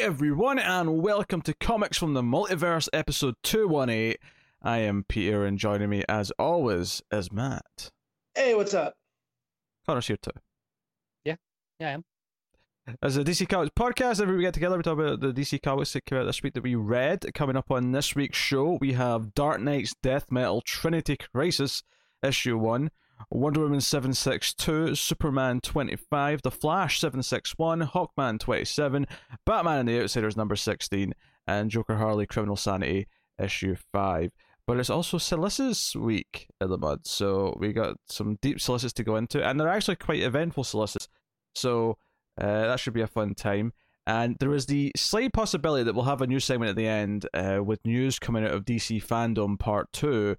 everyone, and welcome to Comics from the Multiverse, episode 218. I am Peter, and joining me, as always, is Matt. Hey, what's up? Connor's here too. Yeah, yeah, I am. As a DC Comics podcast, every we get together, we talk about the DC Comics that came out this week that we read. Coming up on this week's show, we have Dark Knight's Death Metal Trinity Crisis, issue 1. Wonder Woman 762, Superman 25, The Flash 761, Hawkman 27, Batman and the Outsiders number 16, and Joker Harley Criminal Sanity issue 5. But it's also solicits week in the mud, so we got some deep solicits to go into, and they're actually quite eventful solicits, so uh, that should be a fun time. And there is the slight possibility that we'll have a new segment at the end uh, with news coming out of DC Fandom Part 2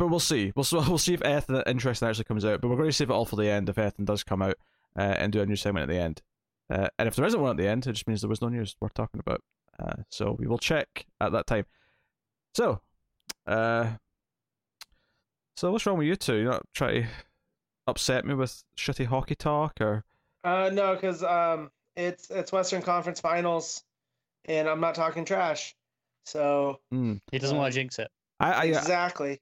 but we'll see. We'll we'll see if anything interesting actually comes out. But we're going to save it all for the end if anything does come out uh, and do a new segment at the end. Uh, and if there isn't one at the end, it just means there was no news worth talking about. Uh, so we will check at that time. So, uh, so what's wrong with you two? You not try to upset me with shitty hockey talk or? Uh, no, because um, it's it's Western Conference Finals, and I'm not talking trash. So Mm. He doesn't Uh, want to jinx it. I I, exactly.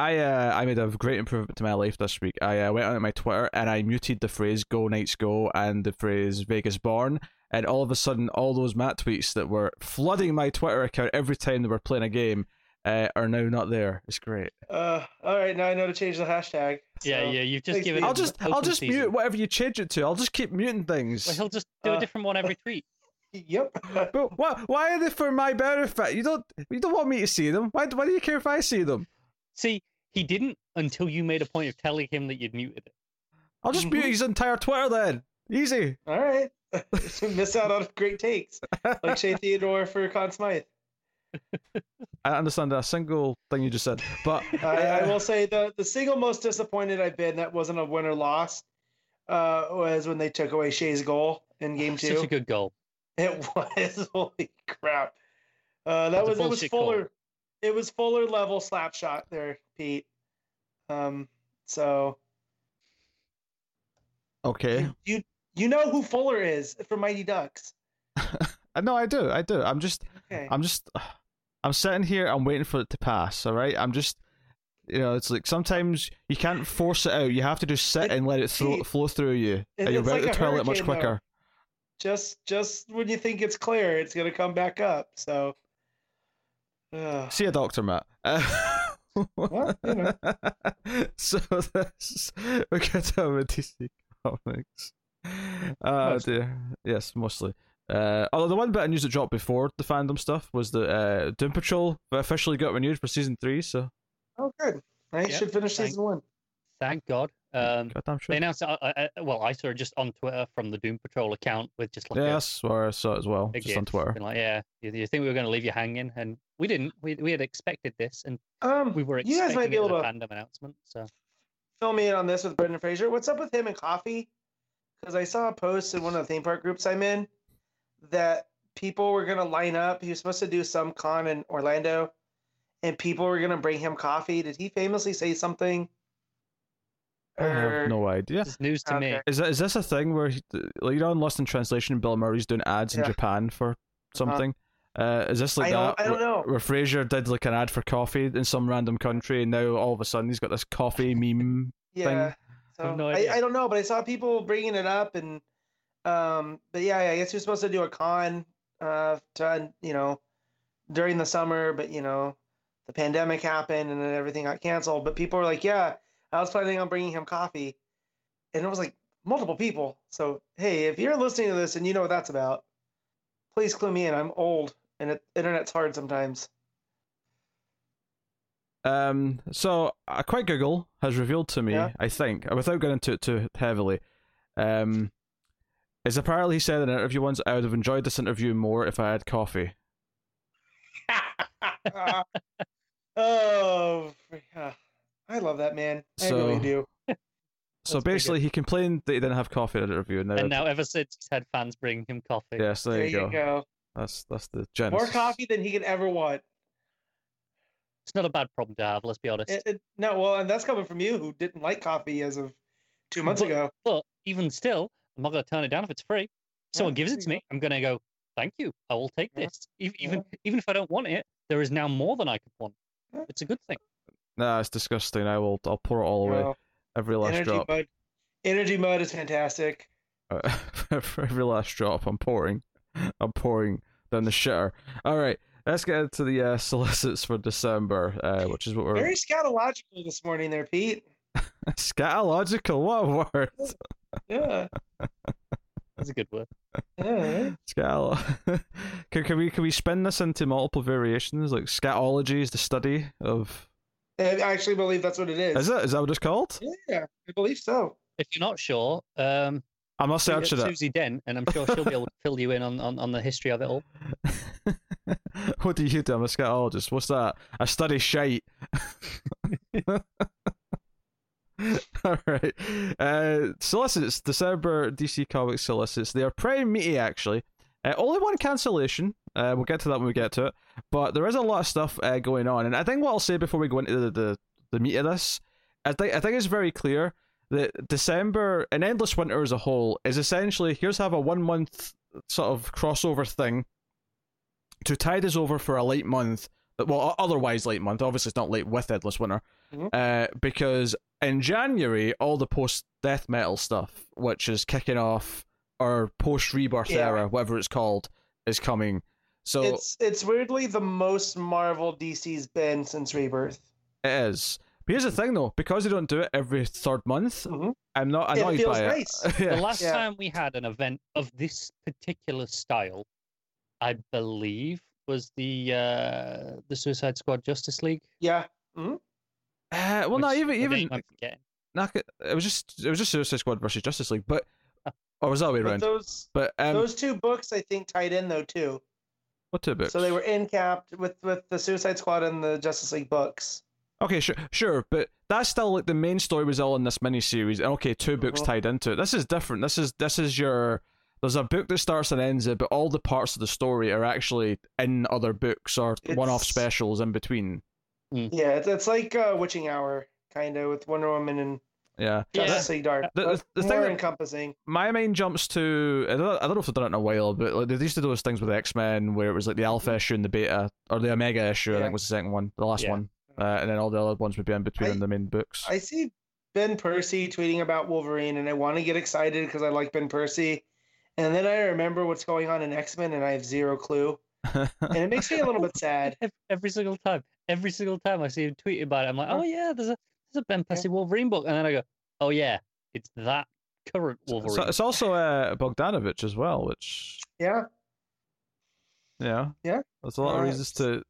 I uh, I made a great improvement to my life this week. I uh, went on my Twitter and I muted the phrase "Go Knights Go" and the phrase "Vegas Born," and all of a sudden, all those Matt tweets that were flooding my Twitter account every time they were playing a game uh, are now not there. It's great. Uh, all right, now I know to change the hashtag. yeah, so- yeah. You've just thanks, given. Pete. I'll just I'll just season. mute whatever you change it to. I'll just keep muting things. Well, he'll just do Uh, a different one every tweet. Yep. But why why are they for my benefit? You don't you don't want me to see them. Why why do you care if I see them? See, he didn't until you made a point of telling him that you'd muted it. I'll just mute his entire Twitter then. Easy. all right. Miss out on great takes like Shea Theodore for Conn Smythe. I understand a single thing you just said, but I, I will say the the single most disappointed I've been that wasn't a win or loss uh, was when they took away Shea's goal in game two. Such a good goal. It was holy crap. Uh, that It's a was it was bullshit call. It was Fulton level slap shot there, Pete. Um, so okay. you, you you know who Fulton is from Mighty Ducks. Know I do. I do. I'm just Okay. I'm just I'm sitting here I'm waiting for it to pass, all right? I'm just you know, it's like sometimes you can't force it out. You have to just sit It- and let it flow through you. it- And you're it's out like the a toilet much hurricane, though. quicker. just just when you think it's clear, it's gonna come back up. So. Ugh. See a doctor, Matt. Uh, Well, you know. so this we get to with DC Comics. Uh, Mostly. dear. Yes, mostly. Uh, although the one bit of news that dropped before the fandom stuff was that uh, Doom Patrol officially got renewed for season three. So Oh, good. I Yep, should finish thank- season one. Thank God. Um, goddamn they sure. announced. it, I, I, well, I saw it just on Twitter from the Doom Patrol account with just like Yeah, a that's where I saw it as well, big just on Twitter. being like, yeah, you, you think we were going to leave you hanging, and we didn't. We we had expected this, and Um, we were you expecting guys might be it able a to fandom announcement. So fill me in on this with Brendan Fraser. What's up with him and coffee? Because I saw a post in one of the theme park groups I'm in that people were gonna line up. He was supposed to do some con in Orlando, and people were gonna bring him coffee. Did he famously say something? I have no idea. this is news to me. Okay. Is that is this a thing where he, like you know in Lost in Translation, Bill Murray's doing ads in Japan for something? Uh, is this like I don't- that? I don't where- know. Where Fraser did like an ad for coffee in some random country, and now all of a sudden he's got this coffee meme. Yeah. So have no I. I don't know, but I saw people bringing it up, and um, but yeah, I guess he was supposed to do a con, uh, to you know, during the summer, but you know, the pandemic happened and then everything got canceled. But people were like, yeah, I was planning on bringing him coffee, and it was like multiple people. So hey, if you're listening to this and you know what that's about, please clue me in. I'm old, and it, internet's hard sometimes. Um, so a quick Google has revealed to me, Yeah. I think, without getting into it too heavily, um, is apparently he said in an interview once, "I would have enjoyed this interview more if I had coffee." oh, yeah. I love that man. I really do. So basically, he complained that he didn't have coffee at the interview, and now, And now, ever since he's had fans bring him coffee, yes, there, There you go. go. That's that's the genesis. More coffee than he could ever want. it's not a bad problem to have. Let's be honest. It, it- no, well, and that's coming from you who didn't like coffee as of two months But- ago. But even still, I'm not going to turn it down if it's free. someone Yeah, gives it to me, I'm gonna go, thank you, I will take Yeah, this. Ev- Even even if I don't want it, there is now more than I could want. Yeah. It's a good thing. Nah, it's disgusting. I will. I'll pour it all away. Well, Every last energy drop. mud. Energy mud is fantastic. Uh, for every last drop, I'm pouring. I'm pouring down the shitter. All right, let's get into the uh, solicits for December, uh, which is what we're Very scatological this morning, there, Pete. scatological. What a word! Yeah. That's a good word. yeah. Scal. can, can we can we spin this into multiple variations? Like scatology is the study of. I actually believe that's what it is. Is it? Is that what it's called? Yeah, I believe so. If you're not sure, um, I must tweet at search it. Susie Dent, and I'm sure she'll be able to fill you in on, on, on the history of it all. what do you do? I'm a scatologist. What's that? I study shite. All right. Uh, solicits, December DC Comics solicits. They are pretty meaty, actually. Uh, only one cancellation. Uh, we'll get to that when we get to it. But there is a lot of stuff uh, going on. And I think what I'll say before we go into the, the, the meat of this, I think, I think it's very clear that December and Endless Winter as a whole is essentially here's have a one month sort of crossover thing to tide us over for a late month. Well, otherwise late month. Obviously, it's not late with Endless Winter, Mhm. uh, because in January all the post death metal stuff, which is kicking off, or post rebirth Yeah. era, whatever it's called, is coming. So It's it's weirdly the most Marvel DC's been since Rebirth. it is. But here's the thing, though, because they don't do it every third month, Mhm. I'm not It annoyed feels by nice. it. The last Yeah. time we had an event of this particular style, I believe, was the uh, the Suicide Squad Justice League. Yeah. Uh, well, not even even name I'm forgetting. it was just it was just Suicide Squad versus Justice League, but or was that the way But around? those But um, those two books I think tied in though too. what two books? So they were in capped with with the Suicide Squad and the Justice League books. Okay, sure, sure, but that's still like the main story was all in this miniseries, and okay, two books Mhm. tied into it. This is different. This is this is your there's a book that starts and ends it, but all the parts of the story are actually in other books or one-off specials in between. Yeah, it's, it's like uh, Witching Hour kind of with Wonder Woman and Yeah. Yeah. Justice League Dark. The- but the- the thing more that- encompassing. My mind jumps to I don't, I don't know if they've done it in a while, but like they used to do those things with X Men where it was like the Alpha issue and the Beta or the Omega issue. I think was the second one, the last Yeah. one, uh, and then all the other ones would be in between I- the main books. I see Ben Percy tweeting about Wolverine, and I want to get excited because I like Ben Percy. And then I remember what's going on in X Men, and I have zero clue, and it makes me a little bit sad. Every single time, every single time I see him tweet about it, I'm like, oh yeah, there's a there's a Ben Percy Wolverine book, and then I go, oh yeah, it's that current Wolverine. so, it's also uh, Bogdanovic as well, which Yeah, yeah, Yeah. there's a lot of Uh, reasons to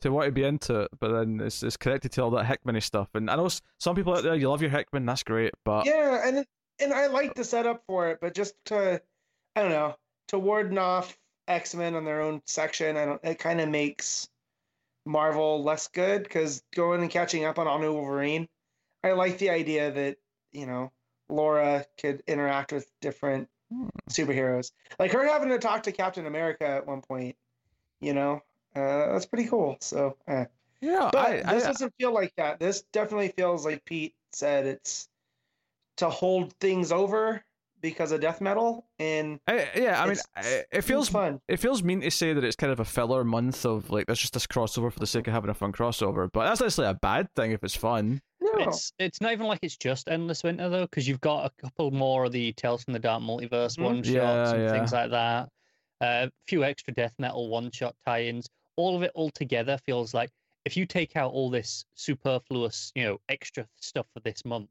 to want to be into it, but then it's it's connected to all that Hickman stuff. And I know some people out there, you love your Hickman, that's great, but yeah, and and I like the setup for it, but just to, I don't know, to warden off X Men on their own section, I don't. It kind of makes Marvel less good because going and catching up on all new Wolverine, I like the idea that you know Laura could interact with different Hmm. superheroes, like her having to talk to Captain America at one point. You know, uh, that's pretty cool. So, eh. yeah, but I, this I, doesn't feel like that. This definitely feels like Pete said. It's to hold things over because of death metal, and I- yeah, I mean, it feels fun. it feels mean to say that it's kind of a filler month of like that's just this crossover for the sake of having a fun crossover, but that's necessarily a bad thing if it's fun. No, It's it's not even like it's just endless winter though, because you've got a couple more of the Tales from the Dark Multiverse Mhm. one shots Yeah, and yeah. things like that. A few extra death metal one shot tie-ins. All of it all together feels like if you take out all this superfluous, you know, extra stuff for this month,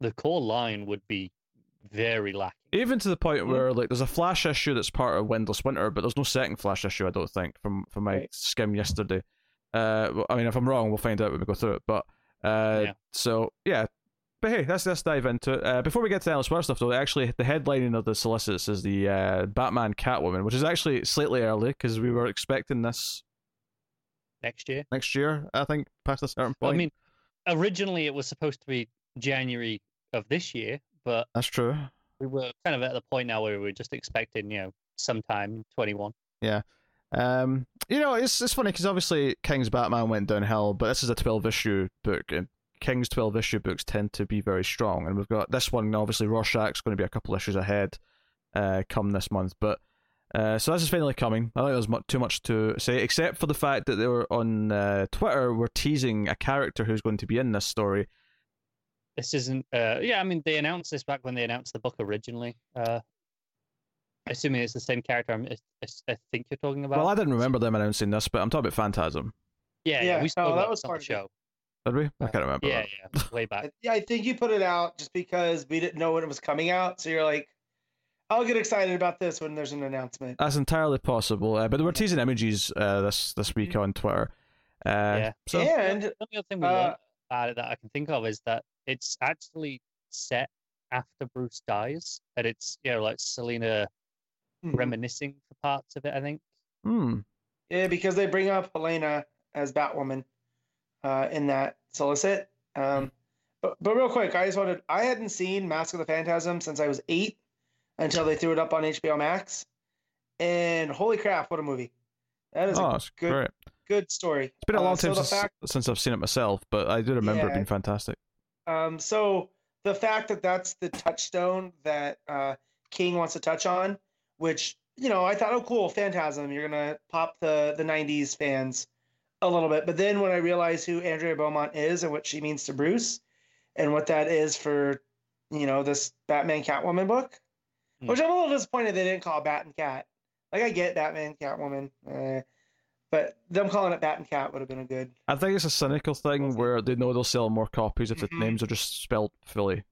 the core line would be very lacking. Even to the point where like there's a Flash issue that's part of Endless Winter, but there's no second Flash issue. I don't think from from my Right. skim yesterday. Uh, I mean, if I'm wrong, we'll find out when we go through it. But uh, Yeah. so yeah. But hey, let's let's dive into it. Uh, before we get to the elsewhere stuff, though, actually, the headlining of the solicits is the uh, Batman Catwoman, which is actually slightly early because we were expecting this Next year. next year. I think past a certain point. I mean, originally it was supposed to be January of this year, but That's true. we were kind of at the point now where we were just expecting, you know, sometime twenty one. 21. Um, you know, it's it's funny because obviously King's Batman went downhill, but this is a twelve issue book, and King's twelve issue books tend to be very strong. And we've got this one. Obviously, Rorschach's going to be a couple issues ahead. uh, come this month. But uh, so this is finally coming. I don't think there's much, too much to say, except for the fact that they were on uh, Twitter were teasing a character who's going to be in this story. This isn't. Uh, yeah, I mean, they announced this back when they announced the book originally. Uh, assuming it's the same character. I'm, I, I think you're talking about. Well, I didn't remember them announcing this, but I'm talking about Phantasm. Yeah, yeah, Yeah, we saw no, that was this part of it. show. Did we? I can't remember. Yeah, that. yeah, way back. Yeah, I think you put it out just because we didn't know when it was coming out. So you're like, I'll get excited about this when there's an announcement. That's entirely possible. Uh, but they were teasing images uh, this this week on Twitter. Uh, Yeah. So and The only other thing we uh, learned about it that I can think of is that it's actually set after Bruce dies, and it's you know like Selina Mhm. reminiscing for parts of it. I think. hmm. yeah, because they bring up Helena as Batwoman uh, in that solicit. Um, but but real quick, I just wanted I hadn't seen Mask of the Phantasm since I was eight until they threw it up on HBO Max, and holy crap, what a movie! That is Oh, a good great. good story. It's been a Uh, long so time the since, fact- since I've seen it myself, but I do remember it being fantastic. Um, so the fact that that's the touchstone that uh, King wants to touch on, which you know, I thought, oh, cool, Phantasm, you're gonna pop the the '90s fans a little bit. But then when I realized who Andrea Beaumont is and what she means to Bruce, and what that is for, you know, this Batman Catwoman book, Hmm. which I'm a little disappointed they didn't call Bat and Cat. Like I get Batman Catwoman, eh, but them calling it Bat and Cat would have been a good. I think it's a cynical thing where they know they'll sell more copies if the Mhm. names are just spelled fully.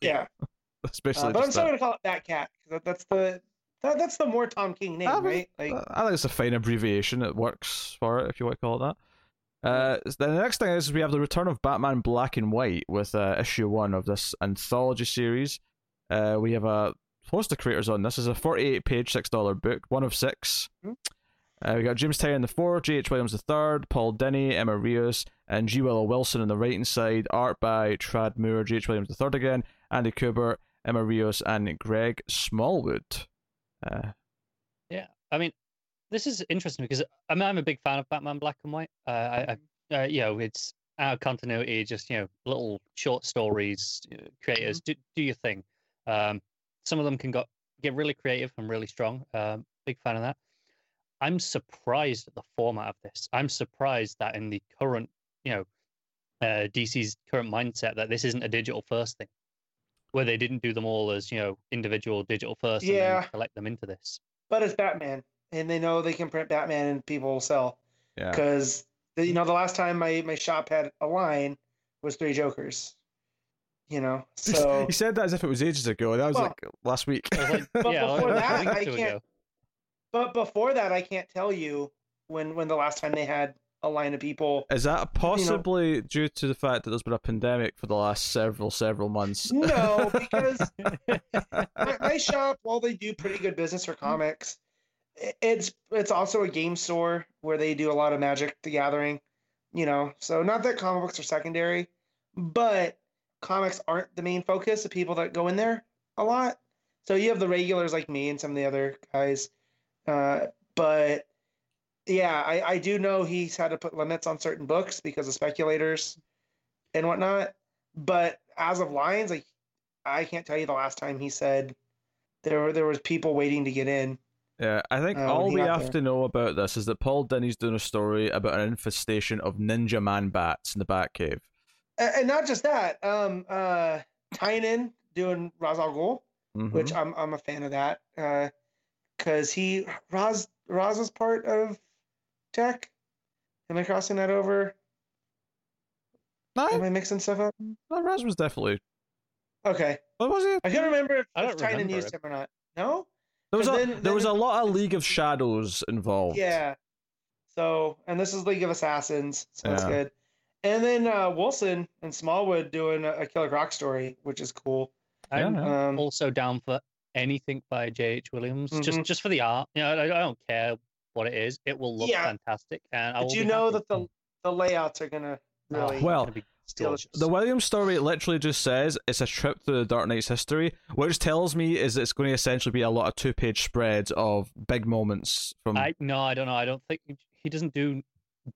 Yeah, Especially Uh, but I'm still that. gonna call it Bat Cat because that's the that, that's the more Tom King name, right? Like, I think it's a fine abbreviation. It works for it, if you want to call it that. Uh, the next thing is we have the return of Batman Black and White with uh, issue one of this anthology series. Uh, we have a host of creators on this. This is a 48 page, $6 book, one of six. Mhm. Uh, we got James Tynion the fourth, J.H. Williams the third, Paul Dini, Emma Rios, and G. Willow Wilson on the writing side. Art by Tradd Moore, J.H. Williams the third again, Andy Kubert, Emma Rios, and Greg Smallwood. Uh, yeah, I mean, this is interesting because I mean I'm a big fan of Batman Black and White. Uh, I, I uh, you know, it's out of continuity, just you know, little short stories. uh, Creators, do do your thing. Um, some of them can got get really creative and really strong. Um, big fan of that. I'm surprised at the format of this. I'm surprised that in the current, you know, uh, DC's current mindset that this isn't a digital first thing, where they didn't do them all as you know individual digital first and Yeah. then collect them into this. but it's Batman, and they know they can print Batman and people will sell yeah. because you know the last time my my shop had a line was three Jokers. You know, so you said that as if it was ages ago. That was Well- like last week. Like, But yeah, before like that, I can't- ago. but before that, I can't tell you when when the last time they had a line of people. Is that possibly due to the fact that there's been a pandemic for the last several, several months? No, because my, my shop, while they do pretty good business for comics, it's it's also a game store where they do a lot of Magic the Gathering. You know, so not that comic books are secondary, but comics aren't the main focus of people that go in there a lot. So you have the regulars like me and some of the other guys, uh, but yeah, I, I do know he's had to put limits on certain books because of speculators and whatnot. But as of lines, like I can't tell you the last time he said there were there was people waiting to get in. Yeah, I think Uh, all we have there. to know about this is that Paul Dini's doing a story about an infestation of ninja man bats in the Batcave. And, and not just that, um, uh, Tynion doing Ra's al Ghul, Mhm. which I'm I'm a fan of that, because he Ra's Ra's is part of Tech. Am I crossing that over? Am I mixing stuff up? no, Ra's was definitely. Okay, What was he? I can't remember if, I if don't Tynion remember used it. him or not. No. There was a 'Cause then- there then was a lot of League of Shadows involved. Yeah. So, and this is League of Assassins, so that's good. And then uh, Wilson and Smallwood doing a, a Killer Croc story, which is cool. I'm Yeah, Um, also down for anything by J.H. Williams, just Mhm. just for the art. You know, I, I don't care what it is; it will look Yeah. fantastic, and I but you know happy. that the the layouts are gonna Oh, really. it's Well, gonna be steal- The Williams story literally just says it's a trip through the Dark Knight's history, which tells me is it's going to essentially be a lot of two page spreads of big moments from. I no, I don't know. I don't think he doesn't do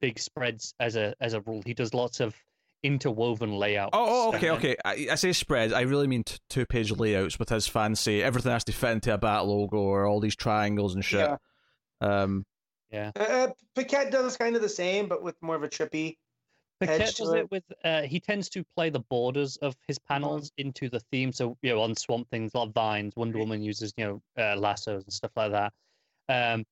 big spreads as a as a rule. He does lots of interwoven layouts. Oh, oh okay, and- okay. I, I say spreads. I really mean t- two-page layouts with his fancy. Everything has to fit into a bat logo or all these triangles and shit. Yeah. Um, Yeah, Uh, Paquette does kind of the same, but with more of a trippy. Paquette to does it. it with. Uh, he tends to play the borders of his panels into the theme. So you know, on Swamp Things, a lot of vines. Wonder Woman uses you know uh, lassos and stuff like that. Um,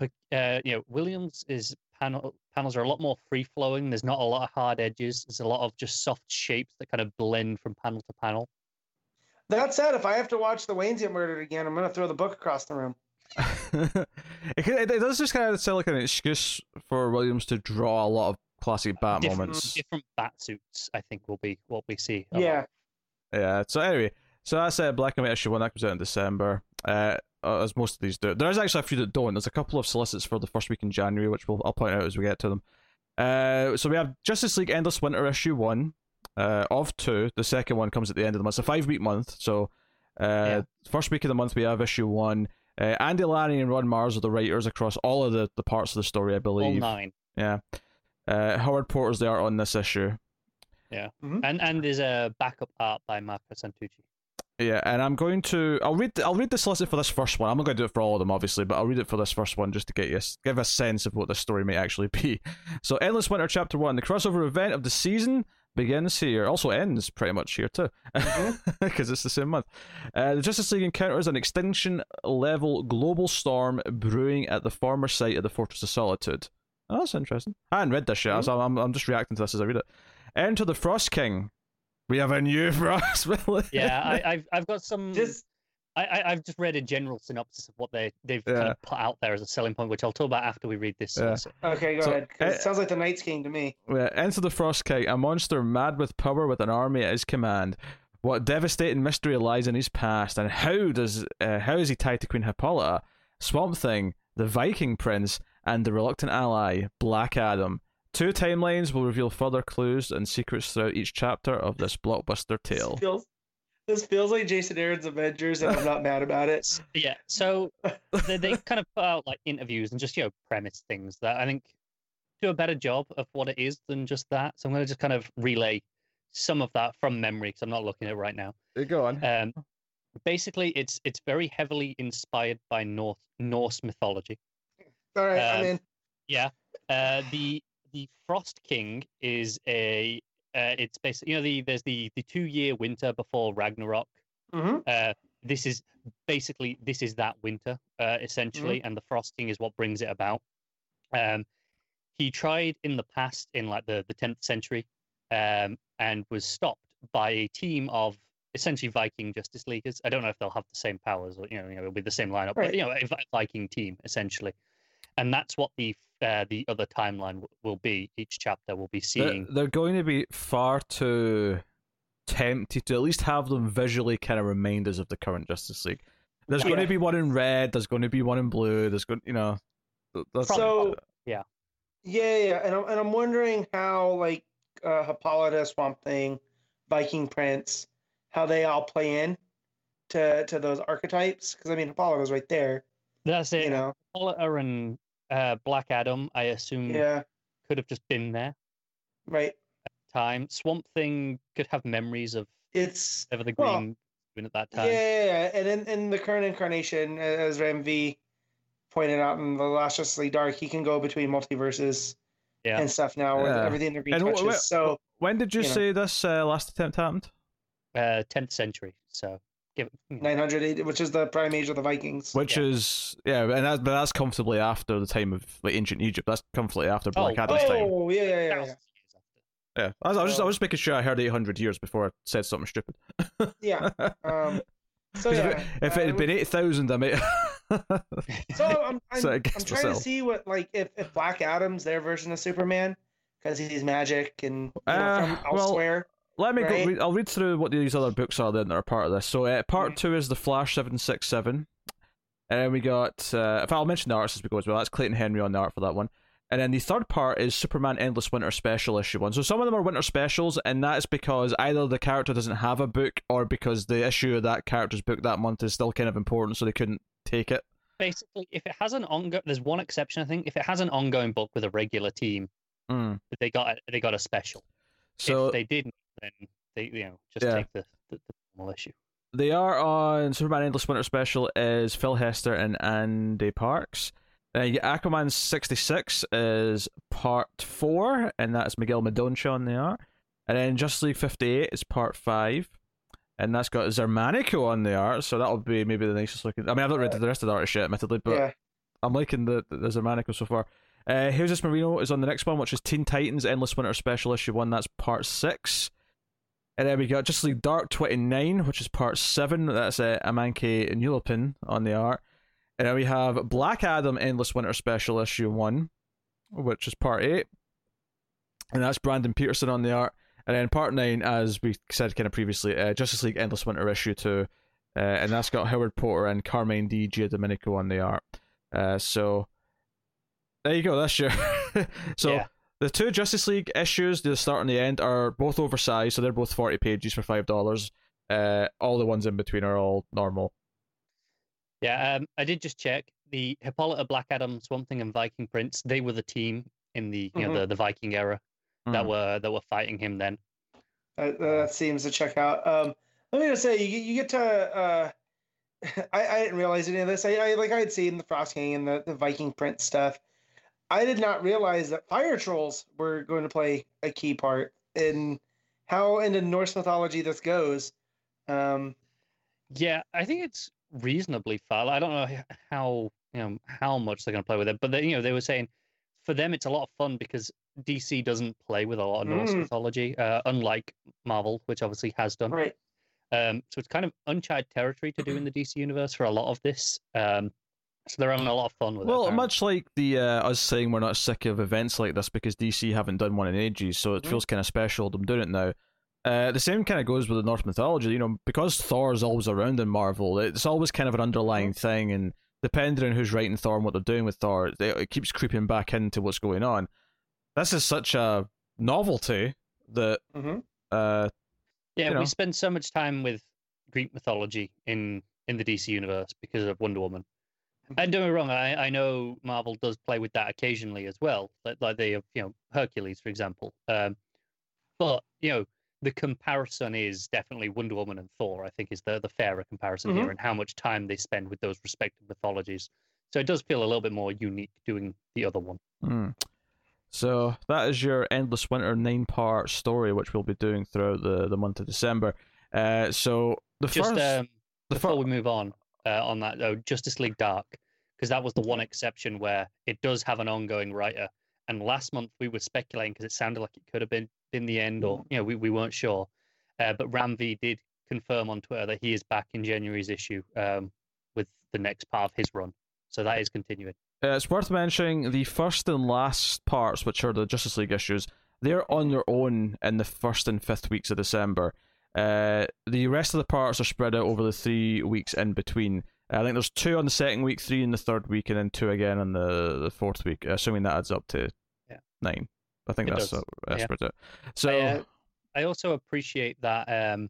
uh, you know, Williams is panel panels are a lot more free flowing. There's not a lot of hard edges. There's a lot of just soft shapes that kind of blend from panel to panel. That said, if I have to watch the Waynes get murdered again, I'm gonna throw the book across the room. it, it, it does just kind of sound like an excuse for Williams to draw a lot of classic bat different, moments. different bat suits, I think, will be what we see. a lot. Yeah, Yeah. So anyway, so that's uh, Black and White issue one that comes out in December. Uh, uh, as most of these do. There is actually a few that don't. There's a couple of solicits for the first week in January, which we'll I'll point out as we get to them. Uh, so we have Justice League Endless Winter issue one, uh, of two. The second one comes at the end of the month. It's a five week month. So, uh, Yeah. first week of the month we have issue one. Uh, Andy Lanning and Ron Marz are the writers across all of the, the parts of the story, I believe. all nine. Yeah. Uh, Howard Porter's the art on this issue. Yeah. And and there's a backup art by Marco Santucci. Yeah, and I'm going to. I'll read. I'll read the solicit for this first one. I'm not going to do it for all of them, obviously, but I'll read it for this first one just to get you a- give a sense of what the story may actually be. So, Endless Winter Chapter One, the crossover event of the season begins here. Also ends pretty much here too, because it's the same month. Uh, the Justice League encounters an extinction level global storm brewing at the former site of the Fortress of Solitude. Oh, that's interesting. I hadn't read this yet, so I'm, I'm just reacting to this as I read it. Enter the Frost King. We have a new Frost. Yeah, I, I've I've got some. just I, I I've just read a general synopsis of what they they've kind of put out there as a selling point, which I'll talk about after we read this. Yeah. okay. Go So, ahead. 'cause uh, it sounds like the Night's King to me. Yeah, enter the Frost King, a monster mad with power with an army at his command. What devastating mystery lies in his past, and how does uh, how is he tied to Queen Hippolyta, Swamp Thing, the Viking Prince, and the reluctant ally Black Adam? Two timelines will reveal further clues and secrets throughout each chapter of this blockbuster tale. This feels, this feels like Jason Aaron's Avengers, and I'm not mad about it. Yeah, so they, they kind of put out like interviews and just you know premise things that I think do a better job of what it is than just that. So I'm going to just kind of relay some of that from memory because I'm not looking at it right now. Go on. Um, basically, it's it's very heavily inspired by North Norse mythology. All right, I'm Um, in. Yeah. Uh, the the Frost King is a uh, it's basically you know the there's the the two year winter before Ragnarok. hmm Uh, this is basically this is that winter uh, essentially, and the Frost King is what brings it about. Um, he tried in the past in like the the 10th century, um, and was stopped by a team of essentially Viking Justice Leaguers. I don't know if they'll have the same powers or you know, you know be the same lineup, Right. but you know a Viking team essentially, and that's what the uh, the other timeline w- will be. Each chapter will be They're, seeing. they're going to be far too tempted to at least have them visually kind of remind us of the current Justice League. There's going to be one in red. There's going to be one in blue. There's going, you know, that's So Yeah. yeah, yeah, and I'm and I'm wondering how like uh, Hippolyta, Swamp Thing, Viking Prince, how they all play in to to those archetypes. Because I mean, Hippolyta's right there. That's it. You know, Hippolyta and uh, Black Adam, I assume, yeah, could have just been there. right. Time Swamp Thing could have memories of It's ever the Well, Green doing at that time. yeah, yeah, and in, in the current incarnation, as Ram V pointed out in the last Justice Dark, he can go between multiverses Yeah. and stuff now with everything that he And touches. wh- so When did you, you know. say this uh, last attempt happened? Uh, 10th century. So give you know, 900, which is the prime age of the Vikings. Which Yeah. is yeah, and that's but that's comfortably after the time of like ancient Egypt. That's comfortably after Black Oh, Adam's time. Oh yeah, yeah, yeah, yeah. thousands of years after. Yeah, I was, I was just I Oh. was just making sure I heard eight hundred years before I said something stupid. Yeah. Um, so 'Cause yeah, if it, if uh, it had been eight thousand, I may. so I'm I'm, So I'm against trying to see what like if, if Black Adam's their version of Superman because he's magic and you know, Uh, from well, elsewhere. Let me go. Right. Read, I'll read through what these other books are then that are part of this. So, uh, part two is the Flash seven six seven, and then we got. Uh, if I'll mention the arts as we go as well. That's Clayton Henry on the art for that one. And then the third part is Superman Endless Winter Special issue one. So some of them are winter specials, and that is because either the character doesn't have a book, or because the issue of that character's book that month is still kind of important, so they couldn't take it. Basically, if it has an ongoing, there's one exception I think. If it has an ongoing book with a regular team, Mm. they got a, they got a special. So if they didn't, then they you know just Yeah. take the, the, the normal issue. They are on Superman Endless Winter Special is Phil Hester and Ande Parks. Uh, Aquaman 66 is part 4, and that's Miguel Mendonça on the art. And then Justice League 58 is part 5, and that's got Xermanico on the art, so that'll be maybe the nicest looking. I mean, I've not read the rest of the art yet, admittedly, but yeah. I'm liking the, the Xermanico so far. Uh, Jesus Merino is on the next one, which is Teen Titans Endless Winter Special Issue 1, that's part 6. And then we got Justice League Dark 29, which is part 7. That's uh, Amancay Nahuelpan on the art. And then we have Black Adam Endless Winter Special Issue 1, which is part 8. And that's Brandon Peterson on the art. And then part 9, as we said kind of previously, uh, Justice League Endless Winter Issue 2. Uh, and that's got Howard Porter and Carmine Di Giandomenico on the art. Uh, so there you go. That's your. so Yeah. The two Justice League issues, the start and the end, are both oversized, so they're both forty pages for five dollars. Uh, all the ones in between are all normal. Yeah, um, I did just check the Hippolyta, Black Adam, Swamp Thing, and Viking Prince. They were the team in the you know Mhm. the, the Viking era that Mhm. were that were fighting him then. That, that seems to check out. Um, let me just say, you, you get to. Uh, I, I didn't realize any of this. I, I like I had seen the Frost King and the, the Viking Prince stuff. I did not realize that fire trolls were going to play a key part in how into Norse mythology this goes. Um, Yeah, I think it's reasonably far. I don't know how you know how much they're going to play with it, but they, you know they were saying for them it's a lot of fun because DC doesn't play with a lot of Norse Mm. mythology, uh, unlike Marvel, which obviously has done. right. Um, so it's kind of uncharted territory to do in the DC universe for a lot of this. Um, so they're having a lot of fun with it. Well, much like the uh, us saying we're not sick of events like this because DC haven't done one in ages, so it Mhm. feels kind of special them doing it now. Uh, the same kind of goes with the Norse mythology. You know, because Thor's always around in Marvel, it's always kind of an underlying thing, and depending on who's writing Thor and what they're doing with Thor, it, it keeps creeping back into what's going on. This is such a novelty that hmm uh, Yeah, you know. we spend so much time with Greek mythology in in the DC universe because of Wonder Woman. And don't get me wrong, I, I know Marvel does play with that occasionally as well, like, like they have, you know, Hercules, for example. Um, but you know, the comparison is definitely Wonder Woman and Thor. I think is the the fairer comparison here, and how much time they spend with those respective mythologies. So it does feel a little bit more unique doing the other one. Hmm. So that is your endless winter nine part story, which we'll be doing throughout the, the month of December. Uh, so the Just first, um, the before fir- we move on uh, on that though, Justice League Dark, because that was the one exception where it does have an ongoing writer. And last month we were speculating because it sounded like it could have been in the end, or you know, we, we weren't sure. Uh, but Ram V did confirm on Twitter that he is back in January's issue um, with the next part of his run. So that is continuing. uh, it's worth mentioning the first and last parts, which are the Justice League issues. They're on their own in the first and fifth weeks of December. Uh, the rest of the parts are spread out over the three weeks in between. I think there's two on the second week, three in the third week, and then two again on the, the fourth week, assuming that adds up to Yeah. nine. I think It that's does. uh, that's Yeah. spread out. So I, uh, I also appreciate that um,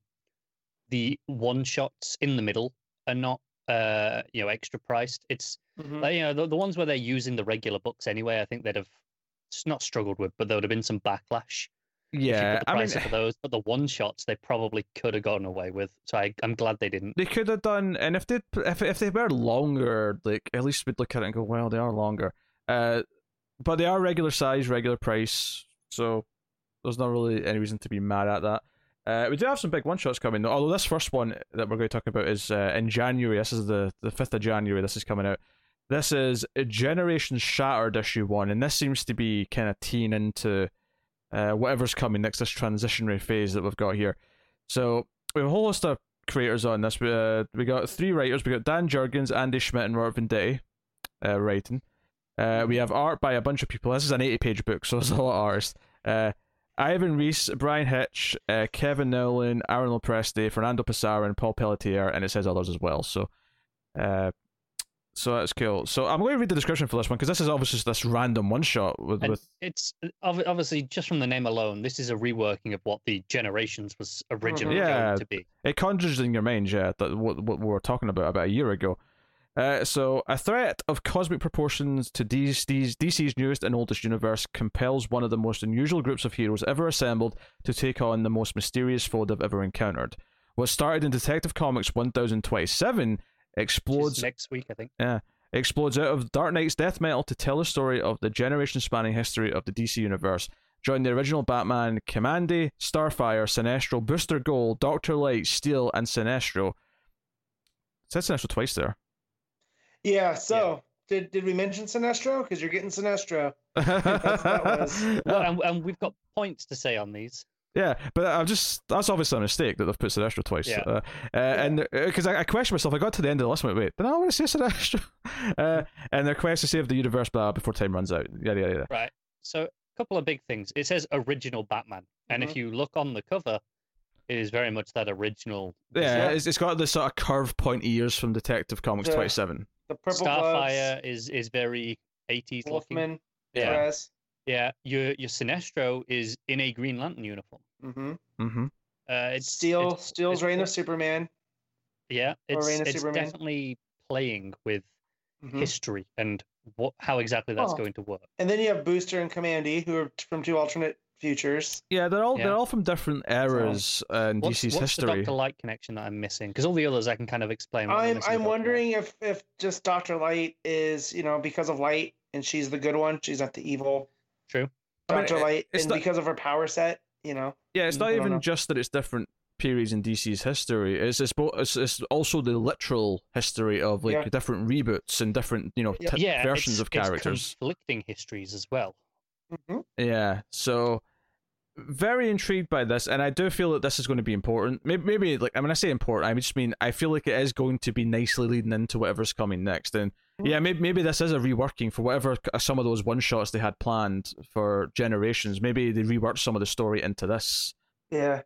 the one shots in the middle are not uh, you know extra priced. It's hmm Like, you know, the, the ones where they're using the regular books anyway, I think they'd have not struggled with, but there would have been some backlash if you yeah, the I mean, for those. But the one shots they probably could have gotten away with. So I, I'm glad they didn't. They could have done, and if they if if they were longer, like at least we'd look at it and go, well, they are longer. Uh, but they are regular size, regular price, so there's not really any reason to be mad at that. Uh, we do have some big one shots coming, though. Although this first one that we're going to talk about is uh, in January. This is the the fifth of January. This is coming out. This is a Generation Shattered issue one, and this seems to be kind of teeing into uh, whatever's coming next. This transitionary phase that we've got here. So we have a whole list of creators on this. We, uh, we got three writers. We got Dan Jurgens, Andy Schmidt, and Robert Venditti uh, writing. Uh, we have art by a bunch of people. This is an 80 page book, so there's a lot of artists. Uh, Ivan Reis, Bryan Hitch, uh, Kevin Nowlan, Aaron Lopresti, Fernando Pasarin, and Paul Pelletier, and it says others as well. So, uh, so that's cool. So I'm going to read the description for this one because this is obviously just this random one shot with, with it's uh, obviously just from the name alone, this is a reworking of what the Generations was originally Yeah. going to be. it conjures in your mind, yeah, that what what we were talking about about a year ago. Uh, so, a threat of cosmic proportions to DC's, DC's newest and oldest universe compels one of the most unusual groups of heroes ever assembled to take on the most mysterious foe they've ever encountered. What started in Detective Comics 1027 Which is explodes next week, I think. Yeah, explodes out of Dark Knight's death metal to tell the story of the generation spanning history of the DC Universe. Join the original Batman, Kamandi, Starfire, Sinestro, Booster Gold, Doctor Light, Steel, and Sinestro. It said Sinestro twice there. Yeah. So did did we mention Sinestro? Because you're getting Sinestro. That was- Well, and, and we've got points to say on these. Yeah, but I'm just that's obviously a mistake that they've put Sinestro twice. Yeah. Uh, uh, And because I, I questioned myself, I got to the end of the list and went, wait, did I want to say Sinestro? Uh, and their quest to save the universe blah, before time runs out. Yeah, yeah, yeah. Right. So, a couple of big things. It says original Batman. And Mhm. if you look on the cover, it is very much that original. Yeah, Yeah. It's, it's got the sort of curved pointy ears from Detective Comics Yeah. 27. The purple Starfire is is very 80s gloves. looking. Wolfman. Yeah. Dress. Yeah. Your your Sinestro is in a Green Lantern uniform. Mm-hmm. Mm-hmm. Uh, it's Steel. it's- Steel's it's- Reign of Superman. Yeah, it's, Reign of it's Superman. definitely playing with Mhm. history and what how exactly that's Oh. going to work. And then you have Booster and Kamandi, who are from two alternate futures. Yeah, they're all Yeah. they're all from different eras uh, in What's, DC's what's history. the Doctor Light connection that I'm missing? Because all the others I can kind of explain. what I'm I'm with Dr. Light. wondering if if just Doctor Light is you know because of Light and she's the good one, she's not the evil True. I mean, Doctor Light, it's and not- because of her power set, you know. Yeah, it's not even know. just that it's different periods in DC's history. It's it's, bo- it's, it's also the literal history of like Yeah. different reboots and different you know t- Yeah, versions it's- of it's characters. conflicting histories as well. hmm Yeah, so very intrigued by this, and I do feel that this is going to be important. Maybe, maybe like I mean, I say important, I just mean I feel like it is going to be nicely leading into whatever's coming next. And Mm-hmm. yeah, maybe maybe this is a reworking for whatever uh, some of those one shots they had planned for generations. Maybe they reworked some of the story into this. Yeah,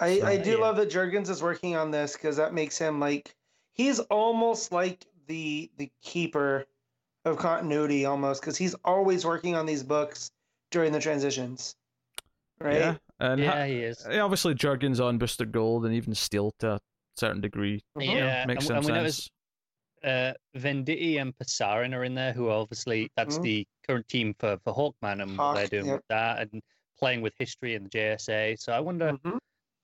I So- I do Yeah. love that Jurgens is working on this because that makes him like he's almost like the the keeper of continuity almost because he's always working on these books during the transitions, right? Yeah, and ha- Yeah, he is. Eh, obviously Jurgens on Booster Gold and even Steel to a certain degree. Mhm. Yeah, makes and, some and we sense. Noticed uh, Venditti and Pasarin are in there, who are obviously that's Mhm. the current team for for Hawkman and what they're doing yep. with that and playing with history and the JSA. So I wonder Mhm.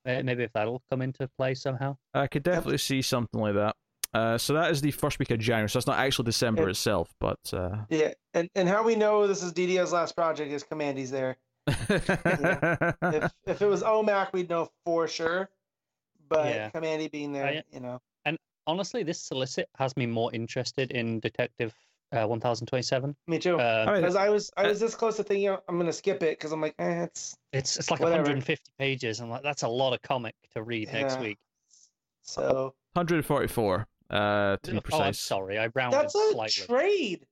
uh, maybe if that'll come into play somehow. I could definitely see something like that. Uh, so that is the first week of January. So that's not actually December It- itself, but uh... Yeah, and and how we know this is DiDio's last project is Kamandi's there. If if it was OMAC, we'd know for sure, but Yeah. Commandy being there, I- you know, Honestly, this solicit has me more interested in Detective uh, 1027. me too. Um, I Because I was I uh, was this close to thinking I'm gonna skip it because I'm like, eh, it's it's it's like whatever. 150 pages. I'm like, that's a lot of comic to read next week. so 144 uh, to be Oh, I'm precise. sorry, I rounded that's a slightly. trade.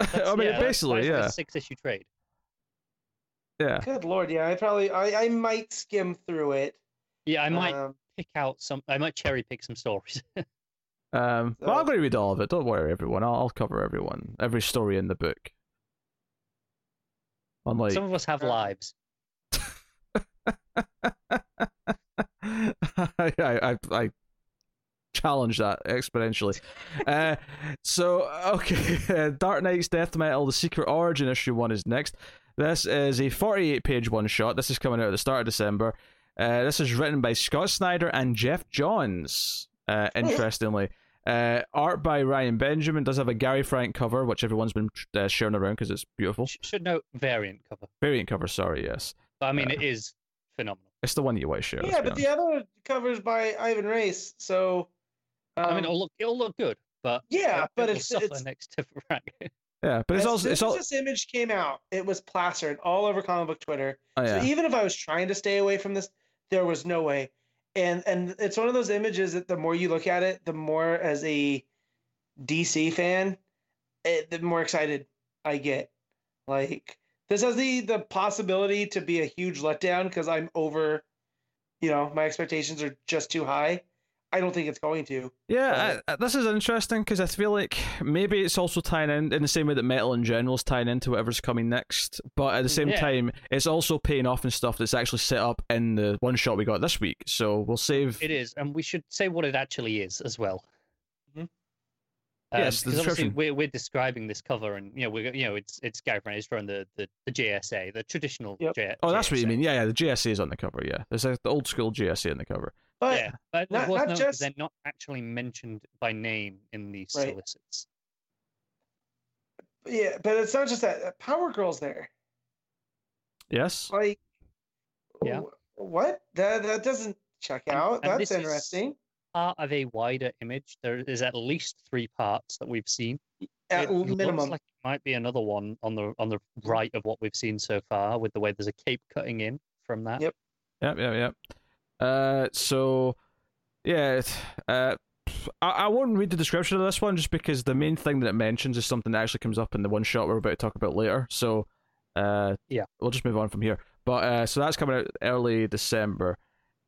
That's- I mean, yeah, that's basically, size a yeah, six issue trade. yeah. Good lord, yeah, I probably I, I might skim through it. Yeah, I might Um, pick out some. I might cherry pick some stories. Um, well, I'm So- going to read all of it. Don't worry, everyone. I'll, I'll cover everyone, every story in the book. Unlike, some of us have uh, lives. I, I, I challenge that exponentially. uh, so, okay, Dark Knight's Death Metal: The Secret Origin issue one is next. This is a 48 page one shot. This is coming out at the start of December. Uh, this is written by Scott Snyder and Geoff Johns. Uh, interestingly, uh, art by Ryan Benjamin does have a Gary Frank cover, which everyone's been uh, sharing around because it's beautiful. Should note variant cover. Variant cover, sorry, yes, But I mean, Uh, it is phenomenal. it's the one you want to share. yeah, but the other covers by Ivan Reis, so um, I mean, it'll look it'll look good, but yeah, it, but it it's suffer it's next to Frank. yeah, but it's as also soon it's all this image came out, it was plastered all over comic book Twitter. oh, yeah. So even if I was trying to stay away from this, there was no way. And and it's one of those images that the more you look at it, the more as a DC fan, it, the more excited I get. Like this has the the possibility to be a huge letdown because I'm over, you know, my expectations are just too high. I don't think it's going to. Yeah, I, this is interesting because I feel like maybe it's also tying in in the same way that metal in general is tying into whatever's coming next, but at the same Yeah. time, it's also paying off in stuff that's actually set up in the one shot we got this week. So we'll save. it is, and we should say what it actually is as well. Um, Yes, because obviously we're, we're describing this cover, and you know we're you know it's it's Gary Frank is drawing the, the the JSA, the traditional Yep. J, Oh, that's what you mean. Yeah, yeah. The JSA is on the cover. Yeah, there's a, the old school JSA on the cover. But yeah, but not- not noted just- they're not actually mentioned by name in these Right. solicits. yeah, but it's not just that. Uh, Power Girl's there. Yes. Like, Yeah. wh- what? That that doesn't check And- out. and That's interesting. Part of a wider image. There is at least three parts that we've seen. At it looks minimum. like it might be another one on the on the right of what we've seen so far, with the way there's a cape cutting in from that. Yep. Yep, yep, yep. Uh, so yeah, uh, I, I won't read the description of this one just because the main thing that it mentions is something that actually comes up in the one shot we're about to talk about later. So, uh, Yeah. we'll just move on from here. But uh, so that's coming out early December.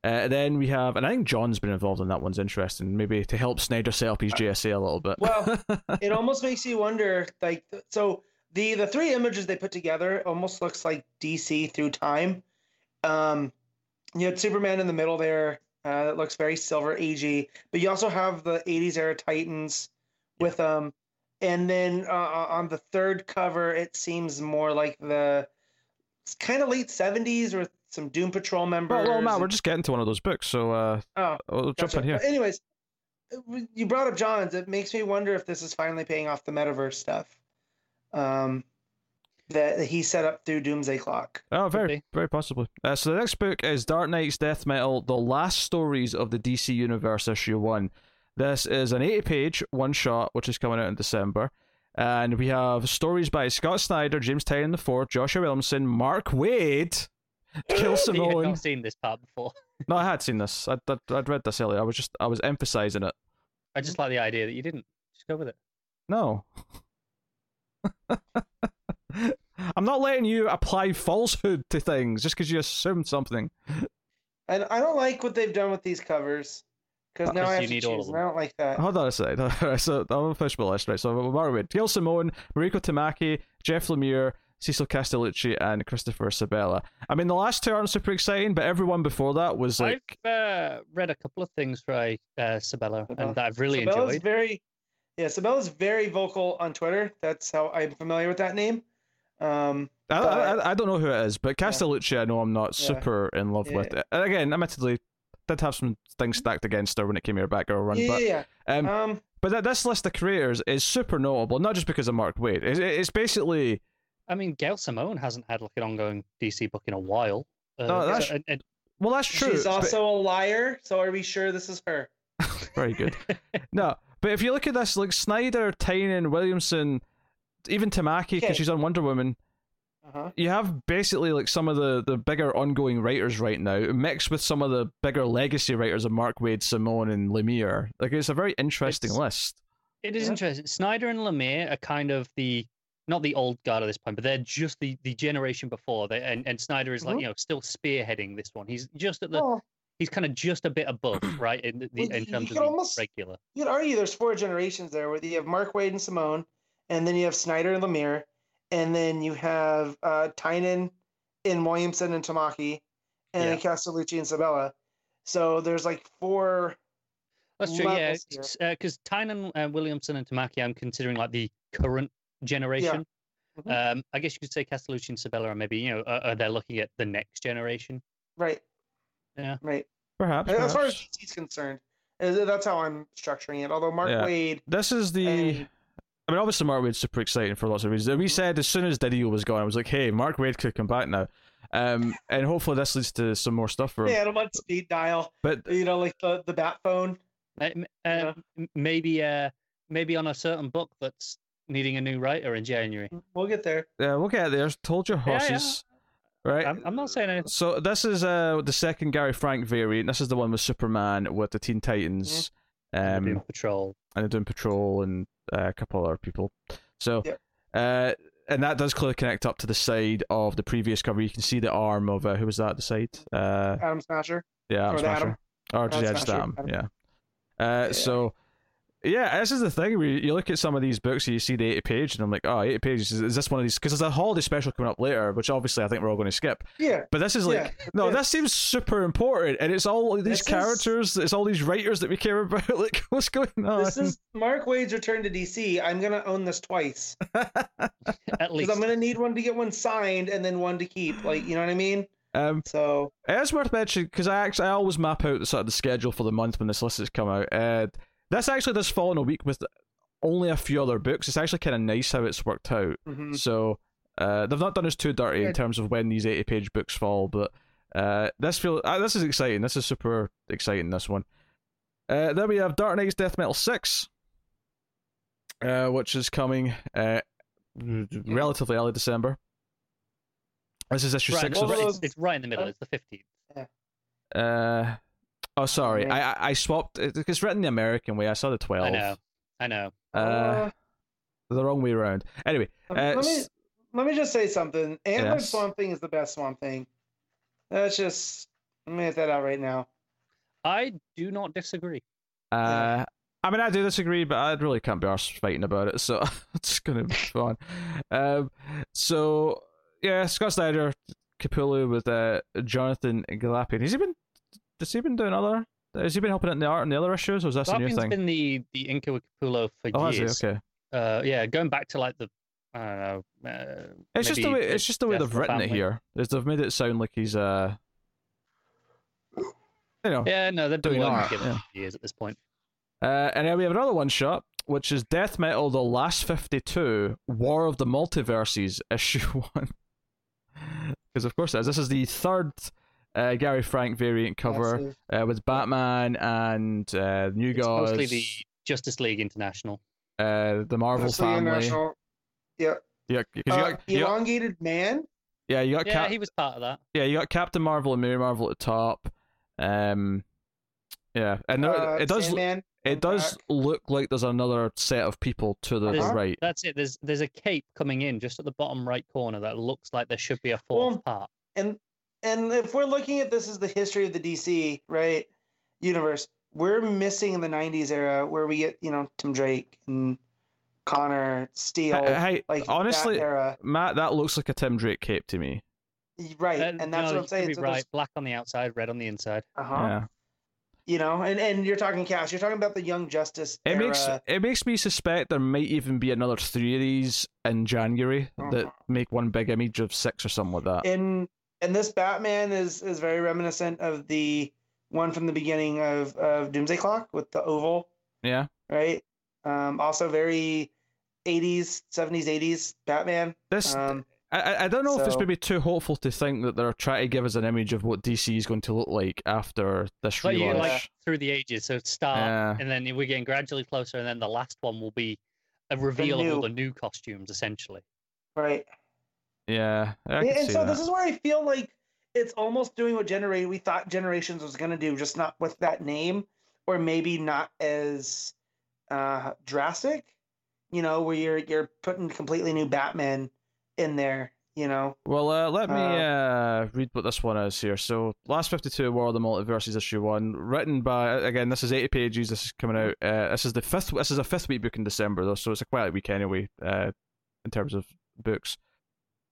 Uh, then we have, and I think John's been involved in that one's interesting, maybe to help Snyder set up his JSA a little bit. Well, it almost makes you wonder like so the the three images they put together almost looks like dc through time um you had superman in the middle there uh that looks very silver agey but you also have the 80s era titans with um and then uh, on the third cover it seems more like the it's kind of late 70s with some doom patrol members well, well, Matt, and- we're just getting to one of those books, so uh, oh we'll jump in here. But anyways, uh, you brought up Johns. It makes me wonder if this is finally paying off the metaverse stuff um, that he set up through Doomsday Clock. Oh, very, be. very possibly. Uh, so the next book is Dark Nights Death Metal: The Last Stories of the DC Universe, issue one. This is an eighty-page one-shot, which is coming out in December, and we have stories by Scott Snyder, James Tynion the Fourth, Joshua Williamson, Mark Waid, Gil You had Simone. not seen this part before. no, I had seen this. I'd, I'd, I'd read this earlier. I was just, I was emphasizing it. I just like the idea that you didn't. Just go with it. No. I'm not letting you apply falsehood to things just because you assumed something. And I don't like what they've done with these covers because now I have you to need all of choose. them. and I don't like that. Hold on a second. Alright, so I'll finish my list, right? So Mark Waid, Gail Simone, Mariko Tamaki, Jeff Lemire, Cecil Castellucci, and Christopher Sebela. I mean, the last two aren't super exciting, but everyone before that was like, I've uh, read a couple of things by uh, Sebela, Sebela. and that I've really Sebela's enjoyed. very, yeah, Sebela's very vocal on Twitter. That's how I'm familiar with that name. Um, I, but- I, I don't know who it is, but Castellucci, I know I'm not Yeah. super in love with. It. And again, admittedly, did have some things stacked against her when it came here back or run, yeah, but yeah, um. Um, but th- this list of creators is super notable, not just because of Mark Waid. It's, it's basically I mean, Gail Simone hasn't had like an ongoing DC book in a while. Uh, No, that's- so- and- and- well, that's true. she's but- also a liar. So are we sure this is her? Very good. no, but if you look at this, like Snyder, Tynion, Williamson, even Tamaki, because Okay. she's on Wonder Woman, Uh-huh. you have basically like some of the, the bigger ongoing writers right now, mixed with some of the bigger legacy writers of Mark Waid, Simone, and Lemire. Like it's a very interesting It's- list. It is Yeah. interesting. Snyder and Lemire are kind of the not the old guard at this point, but they're just the, the generation before. They, and, and Snyder is like Mhm. you know still spearheading this one. He's just at the Well, he's kind of just a bit above, right? In the, Well, in terms could of the almost- regular. you could argue there's four generations there where you have Mark Waid and Simone, and then you have Snyder and Lemire, and then you have uh, Tynion and Williamson and Tamaki, and then Castellucci and Sebela. So there's like four. That's true, yeah. levels here. Because Tynion, uh, Williamson, and Tamaki, I'm considering like the current generation. Mhm. Um, I guess you could say Castellucci and Sebela are maybe you know uh, uh, they're looking at the next generation. Right. Yeah. Right. Perhaps. As far as perhaps. DC's concerned, uh, that's how I'm structuring it. Although Mark Yeah. Waid, This is the. and, I mean, obviously, Mark Waid's super exciting for lots of reasons. We said as soon as DiDio was gone, I was like, hey, Mark Waid could come back now. Um, and hopefully this leads to some more stuff for him. yeah, I'm on speed dial. But You know, like the the bat phone. Uh, uh, Yeah. Maybe uh, maybe on a certain book that's needing a new writer in January. We'll get there. Yeah, we'll get there. Told your Yeah, yeah. horses. Right? I'm, I'm not saying anything. So this is uh the second Gary Frank variant. This is the one with Superman with the Teen Titans, Um, um, Patrol. and the Doom Patrol and a couple other people. So, Yep. uh, and that does clearly connect up to the side of the previous cover. You can see the arm of uh, who was that at the side? Uh, Adam Smasher. yeah, Adam Or Smasher. Atom. Or Adam just Smasher, Adam. Adam. Yeah. Uh, Yeah. so Yeah, this is the thing. Where you look at some of these books, and you see the 80 page, and I'm like, oh, 80 pages. Is, is this one of these? Because there's a holiday special coming up later, which obviously I think we're all going to skip. Yeah. But this is like, Yeah, no, yeah. this seems super important, and it's all these This is- characters, it's all these writers that we care about. Like, what's going on? This is Mark Waid's return to DC. I'm gonna own this twice At because least I'm gonna need one to get one signed and then one to keep. Like, you know what I mean? um, So it's worth mentioning because I actually I always map out the sort of the schedule for the month when this list has come out. Uh, this actually does fall in a week with only a few other books. It's actually kind of nice how it's worked out. mhm. So uh, they've not done us too dirty in terms of when these eighty-page books fall, but uh, this feel uh, this is exciting. This is super exciting. This one. Uh, then we have Dark Nights Death Metal Six, uh, which is coming uh, relatively early December. This is issue right, six well, of. Well, it's, it's right in the middle. It's the fifteenth. Uh, oh, sorry. I I- I swapped. it- It's written the American way. I saw the twelve. I know. I know. Uh, Uh, the wrong way around. Anyway, uh, let me s- let me just say something. Antler Yes. Swamp Thing is the best Swamp Thing. That's just let me get that out right now. I do not disagree. Uh, I mean, I do disagree, but I really can't be arsed fighting about it, so it's gonna be fun. Um, so yeah, Scott Snyder, Capullo with uh, Jonathan Glapion. Has he been? Has he been doing other? Has he been helping out in the art in the other issues, or is that a new thing? been the the inker with Capullo for years. Oh, has he? Okay. Uh, yeah, going back to like the I don't know. Uh, It's just the way. It's just the way they've written it Family. here. Is they've made it sound like he's uh, you know, Yeah, no, they've been Doing art, yeah. years at this point. Uh, and then we have another one shot, which is Death Metal: The Last Fifty Two: War of the Multiverses, issue one. Because of course it is. This is the third uh, Gary Frank variant cover Massive. uh, with Batman and uh, New It's Gods, mostly the Justice League International. uh, the Marvel Mostly family. international. Yeah. Yeah, 'cause you Uh, got, you got- elongated man. yeah, you got Yeah, Cap- he was part of that. yeah, you got Captain Marvel and Mary Marvel at the top. Um, yeah, and there- uh, it does. Sandman. It does back. look like there's another set of people to the Uh-huh. right. That's it. There's there's a cape coming in just at the bottom right corner that looks like there should be a fourth Well, part. and and if we're looking at this as the history of the DC right universe, we're missing the '90s era where we get you know Tim Drake and Connor Steele, Hey, hey, like honestly, that era, Matt, that looks like a Tim Drake cape to me. right? Uh, and that's no, what I'm saying. be So right. Black on the outside, red on the inside. uh huh. Yeah. You know, and and you're talking cash. You're talking about the Young Justice It era. makes it makes me suspect there might even be another three of these in January that Uh-huh. make one big image of six or something like that. and and this Batman is is very reminiscent of the one from the beginning of of Doomsday Clock with the oval, yeah. right? Um, also very 80s, 70s, 80s Batman. This Um, I I- I don't know if it's so- maybe too hopeful to think that they're trying to give us an image of what DC is going to look like after this But you relaunch. like through the ages, so start Yeah. and then we're getting gradually closer, and then the last one will be a reveal of all the new costumes, essentially. right. Yeah, And, can and see so that. this is where I feel like it's almost doing what Generate we thought Generations was gonna do, just not with that name, or maybe not as uh drastic. You know, where you're you're putting completely new Batman in there. You know, Well, uh, let me Uh, uh, read what this one is here. So, Last 52 War of the Multiverses issue 1, written by again, this is 80 pages. This is coming out. Uh, this is the fifth this is a fifth week book in December though, so it's a quiet week anyway, uh, in terms of books.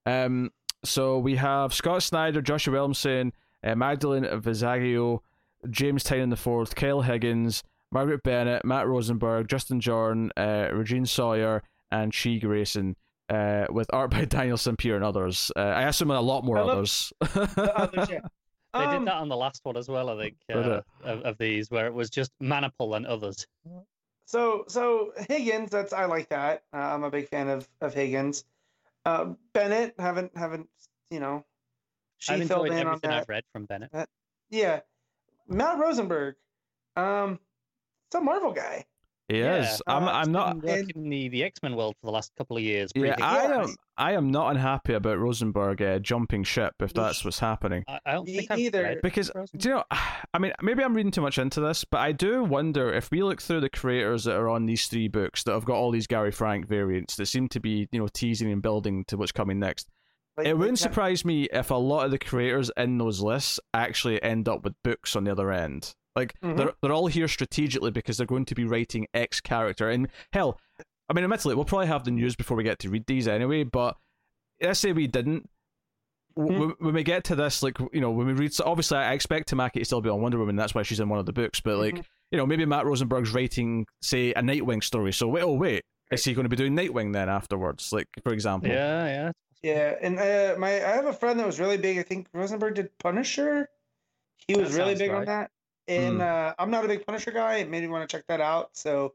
Um so we have Scott Snyder, Joshua Williamson, uh, Magdalene Visaggio, James Tynion the Fourth, Kyle Higgins, Margaret Bennett, Matt Rosenberg, Justin Jordan, uh, Regine Sawyer, and She Grayson uh, with art by Daniel Sampere and others. Uh, I assume a lot more I love- others. the. They Um, did that on the last one as well, I think, uh, of, of these, where it was just Manipul and others. So so Higgins, that's I like that. Uh, I'm a big fan of of Higgins. Uh, Bennett haven't haven't you know she I've filled in on that. I've read from Bennett. Yeah, Matt Rosenberg, um, it's a Marvel guy. He Yeah, is. I'm. I'm not. Working in the, the X Men world for the last couple of years. Yeah, I Yeah. am. I am not unhappy about Rosenberg uh, jumping ship if that's what's happening. I, I don't think I've either. Because Rosenberg. do you know? I mean, maybe I'm reading too much into this, but I do wonder if we look through the creators that are on these three books that have got all these Gary Frank variants that seem to be, you know, teasing and building to what's coming next. Like, It wouldn't surprise me if a lot of the creators in those lists actually end up with books on the other end. Like Mhm. they're they're all here strategically because they're going to be writing X character. And hell, I mean, admittedly, we'll probably have the news before we get to read these anyway. But let's say we didn't. w When, when we get to this, like you know, when we read, so obviously I expect Tamaki to still be on Wonder Woman. That's why she's in one of the books. But like, Mhm. you know, maybe Matt Rosenberg's writing, say, a Nightwing story. So wait, oh wait, is he going to be doing Nightwing then afterwards? Like, for example, Yeah, yeah. Yeah, and uh, my I have a friend that was really big. I think Rosenberg did Punisher. He was really sounds big on that. And Hmm. uh, I'm not a big Punisher guy. It made me want to check that out. So,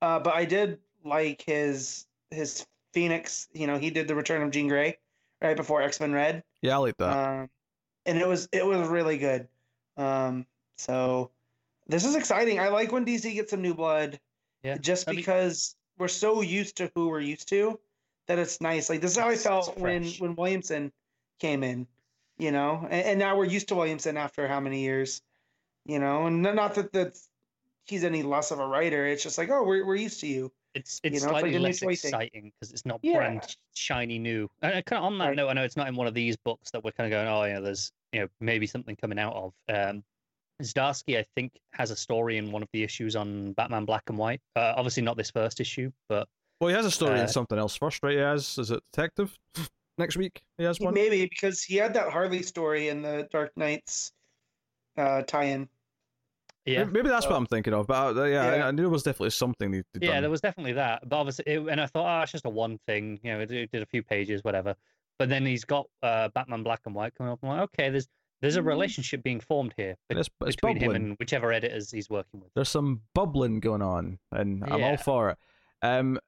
uh, but I did like his his Phoenix. You know, he did the Return of Jean Grey right before X Men Red. yeah, I like that. Um, and it was it was really good. Um, so this is exciting. I like when DC gets some new blood. Yeah, Just I mean- because we're so used to who we're used to, that it's nice. Like this is how I felt when when Williamson came in. You know, and, and now we're used to Williamson after how many years? You know, and not that that's he's any less of a writer. It's just like, oh, we're we're used to you. It's You it's know, it's like slightly less exciting because it's not Yeah. brand shiny new. And uh, kind of on that Right. note, I know it's not in one of these books that we're kind of going, oh, yeah, there's you know maybe something coming out of. Um, Zdarsky, I think, has a story in one of the issues on Batman Black and White. Uh, obviously, not this first issue, but well, he has a story in uh, something else first, right? He has is it Detective next week? He has one. Maybe because he had that Harley story in the Dark Nights uh, tie-in. Yeah, Maybe- that's what I'm thinking of. But uh, yeah, I- Yeah. I, knew it was definitely something they did. yeah, there was definitely that. But obviously, it, and I thought, oh, it's just a one thing. You know, it, it did a few pages, whatever. But then he's got uh, Batman Black and White coming up. I'm like, okay, there's there's a Mm. relationship being formed here be- It's, it's between him and whichever editors he's working with. There's some bubbling going on, and I'm all for it. Um,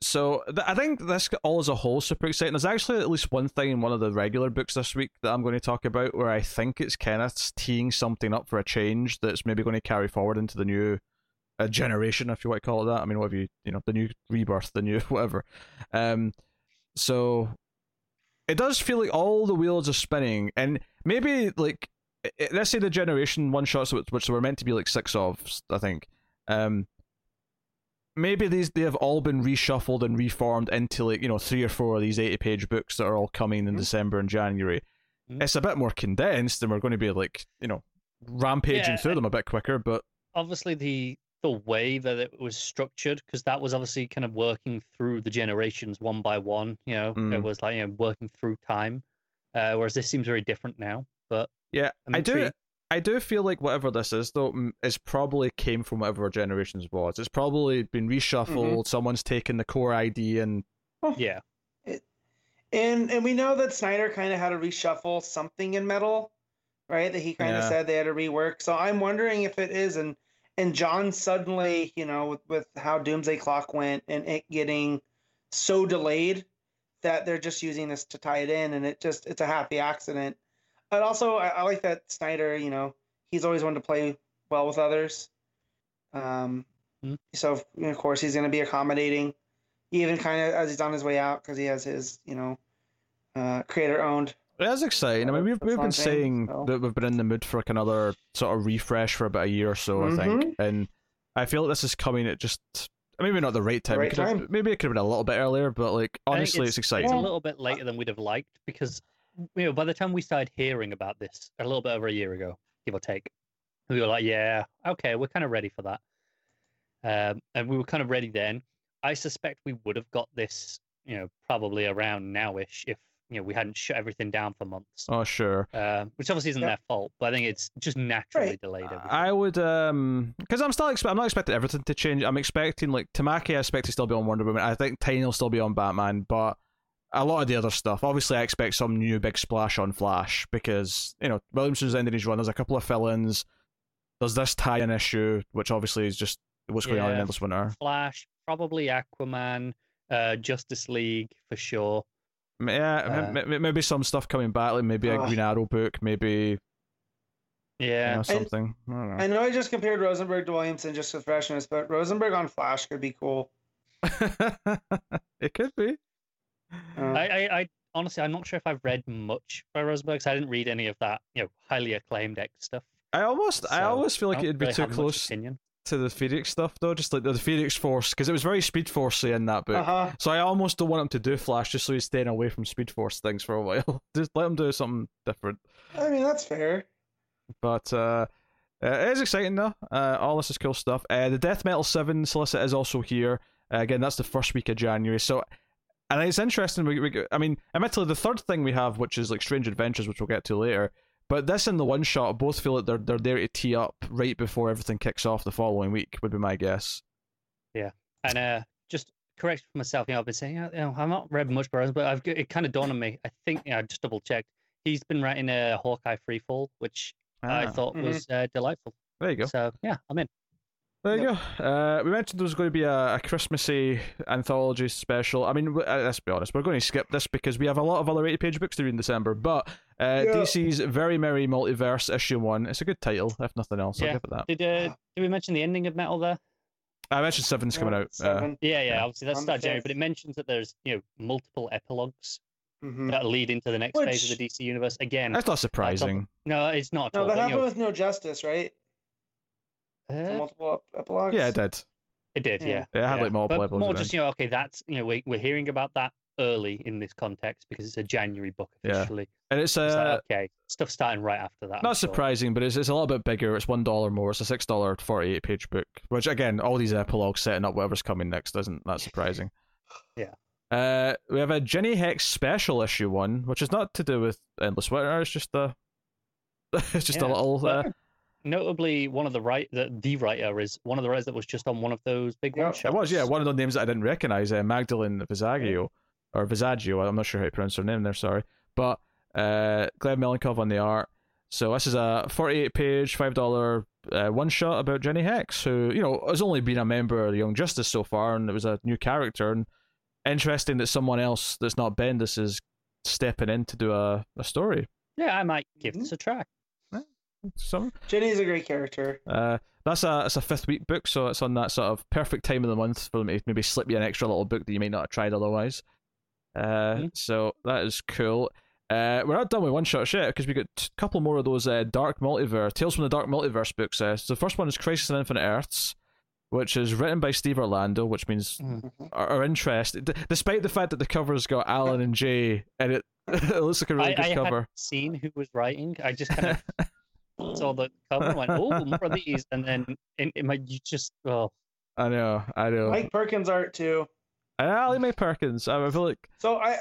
so th- I think this all as a whole super exciting. There's actually at least one thing in one of the regular books this week that I'm going to talk about where I think it's Kenneth's teeing something up for a change that's maybe going to carry forward into the new uh, generation, if you want to call it that. I mean, whatever you you know, the new rebirth, the new whatever. Um, so it does feel like all the wheels are spinning, and maybe like let's say the generation one shots which, which were meant to be like six of, I think. Um, maybe these they have all been reshuffled and reformed into like you know three or four of these eighty page books that are all coming in Mhm. December and January. Mhm. It's a bit more condensed, and we're going to be like you know rampaging Yeah, through them a bit quicker. But obviously the the way that it was structured because that was obviously kind of working through the generations one by one you know Mm. it was like you know working through time uh, whereas this seems very different now but yeah, I do. Intrigued. I do feel like whatever this is though m- is probably came from whatever generations was. It's probably been reshuffled. Mm-hmm. Someone's taken the core idea and yeah And and we know that Snyder kind of had to reshuffle something in metal, right? That he kind of Yeah. said they had to rework. So I'm wondering if it is and and John suddenly, you know, with, with how Doomsday Clock went and it getting so delayed that they're just using this to tie it in and it just it's a happy accident. But also I, I like that Snyder, you know, he's always wanted to play well with others. Um Hmm. so of course he's gonna be accommodating even kind of as he's on his way out because he has his you know uh, creator owned It is exciting. I mean, we've we've been I'm saying, saying so. that we've been in the mood for like another sort of refresh for about a year or so. I think, Mm-hmm. and I feel like this is coming at just maybe not the right time. It right have- time. maybe it could have been a little bit earlier, but like honestly, it's, exciting. it's a little bit later than we'd have liked because you know by the time we started hearing about this a little bit over a year ago give or take we were like yeah okay we're kind of ready for that um, and we were kind of ready then i suspect we would have got this you know probably around nowish if you know we hadn't shut everything down for months Oh sure. um, which obviously isn't Yep. their fault, but I think it's just naturally Right. delayed. Everything. I would um because I'm still expe- I'm not expecting everything to change. I'm expecting like Tamaki. I expect to still be on Wonder Woman. I think Tiny will still be on Batman, but a lot of the other stuff. Obviously, I expect some new big splash on Flash because you know Williamson's ending his run. There's a couple of fill-ins. There's this tie-in issue, which obviously is just what's going on in Yeah. Endless Winter. Flash, probably Aquaman, uh, Justice League for sure. Yeah, Uh, m- maybe some stuff coming back, like maybe a Ugh. Green Arrow book, maybe you Yeah, know, something. I don't know. I know I just compared Rosenberg to Williamson just for freshness, but Rosenberg on Flash could be cool. it could be. Uh, I, I, I honestly, I'm not sure if I've read much by Rosenberg. 'cause I didn't read any of that, you know, highly acclaimed X stuff. I almost, I so always feel like it'd be really too close Opinion. to the Phoenix stuff, though. Just like the Phoenix Force, because it was very Speed Force in that book. uh-huh. So I almost don't want him to do Flash, just so he's staying away from Speed Force things for a while. just let him do something different. I mean, that's fair. But uh, Uh, it is exciting though. Uh, all this is cool stuff. Uh, the Death Metal Seven solicit is also here. Uh, again, that's the first week of January. So, and it's interesting. We, we, I mean, admittedly, the third thing we have, which is like Strange Adventures, which we'll get to later. But this and the one shot both feel like they're they're there to tee up right before everything kicks off the following week. Would be my guess. Yeah, and uh, just correct myself. You know, I've been saying, you know, I've not read much but I've it kind of dawned on me. I think, you know, I just double checked. He's been writing a Hawkeye Freefall, which I Ah, thought Mhm. was uh, delightful. there you go. So yeah, I'm in. There you go. Uh, we mentioned there was going to be a, a Christmassy anthology special. I mean, w- uh, let's be honest, we're going to skip this because we have a lot of other 80 page books to read in December. But uh, Yeah. DC's Very Merry Multiverse issue one, it's a good title, if nothing else. I'll Yeah. give it that. Did uh, did we mention the ending of Metal there? I mentioned Seven's coming out. Uh, Seven. Yeah, yeah. Yeah. Obviously, that's On the start January, but it mentions that there's you know multiple epilogues Mhm. that lead into the next phase of the DC universe. Again, that's not surprising. no, it's not. at No, all, that but, you happened know, with No Justice, right? The uh, multiple epilogues. Yeah, it did. It did, Yeah. yeah. Yeah, it had, like, multiple But episodes more just you know, okay, that's you know, we, we're hearing about that early in this context because it's a January book Yeah. officially. And it's It's uh, like, okay, stuff starting right after that. I'm not sure. surprising, but it's, it's a little bit bigger. It's one dollar more. It's a six dollar forty eight page book. Which again, all these epilogues setting up whatever's coming next isn't that surprising. Yeah. Uh, we have a Jinny Hex special issue one, which is not to do with Endless Winter. It's just a, it's just a little. Uh, Notably, one of the right the, the writer is one of the writers that was just on one of those big Yeah, one it shots. it was yeah one of the names that I didn't recognize. Uh, Magdalene Visaggio or Visaggio. I'm not sure how you pronounce her name there. Sorry, but uh, Gleb Melnikov on the art. So this is a 48 page, five dollar uh, one shot about Jinny Hex, who you know has only been a member of the Young Justice so far, and it was a new character. And interesting that someone else that's not Bendis is stepping in to do a, a story. Yeah, I might give this a try. Some Jinny's a great character. uh, that's a it's a fifth week book, so it's on that sort of perfect time of the month for them to maybe slip you an extra little book that you might not have tried otherwise. Uh, Mhm. so that is cool. Uh, we're not done with one shot yet because we got a couple more of those uh, dark multiverse tales from the dark multiverse books. Uh, so the first one is Crisis on Infinite Earths, which is written by Steve Orlando, which means our, our interest, d- despite the fact that the cover's got Alan and Jay, and it, it looks like a really I, good I cover. seen who was writing. I just kind of saw the cover and went, "Oh, more of these," and then in, in my you just oh I know, I know. Mike Perkins art too. And I like Mike Perkins. I feel like. So I,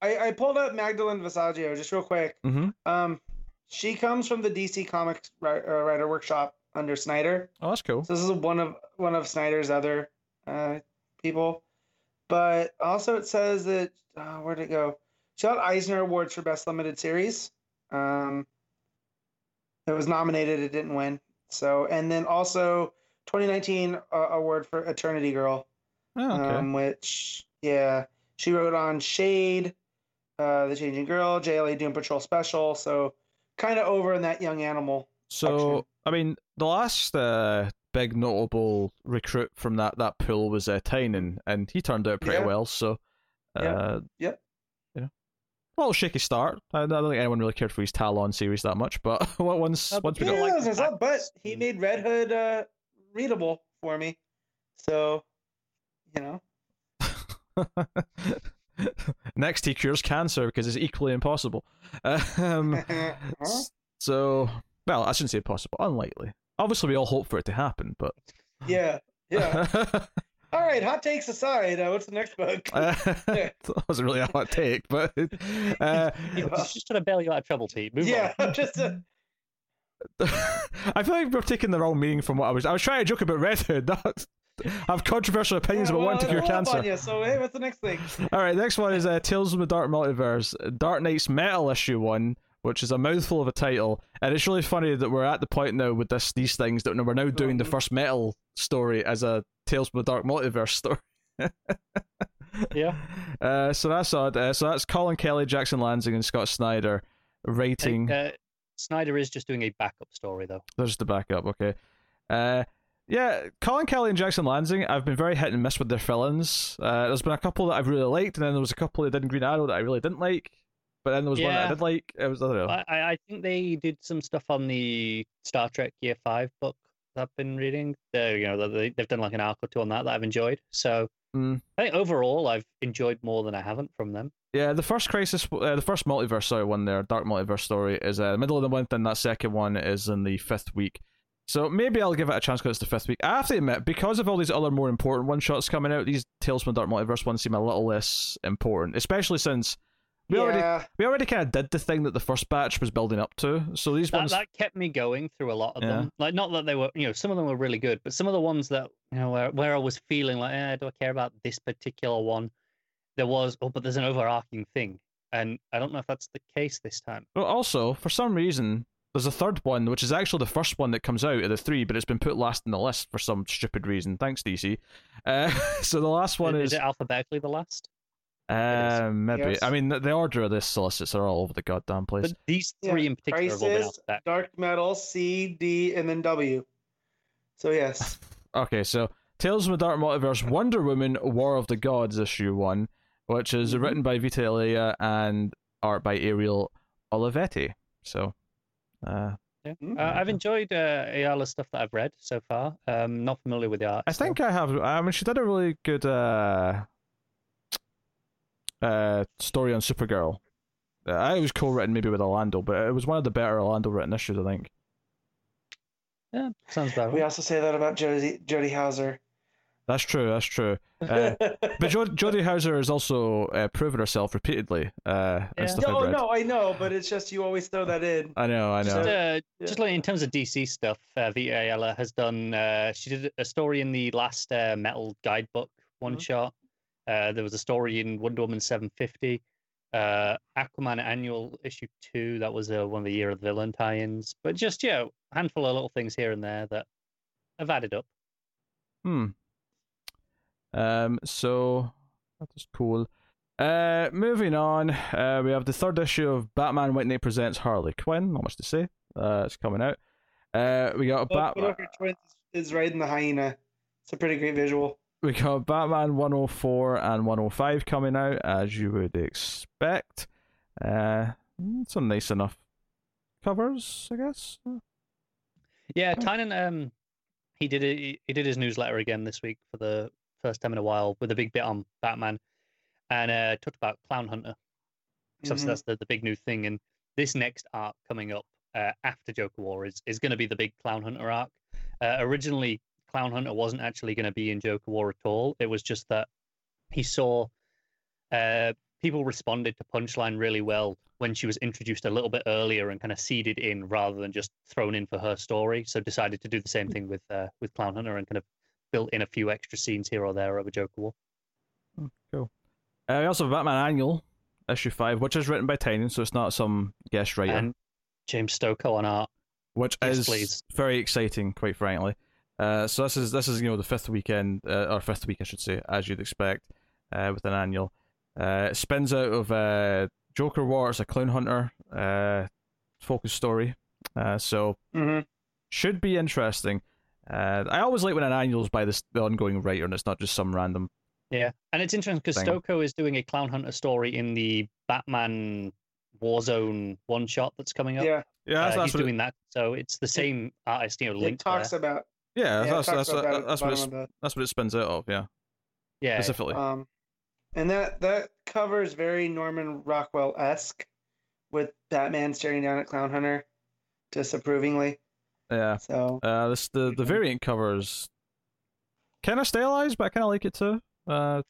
I, I pulled up Magdalene Visaggio just real quick. hmm Um, she comes from the DC Comics wri- uh, writer workshop under Snyder. Oh, that's cool. So this is one of one of Snyder's other uh, people. But also it says that uh, where'd it go? She got Eisner Awards for Best Limited Series. Um, it was nominated, it didn't win. So and then also 2019 uh, award for Eternity Girl, Oh, okay. um, which yeah, she wrote on Shade, uh, The Changing Girl, JLA Doom Patrol Special. So kind of over in that young animal. so, action. I mean, the last uh, big notable recruit from that, that pool was uh, Tynion, and he turned out pretty Yeah. well. So, uh, Yeah. Yep. You know, a little shaky start. I, I don't think anyone really cared for his Talon series that much, but once Uh, but once we got like but he made Red Hood uh, readable for me. So, you know, Next, he cures cancer because it's equally impossible. Um, so, well, I shouldn't say possible, unlikely. Obviously, we all hope for it to happen, but yeah, yeah. All right, hot takes aside, uh, what's the next book? Uh, that wasn't really a hot take, but uh, you know, just trying to bail you out of trouble, Pete. Move yeah, on. just uh, I feel like we're taking the wrong meaning from what I was. I was trying to joke about Red Hood. i have controversial opinions yeah, about well, wanting to cure it'll up on cancer. you, so hey, what's the next thing? All right, next one is uh, Tales of the Dark Multiverse, Dark Nights Metal issue one, which is a mouthful of a title, and it's really funny that we're at the point now with this these things that we're now doing the first metal story as a Tales from the Dark Multiverse story. Yeah. Uh, so that's odd. Uh, so that's Colin Kelly, Jackson Lansing, and Scott Snyder writing. think, uh, Snyder is just doing a backup story though. There's the backup, okay. Uh, yeah, Colin Kelly and Jackson Lansing, I've been very hit and miss with their fill-ins. Uh, there's been a couple that I've really liked, and then there was a couple that did in Green Arrow that I really didn't like. But then there was one that I Yeah. did like. It was I don't know. I, I I think they did some stuff on the Star Trek Year Five book that I've been reading. They, you know, they, they've done like an arc or two on that that I've enjoyed. So Mm. I think overall I've enjoyed more than I haven't from them. Yeah, the first Crisis, uh, the first multiverse, sorry, one there, Dark Multiverse story is uh, middle of the month, and that second one is in the fifth week. So maybe I'll give it a chance because it's the fifth week. I have to admit, because of all these other more important one shots coming out, these Tales from the Dark Multiverse ones seem a little less important, especially since we already we already kind of did the thing that the first batch was building up to. So these That, ones, that kept me going through a lot of Yeah. them. Like, not that they were, you know, some of them were really good, but some of the ones that, you know, where, where I was feeling like, eh, do I care about this particular one? There was, oh, but there's an overarching thing. And I don't know if that's the case this time. Well, also for some reason, there's a third one, which is actually the first one that comes out of the three, but it's been put last in the list for some stupid reason. Thanks, DC. Uh, so the last one is, is, is it alphabetically the last? Uh, maybe. Yes. I mean, the, the order of this solicits are all over the goddamn place. But these Yeah, three in particular have all been Crisis. Dark Metal, C, D, and then W. So yes, Okay, so Tales from the Dark Multiverse, Wonder Woman, War of the Gods, issue one, which is Mhm. written by Vita Ayala and art by Ariel Olivetti. So, uh, Yeah. Mm. Uh, I've enjoyed uh, Ayala's stuff that I've read so far. Um, not familiar with the art. I think I have. I mean, she did a really good uh, uh, story on Supergirl. Uh, I was co-written maybe with Orlando, but it was one of the better Orlando written issues, I think. Yeah, sounds bad. we also say that about Jody Jody Houser. That's true. That's true. Uh, but jo- Jody Houser has also uh, proven herself repeatedly. Uh, Yeah. no, I've no, I know, but it's just you always throw that in. I know. I Just, know. uh, Yeah. just like in terms of DC stuff, uh, Vita Ayala has done. Uh, she did a story in the last uh, Metal Guidebook one Mhm. shot. Uh, there was a story in Wonder Woman 750. Uh, Aquaman Annual Issue Two. That was uh, one of the Year of the Villain tie-ins. But just yeah, a handful of little things here and there that have added up. Hmm. Um. So that is cool. Uh, moving on. Uh, we have the third issue of Batman White Knight presents Harley Quinn. Not much to say. Uh, it's coming out. Uh, we got a But Batman. Joker Twins is riding the hyena. It's a pretty great visual. We got Batman 104 and 105 coming out, as you would expect. Uh, some nice enough covers, I guess. Yeah, Tynion, um, he did it. He did his newsletter again this week for the first time in a while with a big bit on Batman, and uh, talked about Clown Hunter. So Mhm. that's the, the big new thing. And this next arc coming up uh, after Joker War is is going to be the big Clown Hunter arc. Uh, originally, Clown Hunter wasn't actually going to be in Joker War at all. It was just that he saw uh, people responded to Punchline really well when she was introduced a little bit earlier and kind of seeded in rather than just thrown in for her story. So decided to do the same thing with uh, with Clown Hunter and kind of built in a few extra scenes here or there of a Joker War. Uh, we also have Batman Annual, issue 5, which is written by Tynion, so it's not some guest writer. And James Stokoe on art. which Yes, is please. very exciting, quite frankly. Uh, so this is this is you know the fifth weekend uh, or fifth week I should say, as you'd expect, uh, with an annual. Uh, it spins out of uh, Joker War. It's a clown hunter uh, focus story, uh, so hmm should be interesting. Uh, I always like when an annual is by this the ongoing writer and it's not just some random. Yeah, and it's interesting because Thing. Stokoe is doing a Clown Hunter story in the Batman Warzone one shot that's coming up. Yeah, Yeah, Uh, that's, that's he's what it- doing that, so it's the same artist, you know, it linked talks there. about. Yeah, Yeah, it that's that's that that's what it's, bottom that's what it spins out of. Yeah, Yeah, specifically. um, and that that cover is very Norman Rockwell esque, with Batman staring down at Clown Hunter, disapprovingly. yeah. So Uh, this the the variant covers kind of stylized, but I kind of like it too. Uh,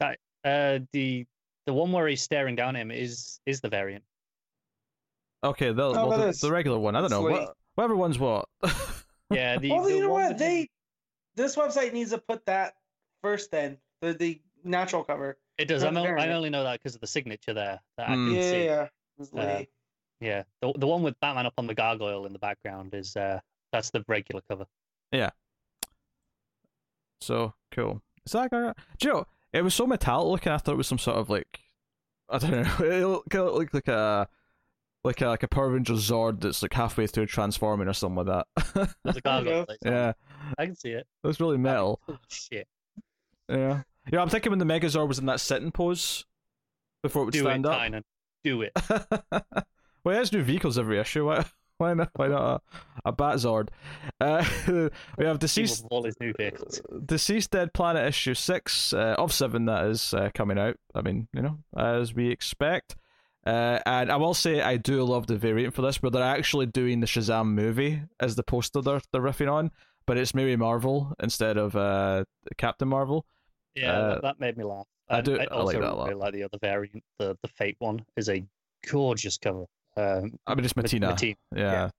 uh, the the one where he's staring down at him is is the variant. okay, the Oh, well, the, the regular one. I don't know. What, whatever one's what. Yeah, the. well, the you know what they. has- This website needs to put that first. Then the the natural cover. It does. I'm the o- I only know that because of the signature there that I Mm. can Yeah, see. yeah. It's Uh, Yeah, the the one with Batman up on the gargoyle in the background is uh that's the regular cover. Yeah. So cool. Is that guy? Do you know? It was so metallic looking. I thought it was some sort of like I don't know. It looked like like a like a like a Power Ranger Zord that's like halfway through transforming or something like that. There's a gargoyle. go. place on it. yeah, I can see it. it was really metal. Oh, shit. Yeah, yeah. I'm thinking when the Megazord was in that sitting pose before it would Do it, stand up. Tynion. Do it. well, there's new vehicles every issue. Why, why not? Why not a, a Batzord? Uh, we have deceased, all his new vehicles. DCeased dead planet issue six uh, of seven that is uh, coming out. I mean, you know, as we expect. Uh, and I will say I do love the variant for this, where they're actually doing the Shazam movie as the poster they're, they're riffing on, but it's Mary Marvel instead of uh, Captain Marvel. Yeah, Uh, that, made me laugh. I do- I also like that a lot. really like the other variant. The the Fate one is a gorgeous cover. Um, I mean, it's Ma- Mattina. Mattina. Yeah.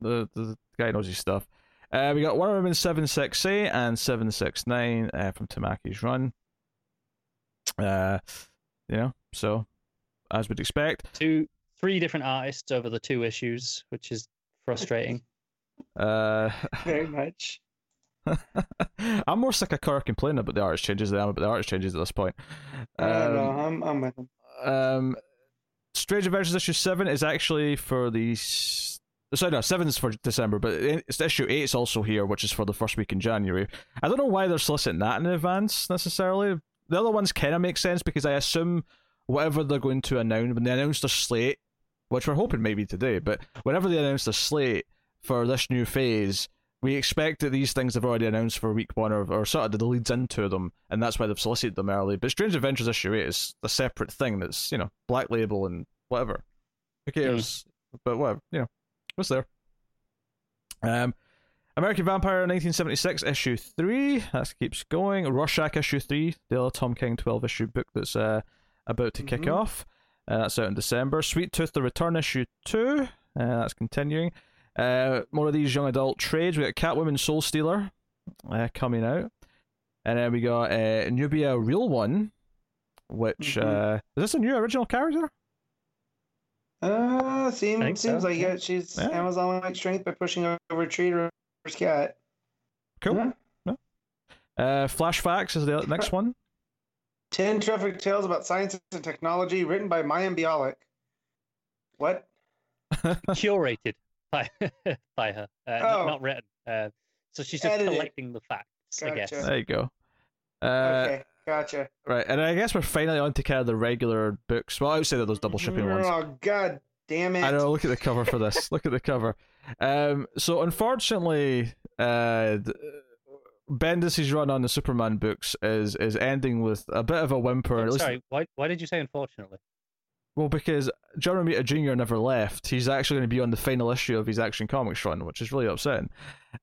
The, the the guy knows his stuff. Uh, we got Wonder Woman 768 and 769 uh, from Tamaki's run. Uh, you know, so as we'd expect. Two, three different artists over the two issues, which is frustrating. Uh, Very much. I'm more sick of Kirk complaining about the artist changes than I am about the artist changes at this point. I don't know. Um, I'm I'm with him. um, Strange Adventures issue seven is actually for the. Sorry, no, seven is for December, but it's issue eight is also here, which is for the first week in January. I don't know why they're soliciting that in advance necessarily. The other ones kind of make sense because I assume whatever they're going to announce when they announce the slate, which we're hoping maybe today, but whenever they announce the slate for this new phase, we expect that these things they've already announced for week one or, or sort of the leads into them, and that's why they've solicited them early. But Strange Adventures issue eight is a separate thing that's you know black label and whatever. Who cares? But whatever, you know, what's there? Um, American Vampire 1976 issue three that keeps going. Rorschach issue three, the other Tom King 12 issue book that's uh about to kick Mhm. off. Uh, that's out in December. Sweet Tooth the Return issue two, uh, that's continuing. Uh, more of these young adult trades. We got Catwoman Soul Stealer uh, coming out, and then we got uh, Nubia Real One, which Mhm. uh, is this a new original character? Uh, seems seems so, like yeah. it. She's Yeah. Amazon like strength by pushing over Trader's cat. Cool. Yeah. Uh, Flash Facts is the next one. Ten terrific tales about science and technology, written by Mayim Bialik. What? Curated by by her, uh, not, Oh. not written. Uh, so she's just Edited. collecting the facts, I guess. There you go. Uh, okay, gotcha. Right, and I guess we're finally on to kind of the regular books. Well, outside of those double shipping ones. Oh god damn it! I know. Look at the cover for this. look at the cover. Um, so unfortunately, uh, th- Bendis' run on the Superman books is is ending with a bit of a whimper. At least- sorry, why why did you say unfortunately? well, because John Romita Jr. never left. He's actually going to be on the final issue of his Action Comics run, which is really upsetting.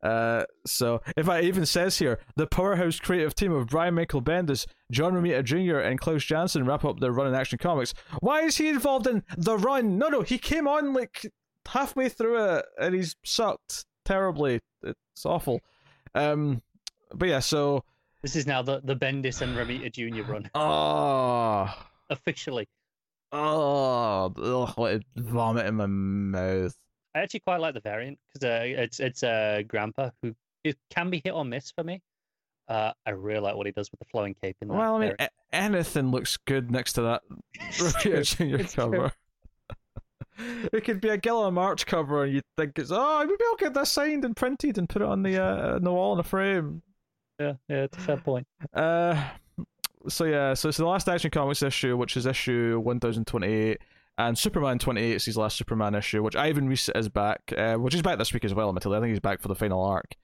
Uh, so, if I even says here the powerhouse creative team of Brian Michael Bendis, John Romita Jr., and Klaus Janson wrap up their run in Action Comics. Why is he involved in the run? No, no, he came on like halfway through it and he's sucked terribly. It's awful. Um, but yeah, so This is now the the Bendis and Romita Jr. run oh, officially. oh, ugh, vomit in my mouth. I actually quite like the variant because uh, it's it's uh, Grandpa who it can be hit or miss for me. Uh, I really like what he does with the flowing cape in that. Well, I mean, a- anything looks good next to that It's true, Romita Jr. it's true. cover. it could be a Guillem March cover, and you'd think it's oh, maybe I'll get this signed and printed and put it on the uh, on the wall in a frame. Yeah, yeah, it's a fair point. Uh, so yeah, so it's the last Action Comics issue, which is issue one thousand twenty eight, and Superman twenty eight is his last Superman issue, which Ivan Reis is back, uh, which is back this week as well. Admittedly, I think he's back for the final arc,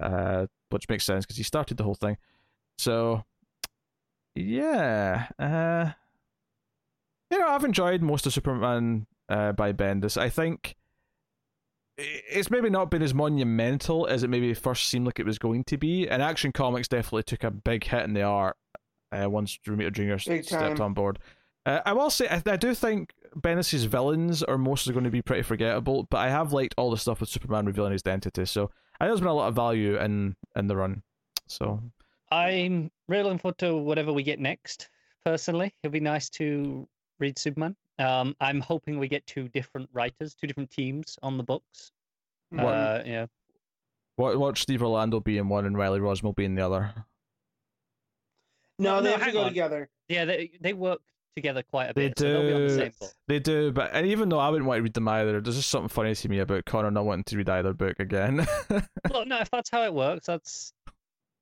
uh, which makes sense because he started the whole thing. So yeah, uh, you know, I've enjoyed most of Superman uh, by Bendis. I think it's maybe not been as monumental as it maybe first seemed like it was going to be. And Action Comics definitely took a big hit in the art uh, once Romita Jr. s- Big stepped time. on board. Uh, I will say, I, I do think Bendis' villains are mostly going to be pretty forgettable, but I have liked all the stuff with Superman revealing his identity. So I know there's been a lot of value in in the run. So I'm really looking forward to whatever we get next. Personally, it'd be nice to read Superman. Um, I'm hoping we get two different writers, two different teams on the books. What? Uh, yeah, watch, watch Steve Orlando be in one and Riley Rossmo be in the other. no, no, they have to go on. together. yeah, they they work together quite a They bit. so they'll be the do. same book. They do, but and even though I wouldn't want to read them either, there's just something funny to me about Connor not wanting to read either book again. Look, no, if that's how it works, that's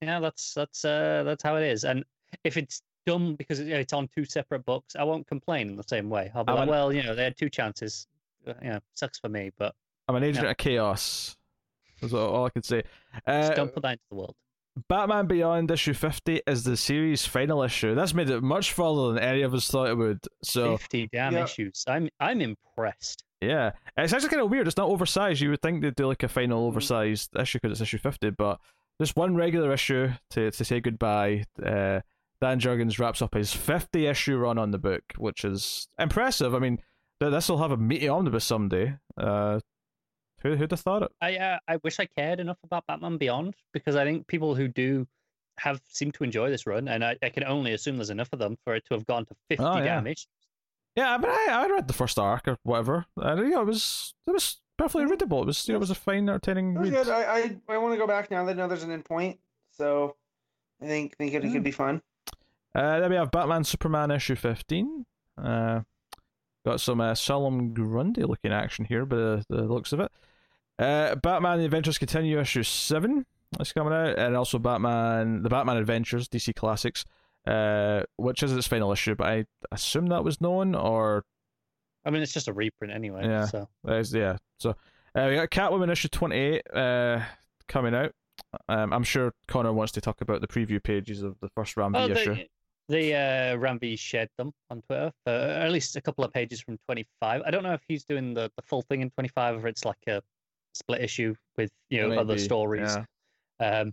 yeah, that's that's uh that's how it is. And if it's done because it's on two separate books, I won't complain in the same way. I'll be I'm like, an- well, you know, they had two chances. Uh, You know, sucks for me, but I'm an agent Yeah. of chaos. That's all, all I can say. Uh, just don't put that into the world. Batman Beyond issue 50 is the series final issue. That's made it much further than any of us thought it would. So, Fifty damn Yeah. issues. I'm I'm impressed. yeah. It's actually kind of weird. It's not oversized. You would think they'd do like a final Mhm. oversized issue because it's issue 50, but just one regular issue to, to say goodbye. Uh, Dan Jurgens wraps up his 50 issue run on the book, which is impressive. I mean, th- this will have a meaty omnibus someday. Uh, who, who'd have thought it? I uh, I wish I cared enough about Batman Beyond because I think people who do have seem to enjoy this run, and I, I can only assume there's enough of them for it to have gone to fifty Oh, yeah. damn issues. Yeah, but I, I read the first arc or whatever. And, you know, it was it was perfectly readable. It was you know, it was a fine, entertaining It read. good. I I, I want to go back now that I know there's an endpoint. So I think think it, it Hmm. could be fun. Uh, then we have Batman Superman issue fifteen. Uh, got some uh, Solomon Grundy looking action here, but the looks of it. Uh, Batman: The Adventures Continue issue seven is coming out, and also Batman: The Batman Adventures DC Classics, uh, which is its final issue. But I assume that was known, or I mean, it's just a reprint anyway. Yeah. So yeah. So uh, we got Catwoman issue 28 uh, coming out. Um, I'm sure Connor wants to talk about the preview pages of the first Ram V oh, issue. they, they uh, Ram V shared them on Twitter for at least a couple of pages from 25. I don't know if he's doing the, the full thing in 25 or it's like a split issue with you know other stories. yeah. Um,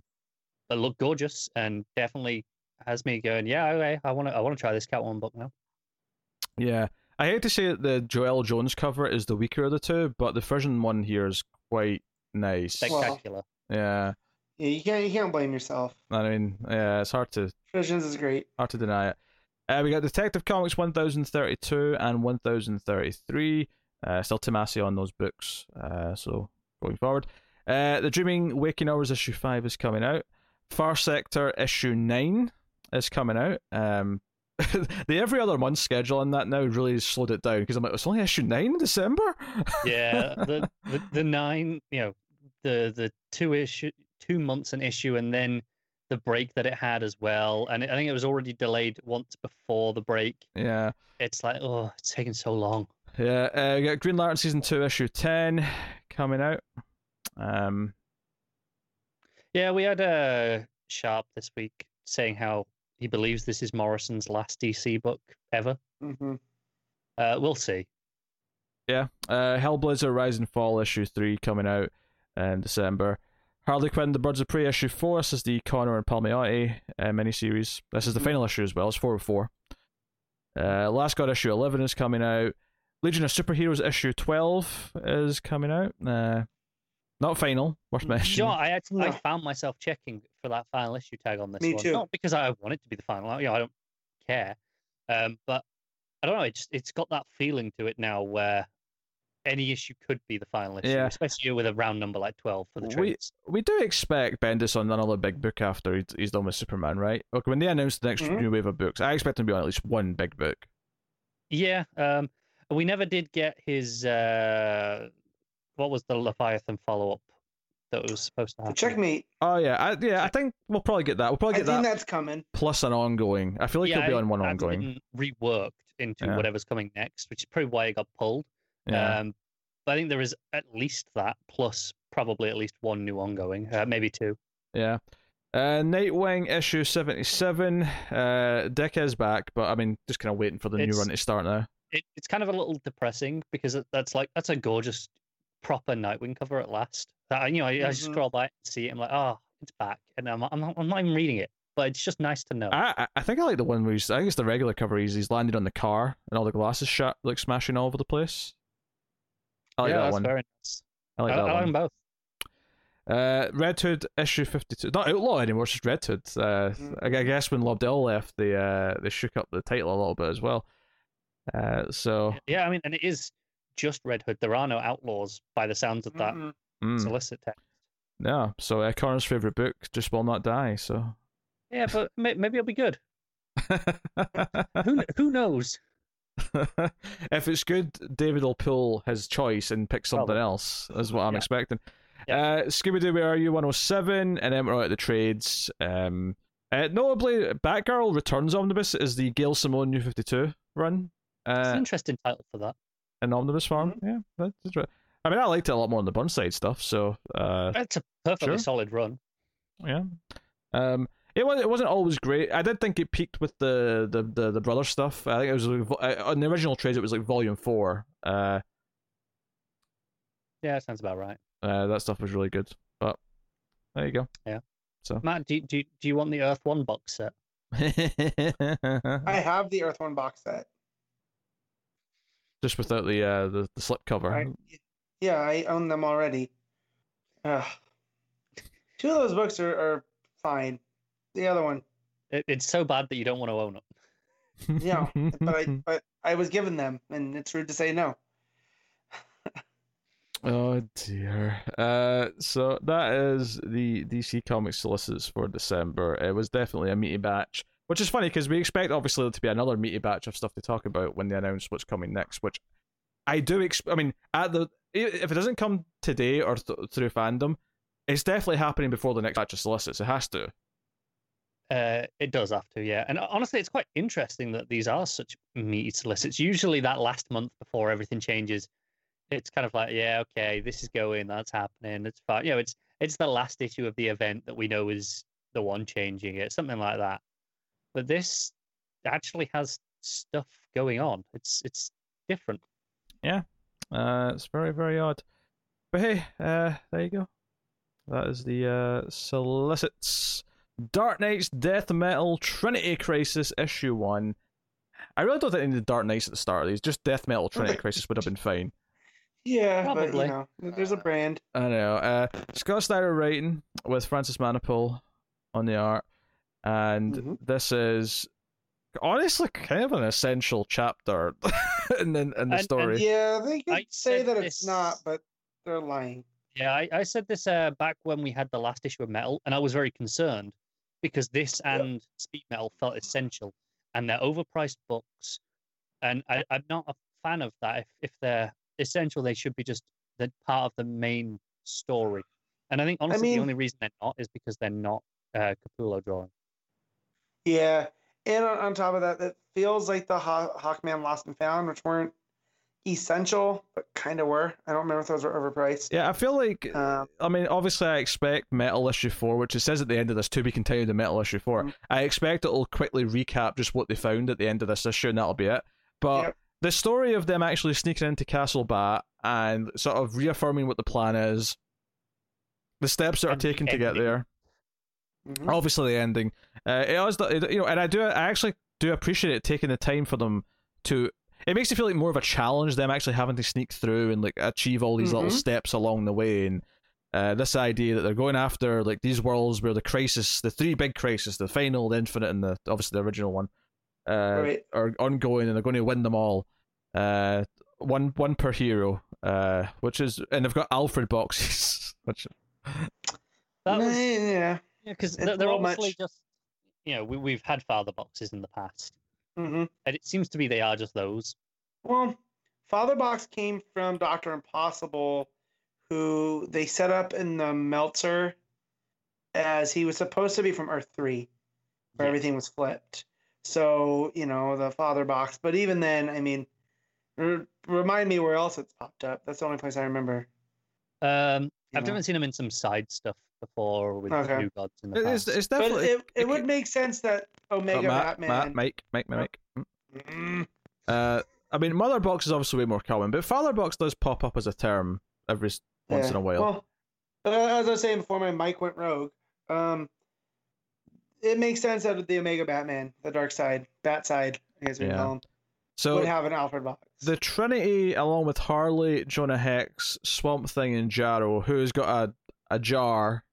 but look gorgeous and definitely has me going. Yeah, okay, I want to I want to try this Catwoman book now. Yeah. I hate to say that the Joëlle Jones cover is the weaker of the two, but the Fusion one here is quite nice. Well- Spectacular. Yeah. Yeah, you can't you can't blame yourself. I mean, yeah, it's hard to Visions is great. hard to deny it. Uh, we got Detective Comics 1032 and 1033. Uh, still Tomasi on those books. Uh, so going forward. Uh, the Dreaming Waking Hours issue 5 is coming out. Far Sector issue 9 is coming out. Um, the every other month schedule on that now really slowed it down because I'm like, it's only issue 9 in December? yeah, the, the the nine, you know, the the two issue, two months an issue, and then the break that it had as well. And I think it was already delayed once before the break. yeah. It's like, oh, it's taking so long. Yeah, uh, we got Green Lantern season two, issue ten, coming out. Um, Yeah, we had uh, Sharp this week saying how he believes this is Morrison's last DC book ever. hmm Uh, we'll see. yeah, uh, Hellblazer: Rise and Fall issue three coming out in December. Harley Quinn: The Birds of Prey issue four. This is the Conner and Palmiotti uh, miniseries. This is the Mhm. final issue as well. It's four of four. Uh, Last God issue eleven is coming out. Legion of Superheroes issue twelve is coming out. Uh, not final, worth You You know, I actually I found myself checking for that final issue tag on this Me one. too. Not because I want it to be the final. You know, I don't care. Um, but I don't know. It's it's got that feeling to it now where any issue could be the final issue, Yeah. especially with a round number like twelve for the trades. we do expect Bendis on another big book after he's, he's done with Superman, right? Look, when they announce the next Mhm. new wave of books, I expect him to be on at least one big book. Yeah. Um, we never did get his. Uh, what was the Leviathan follow up that was supposed to happen? Checkmate. Oh yeah, I, yeah. I think we'll probably get that. We'll I probably think get that that's coming. plus an ongoing. I feel like yeah, he'll be on one ongoing. reworked into Yeah. whatever's coming next, which is probably why it got pulled. Yeah, Um, but I think there is at least that, plus probably at least one new ongoing, uh, maybe two. yeah. Uh, Nightwing issue seventy-seven. Uh, Dick is back, but I mean, just kind of waiting for the new It's- run to start now. It, it's kind of a little depressing because it, that's like that's a gorgeous, proper Nightwing cover at last. That you know, I, I just scroll by and see it. I'm like, oh, it's back, and I'm I'm not, I'm not even reading it, but it's just nice to know. I I- I think I like the one where he's. I think it's the regular cover. He's he's landed on the car and all the glasses shut, like smashing all over the place. I like yeah, that that's one. very nice. I like I, that I like one. them both. Uh, Red Hood issue fifty two. Not Outlaw anymore. It's just Red Hood. Uh, I, I guess when Lobdell left, they uh they shook up the title a little bit as well. Uh, so Yeah, I mean, and it is just Red Hood. There are no outlaws by the sounds of that Mhm. mm, solicit text. yeah. So uh, Connor's favorite book just will not die. So Yeah, but maybe it'll be good. Who who knows? If it's good, David will pull his choice and pick something Probably. else. Is what I'm Yeah. expecting. Yeah. Uh, Scooby Doo, where are you? 107, and then we're out at the trades. Um, uh, notably, Batgirl Returns Omnibus is the Gail Simone New 52 run. It's an Uh, interesting title for that. An omnibus form. Yeah, that's right. I mean, I liked it a lot more than the Burnside stuff. So, uh, It's a perfectly sure. solid run. yeah. Um, it was it wasn't always great. I did think it peaked with the the the, the brother stuff. I think it was like, uh, on the original trades. It was like volume four. Uh, Yeah, sounds about right. uh, that stuff was really good. But there you go. Yeah. So Matt, do, do, do you want the Earth One box set? I have the Earth One box set. Just without the uh the, the slip cover. I, yeah, I own them already. Ugh. Two of those books are, are fine. The other one, It, it's so bad that you don't want to own it. yeah, but I but I was given them, and it's rude to say no. Oh dear. Uh, so that is the DC Comics solicits for December. It was definitely a meaty batch, which is funny because we expect obviously to be another meaty batch of stuff to talk about when they announce what's coming next. Which I do. Exp- I mean, at the if it doesn't come today or th- through fandom, it's definitely happening before the next batch of solicits. It has to. Uh, it does have to, yeah. And honestly, it's quite interesting that these are such meaty solicits. Usually, that last month before everything changes, it's kind of like, yeah, okay, this is going, that's happening, it's fine. You know, it's it's the last issue of the event that we know is the one changing it, something like that. But this actually has stuff going on. It's it's different. Yeah, uh, it's very very odd. But hey, uh, there you go. That is the uh, solicits. Dark Nights Death Metal Trinity Crisis issue one. I really don't think they needed Dark Nights at the start of these. Just Death Metal Trinity Crisis would have been fine. Yeah, but Probably. you know, there's a brand. I know. Uh, Scott Snyder writing with Francis Manapul on the art, and Mhm. this is honestly kind of an essential chapter in the, in the And- and story. Yeah, they could I say said that it's not, but they're lying. Yeah, I, I said this uh, back when we had the last issue of Metal, and I was very concerned because this and Speed Metal felt essential, and they're overpriced books, and I, I'm not a fan of that. If if they're essential, they should be just the part of the main story. And I think honestly, mean- the only reason they're not is because they're not uh, Capullo drawing. Yeah, and on, on top of that, it feels like the Haw- Hawkman Lost and Found, which weren't essential, but kind of were. I don't remember if those were overpriced. Yeah, I feel like Um, I mean, obviously, I expect Metal Issue 4, which it says at the end of this, to be continued in Metal Issue 4. Mhm. I expect it'll quickly recap just what they found at the end of this issue, and that'll be it. But Yep. the story of them actually sneaking into Castle Bat and sort of reaffirming what the plan is, the steps that are And the taken to get ending. there, mhm. obviously the ending. Uh, it is, the- you know, and I do, I actually do appreciate it taking the time for them to. It makes it feel like more of a challenge, them actually having to sneak through and like achieve all these little Mhm. steps along the way, and uh, this idea that they're going after like these worlds where the crisis, the three big crises, the final, the infinite, and the obviously the original one, uh, Right. are ongoing, and they're going to win them all. Uh, one one per hero, uh, which is, and they've got Alfred boxes, which That was yeah. yeah, because It's they're, a obviously much. just you know we, we've had father boxes in the past, hmm and it seems to be they are just those. Well, Father Box came from Doctor Impossible, who they set up in the Meltzer as he was supposed to be from Earth Three, where Yeah. everything was flipped. So you know the Father Box, but even then, I mean, r- remind me where else it's popped up. That's the only place I remember. Um, you I've know. never seen him in some side stuff before with Okay. New Gods in the it is, past. it's But definitely. it, it would make sense that Oh, Omega Matt, Batman. Matt, Mike, Mike, Mike, Mike. Mm, Uh, I mean, Mother Box is obviously way more common, but Father Box does pop up as a term every once yeah. in a while. Well, as I was saying before, my mic went rogue. Um, it makes sense that the Omega Batman, the Dark Side, Bat Side, I guess we Yeah. call him, so would have an Alfred box. the Trinity, along with Harley, Jonah Hex, Swamp Thing, and Jarro, who's got a a jar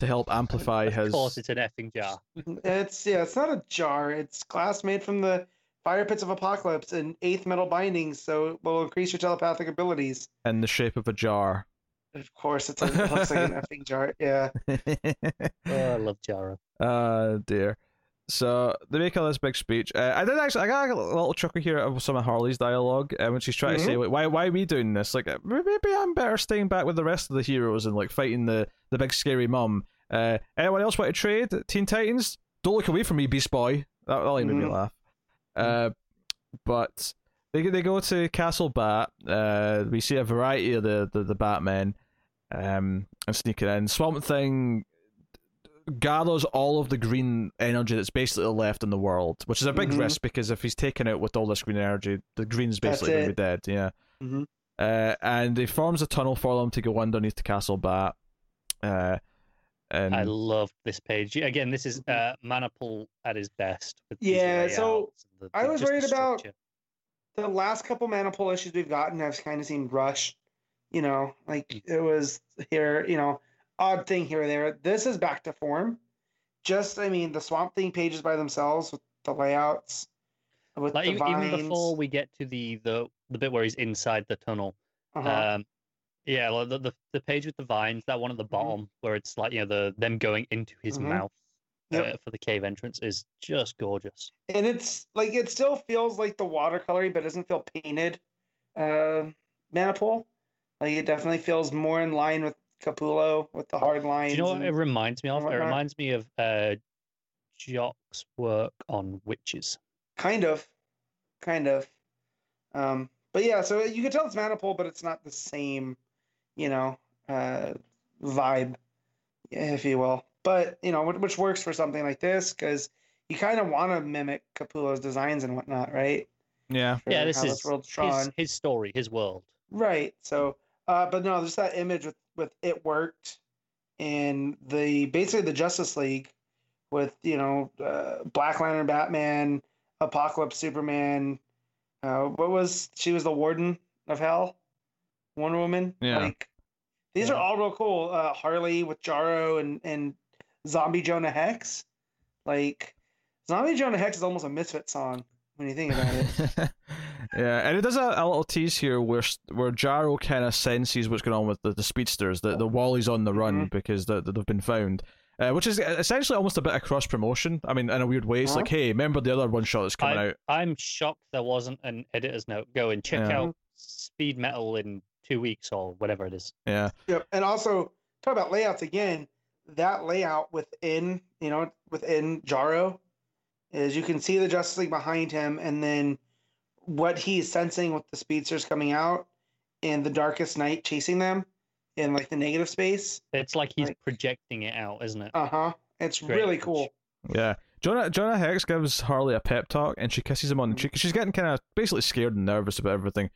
to help amplify of his. course, it's an effing jar. It's yeah, it's not a jar. It's glass made from the fire pits of apocalypse and eighth metal bindings, so it will increase your telepathic abilities. in the shape of a jar. Of course, it's a, it looks like an effing jar. Yeah. Oh, I love Jarro. Oh uh, dear. So they make all this big speech. Uh, I did actually. I got a little chuckle here of some of Harley's dialogue uh, when she's trying to say, like, "Why, why are we doing this? Like, uh, maybe I'm better staying back with the rest of the heroes and like fighting the the big scary mom. Uh, anyone else want to trade Teen Titans? Don't look away from me, Beast Boy. That that made me Mhm. laugh. Uh, but they they go to Castle Bat. Uh, we see a variety of the the, the Batmen, um, and sneaking in. Swamp Thing gathers all of the green energy that's basically left in the world, which is a big Mhm. risk because if he's taken out with all this green energy, the green's basically going to be dead. Yeah. Mhm. Uh, and he forms a tunnel for them to go underneath the castle bat. Uh, and I love this page. Again, this is uh, Manapul at his best. With Yeah, so the- I was just the worried about- the last couple Manapul issues we've gotten I've kind of seemed rushed. You know, like Mm. it was here, you know, odd thing here or there. This is back to form. Just, I mean, the Swamp Thing pages by themselves with the layouts, with Like the even, even vines. before we get to the the the bit where he's inside the tunnel. uh-huh. Um, yeah, like the, the the page with the vines, that one at the Mm-hmm. bottom where it's like you know the them going into his Mhm. mouth Yep. uh, for the cave entrance is just gorgeous. and it's like it still feels like the watercolory, but it doesn't feel painted. Uh, mana like it definitely feels more in line with Capullo with the hard lines. Do you know what it reminds me of? It reminds me of uh, Jock's work on Wytches. kind of kind of um but yeah so you can tell it's Manapul but it's not the same you know uh vibe if you will but you know which works for something like this because you kind of want to mimic capullo's designs and whatnot right yeah, For Yeah, this is world's His, his story, his world. right so uh but no just that image with with it worked and the basically the justice league with you know uh, black lantern batman apocalypse superman uh what was she was the warden of hell? Wonder woman? Yeah. like these are all real cool uh harley with jarro and and zombie jonah hex. Like zombie jonah hex is almost a misfit song when you think about it yeah, and it does a, a little tease here where where Jarro kind of senses what's going on with the, the speedsters. The the Wally's on the run Mhm. because the, the- they've been found, uh, which is essentially almost a bit of cross promotion. I mean, in a weird way, it's Uh-huh. like, hey, remember the other one shot that's coming out? I'm shocked there wasn't an editor's note. Go and check Yeah. out Speed Metal in two weeks or whatever it is. Yeah, Yep. And also talk about layouts again. That layout within, you know, within Jarro is you can see the Justice League behind him and then what he's sensing with the speedsters coming out and the darkest night chasing them in like the negative space. It's like he's Like- projecting it out, isn't it? Uh-huh. It's Great really cool. yeah. Jonah Jonah Hex gives Harley a pep talk, and she kisses him on the cheek. She's getting kind of basically scared and nervous about everything.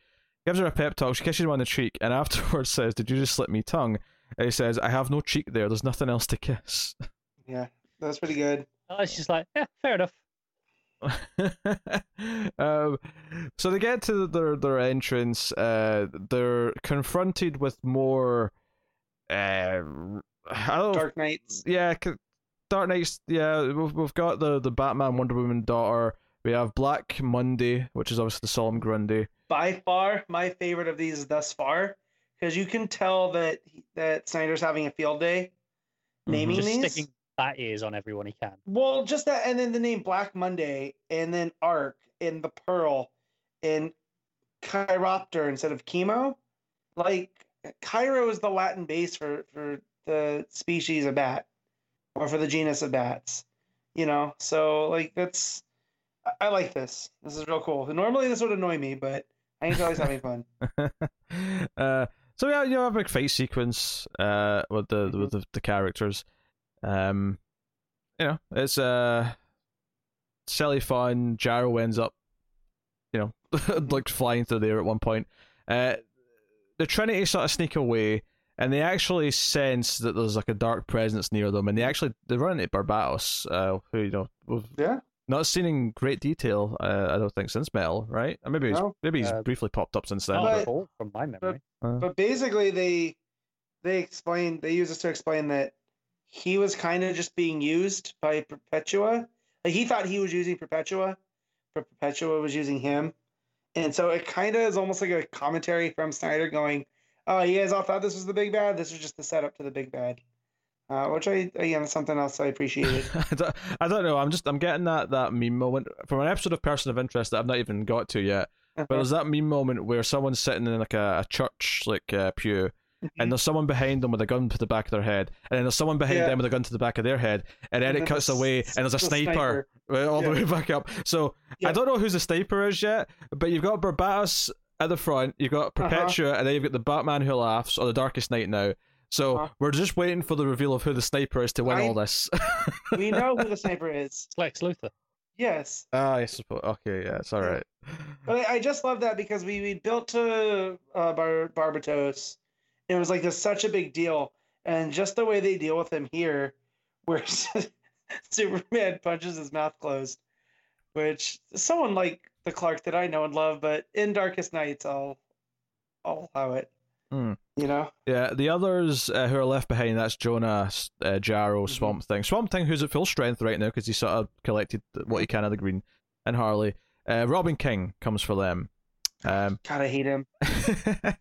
Gives her a pep talk. She kisses him on the cheek, and afterwards says, "Did you just slip me tongue?" And he says, "I have no cheek there. There's nothing else to kiss." Yeah. That's pretty good. Oh, it's just like, yeah, fair enough. um, so they get to their their entrance. Uh, they're confronted with more. Uh, I don't. Dark Knights. yeah, Dark Knights. Yeah, we've, we've got the the Batman Wonder Woman daughter. We have Black Monday, which is obviously the Solomon Grundy. By far my favorite of these thus far because you can tell that that Snyder's having a field day naming Just these. sticking bat ears on everyone he can. Well, just that, and then the name Black Monday, and then Arc, and the Pearl, and Chiropter instead of chemo. Like Cairo is the Latin base for for the species of bat, or for the genus of bats. You know, so like that's I- I like this. This is real cool. Normally this would annoy me, but I enjoy always having fun. uh, so yeah, you have a big fight sequence uh, with the with the, the characters. Um, you know, it's uh, silly fun. Jarro ends up, you know, like flying through there at one point. Uh, the Trinity sort of sneak away, and they actually sense that there's like a dark presence near them, and they actually they run into Barbatos, uh, who you know we've Yeah. not seen in great detail. Uh, I don't think since Metal, right? Or maybe he's, No. maybe he's Uh, briefly popped up since then. Not But- from my memory. Uh, But basically, they they explain they use this to explain that he was kind of just being used by Perpetua. Like he thought he was using Perpetua, but Perpetua was using him, and so it kind of is almost like a commentary from Snyder going, "Oh, you guys all thought this was the big bad. This was just the setup to the big bad." Uh, which I again something else I appreciated. I, don't, I don't know. I'm just I'm getting that that meme moment from an episode of Person of Interest that I've not even got to yet. But there's that meme moment where someone's sitting in like a, a church like uh, pew, and there's someone behind them with a gun to the back of their head, and then there's someone behind Yeah. them with a gun to the back of their head, and then And it cuts away, and there's a the sniper, right, all the way back up. So I don't know who the sniper is yet, but you've got Barbatos at the front, you've got Uh-huh. Perpetua, and then you've got the Batman who laughs, or the Darkest Knight now. So Huh. we're just waiting for the reveal of who the sniper is to win I- all this. We know who the sniper is. It's Lex Luthor. Yes. Ah, I suppose. Okay, yeah, it's all right. But I, I just love that because we, we built to uh, Bar- Barbatos. It was like this such a big deal, and just the way they deal with him here, where Superman punches his mouth closed, which someone like the Clark that I know and love, but in Darkest Nights, I'll I'll allow it. Hmm. You know, Yeah, the others uh, who are left behind, that's Jonah, uh, Jarro, Mhm. Swamp Thing. Swamp Thing, who's at full strength right now because he sort of collected what he can of the green, and Harley. Uh, Robin King comes for them. Um, God, I hate him. I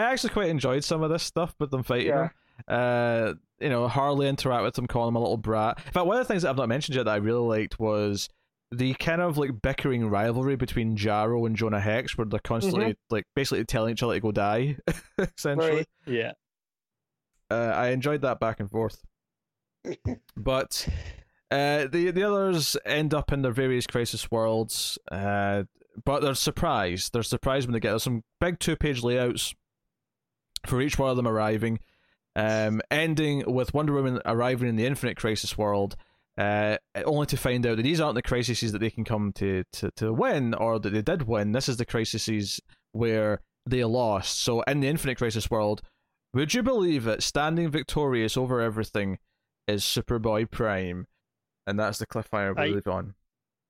actually quite enjoyed some of this stuff with them fighting Yeah. him. Uh, you know, Harley interact with him, calling him a little brat. In fact, one of the things that I've not mentioned yet that I really liked was the kind of like bickering rivalry between Jarro and Jonah Hex, where they're constantly like basically telling each other to go die, essentially. Right. Yeah. Uh, I enjoyed that back and forth. but uh, the the others end up in their various crisis worlds, uh, but they're surprised. They're surprised when they get there's some big two page layouts for each one of them arriving, um, ending with Wonder Woman arriving in the Infinite Crisis world. Uh, only to find out that these aren't the crises that they can come to, to, to win or that they did win. This is the crises where they lost. So in the Infinite Crisis world, would you believe it? Standing victorious over everything is Superboy Prime, and that's the cliffhanger we I- leave on.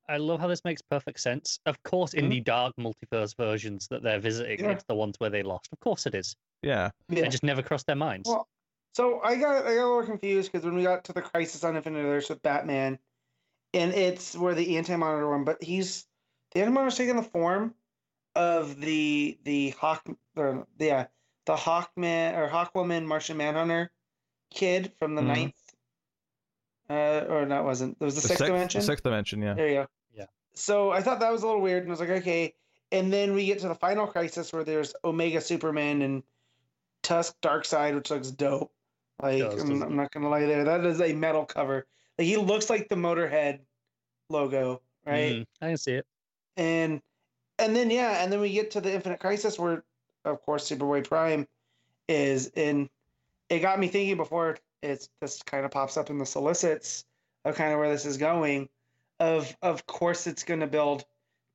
I love how this makes perfect sense. Of course, in Mhm. the dark multiverse versions that they're visiting, Yeah. it's the ones where they lost. Of course it is. Yeah, Yeah. It just never crossed their minds. Well, so I got I got a little confused because when we got to the Crisis on Infinite Earths with Batman, and it's where the Anti Monitor one, but he's the Anti Monitor's taking the form of the the Hawk or yeah the Hawkman or Hawkwoman Martian Manhunter kid from the Mhm. ninth. Uh, or that wasn't. It was the, sixth, dimension. The sixth dimension, yeah. There you go. So I thought that was a little weird, and I was like, okay. And then we get to the final crisis where there's Omega Superman and Tusk Darkseid, which looks dope. Like Does, I'm, I'm not gonna lie there. That is a metal cover. Like he looks like the Motorhead logo, right? Mhm, I can see it. And and then yeah, and then we get to the Infinite Crisis where, of course, Superboy Prime is in. It got me thinking before it's this kind of pops up in the solicits of kind of where this is going. Of of course, it's going to build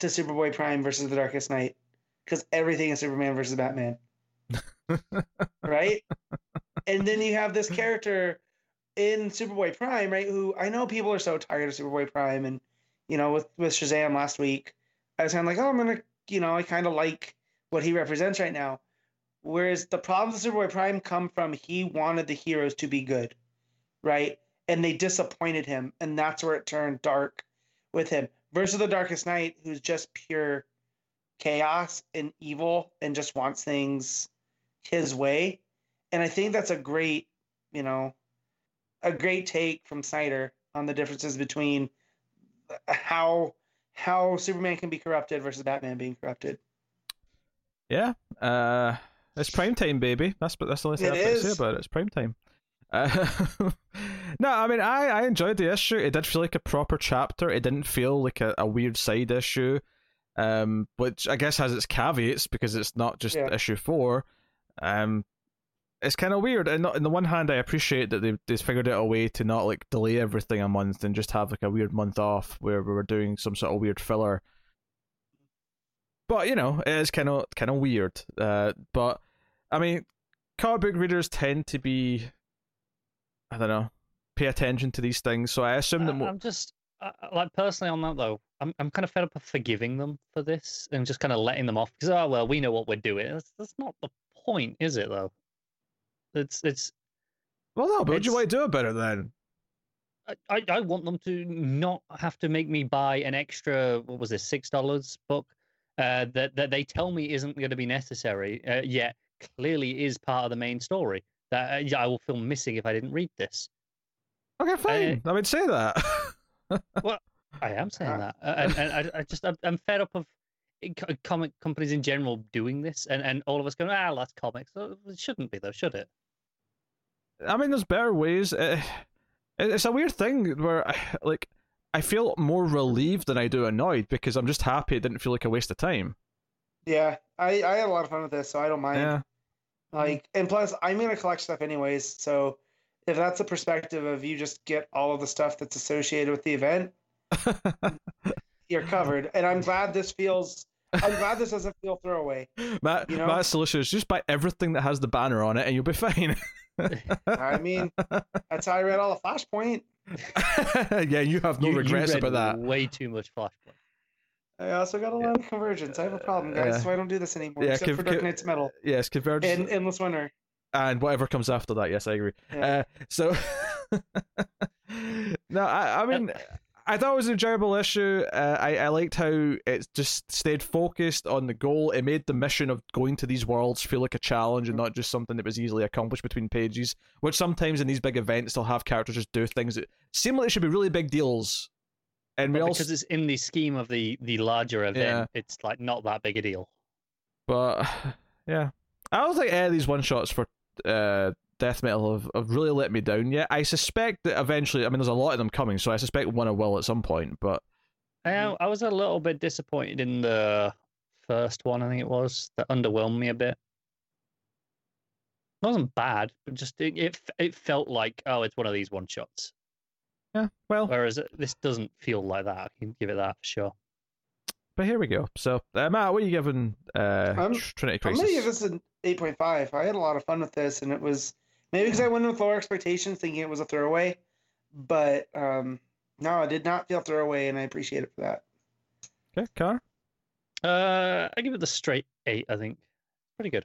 to Superboy Prime versus the Darkest Knight because everything is Superman versus Batman, right? and then you have this character in Superboy Prime, right? Who I know people are so tired of Superboy Prime, and you know, with with Shazam last week, I was kind of like, oh, I'm gonna, you know, I kind of like what he represents right now. Whereas the problems of Superboy Prime come from he wanted the heroes to be good, right? And they disappointed him, and that's where it turned dark with him. Versus the Darkest Knight, who's just pure chaos and evil and just wants things his way. And I think that's a great, you know, a great take from Snyder on the differences between how how Superman can be corrupted versus Batman being corrupted. Yeah, uh, it's prime time, baby. That's but that's the only thing It I've got to say about it. It's prime time. Uh, no, I mean, I, I enjoyed the issue. It did feel like a proper chapter. It didn't feel like a, a weird side issue, um, which I guess has its caveats because it's not just Yeah. issue four. Um, it's kind of weird. And on the one hand, I appreciate that they they figured out a way to not like delay everything a month and just have like a weird month off where we were doing some sort of weird filler. But you know, it is kind of kind of weird. Uh, but I mean, comic book readers tend to be, I don't know, pay attention to these things. So I assume that I- mo- I'm just uh, like personally on that though. I'm I'm kind of fed up of forgiving them for this and just kind of letting them off because oh well we know what we're doing. That's, that's not the point, is it though? It's it's well, no. But what do you want to do about it then? I, I I want them to not have to make me buy an extra what was this six dollars book uh, that that they tell me isn't going to be necessary uh, yet clearly is part of the main story that uh, yeah, I will feel missing if I didn't read this. Okay, fine. I would say that. I am saying Ah. that, uh, and, and I, I just I'm, I'm fed up of comic companies in general doing this, and, and all of us going, ah, that's comics. Uh, It shouldn't be though, should it? I mean, there's better ways. Uh, it's a weird thing where, I- like, I feel more relieved than I do annoyed because I'm just happy it didn't feel like a waste of time. Yeah, I, I had a lot of fun with this, so I don't mind. Yeah. Like, and plus, I'm gonna collect stuff anyways. So, if that's the perspective of you just get all of the stuff that's associated with the event, you're covered. And I'm glad this feels. I'm glad this doesn't feel throwaway. Matt, You know? Matt's solution is just buy everything that has the banner on it, and you'll be fine. I mean, that's how I read all of Flashpoint. yeah, you have no You- you regrets read about that. Way too much Flashpoint. I also got a lot of convergence. I have a problem, guys, so I don't do this anymore, Yeah, except Kev- for Dark Nights Metal Yes, convergence and Endless Winter. and whatever comes after that. Yes, I agree. Yeah. Uh, so, no, I, I mean, I thought it was an enjoyable issue. Uh, I, I liked how it just stayed focused on the goal. It made the mission of going to these worlds feel like a challenge and not just something that was easily accomplished between pages. Which sometimes in these big events, they'll have characters just do things that seem like they should be really big deals. And we But all, because it's in the scheme of the the larger event, it's like not that big a deal. But yeah, I don't think any of these one shots for uh, death metal have, have really let me down yet. I suspect that eventually, I mean, there's a lot of them coming, so I suspect one will at some point. But I, I was a little bit disappointed in the first one. I think it was that underwhelmed me a bit. It wasn't bad, but just it it, it felt like oh, it's one of these one shots. Yeah, well, Whereas this doesn't feel like that. I can give it that for sure. but here we go. So uh, Matt, what are you giving uh, I'm- Tr- Trinity I'm gonna give this an 8.5. I had a lot of fun with this, and it was maybe because I went in with lower expectations, thinking it was a throwaway, but um, no, it did not feel throwaway, and I appreciate it for that. Okay, Car. Uh, I give it the straight eight. I think pretty good.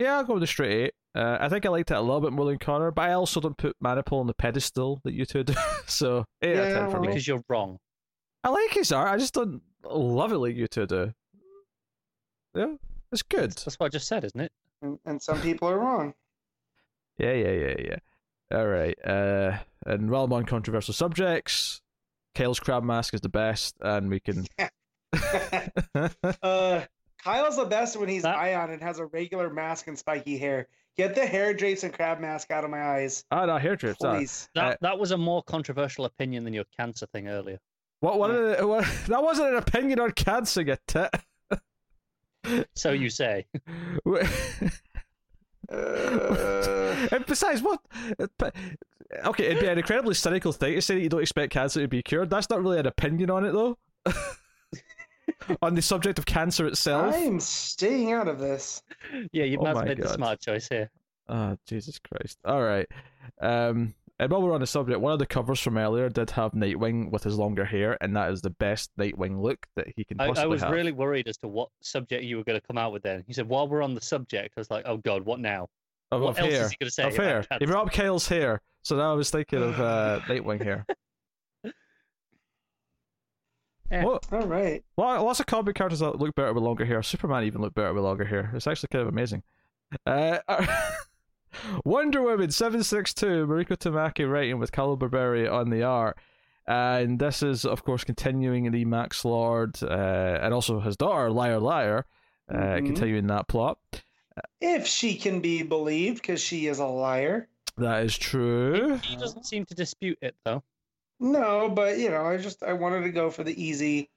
Yeah, I'll go with the straight eight. Uh, I think I liked it a little bit more than Connor, but I also don't put Manapul on the pedestal that you two do. so eight out of Yeah, ten for me. Because you're wrong. I like his art. I just don't love it like you two do. Yeah, it's good. That's what I just said, isn't it? And, and some people are wrong. Yeah, yeah, yeah, yeah. All right. Uh, and while I'm on controversial subjects, Kyle's crab mask is the best, and we can. Uh, Kyle's the best when he's That- Ion and has a regular mask and spiky hair. Get the hair drapes and crab mask out of my eyes, Ah, no, hair drips. ah. please. That Uh, that was a more controversial opinion than your cancer thing earlier. What? What, are the- what? That wasn't an opinion on cancer, you tit. So you say. Uh, and besides, what? Okay, it'd be an incredibly cynical thing to say that you don't expect cancer to be cured. That's not really an opinion on it, though. on the subject of cancer itself. I'm staying out of this. Yeah, you Oh might my have made the smart choice here. Oh, Jesus Christ. All right. Um, and while we're on the subject, one of the covers from earlier did have Nightwing with his longer hair, and that is the best Nightwing look that he can I, possibly I was have. really worried as to what subject you were going to come out with then. He said, while we're on the subject, I was like, oh God, what now? of, what of else hair. is he going to say? Of about hair. He brought up Kyle's hair, so now I was thinking of uh, Nightwing hair. Yeah. What? All right. Well, lots of comic characters that look better with longer hair. Superman even looked better with longer hair. It's actually kind of amazing. Uh, Wonder Woman 762, Mariko Tamaki writing with Carlo Barberi on the art. And this is, of course, continuing the Max Lord uh, and also his daughter, Liar Liar, uh, Mhm. continuing that plot. If she can be believed, because she is a liar. That is true. He doesn't seem to dispute it, though. No, but you know, I just I wanted to go for the easy.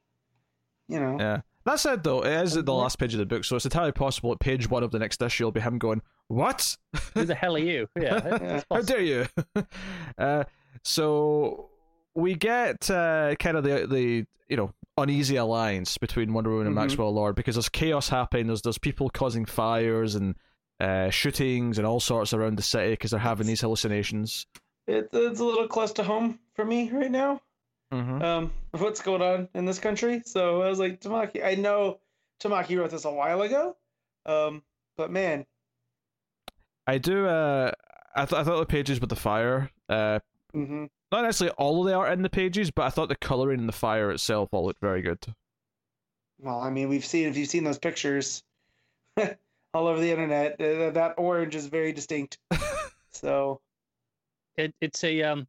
You know. Yeah. That said, though, it is the last page of the book, so it's entirely possible at page one of the next issue will be him going, What? Who the hell are you? Yeah, it- How dare you? uh, so we get uh, kind of the the you know uneasy alliance between Wonder Woman and Mhm. Maxwell Lord because there's chaos happening. There's there's people causing fires and uh, shootings and all sorts around the city because they're having these hallucinations. It, it's a little close to home for me right now. Mm-hmm. Um, of what's going on in this country. So I was like, Tamaki. I know Tamaki wrote this a while ago. Um, but man, I do. Uh, I th- I thought the pages with the fire. Uh, hmm not necessarily all of the art in the pages, but I thought the coloring and the fire itself all looked very good. well, I mean, we've seen if you've seen those pictures all over the internet, uh, that orange is very distinct. so It, it's a um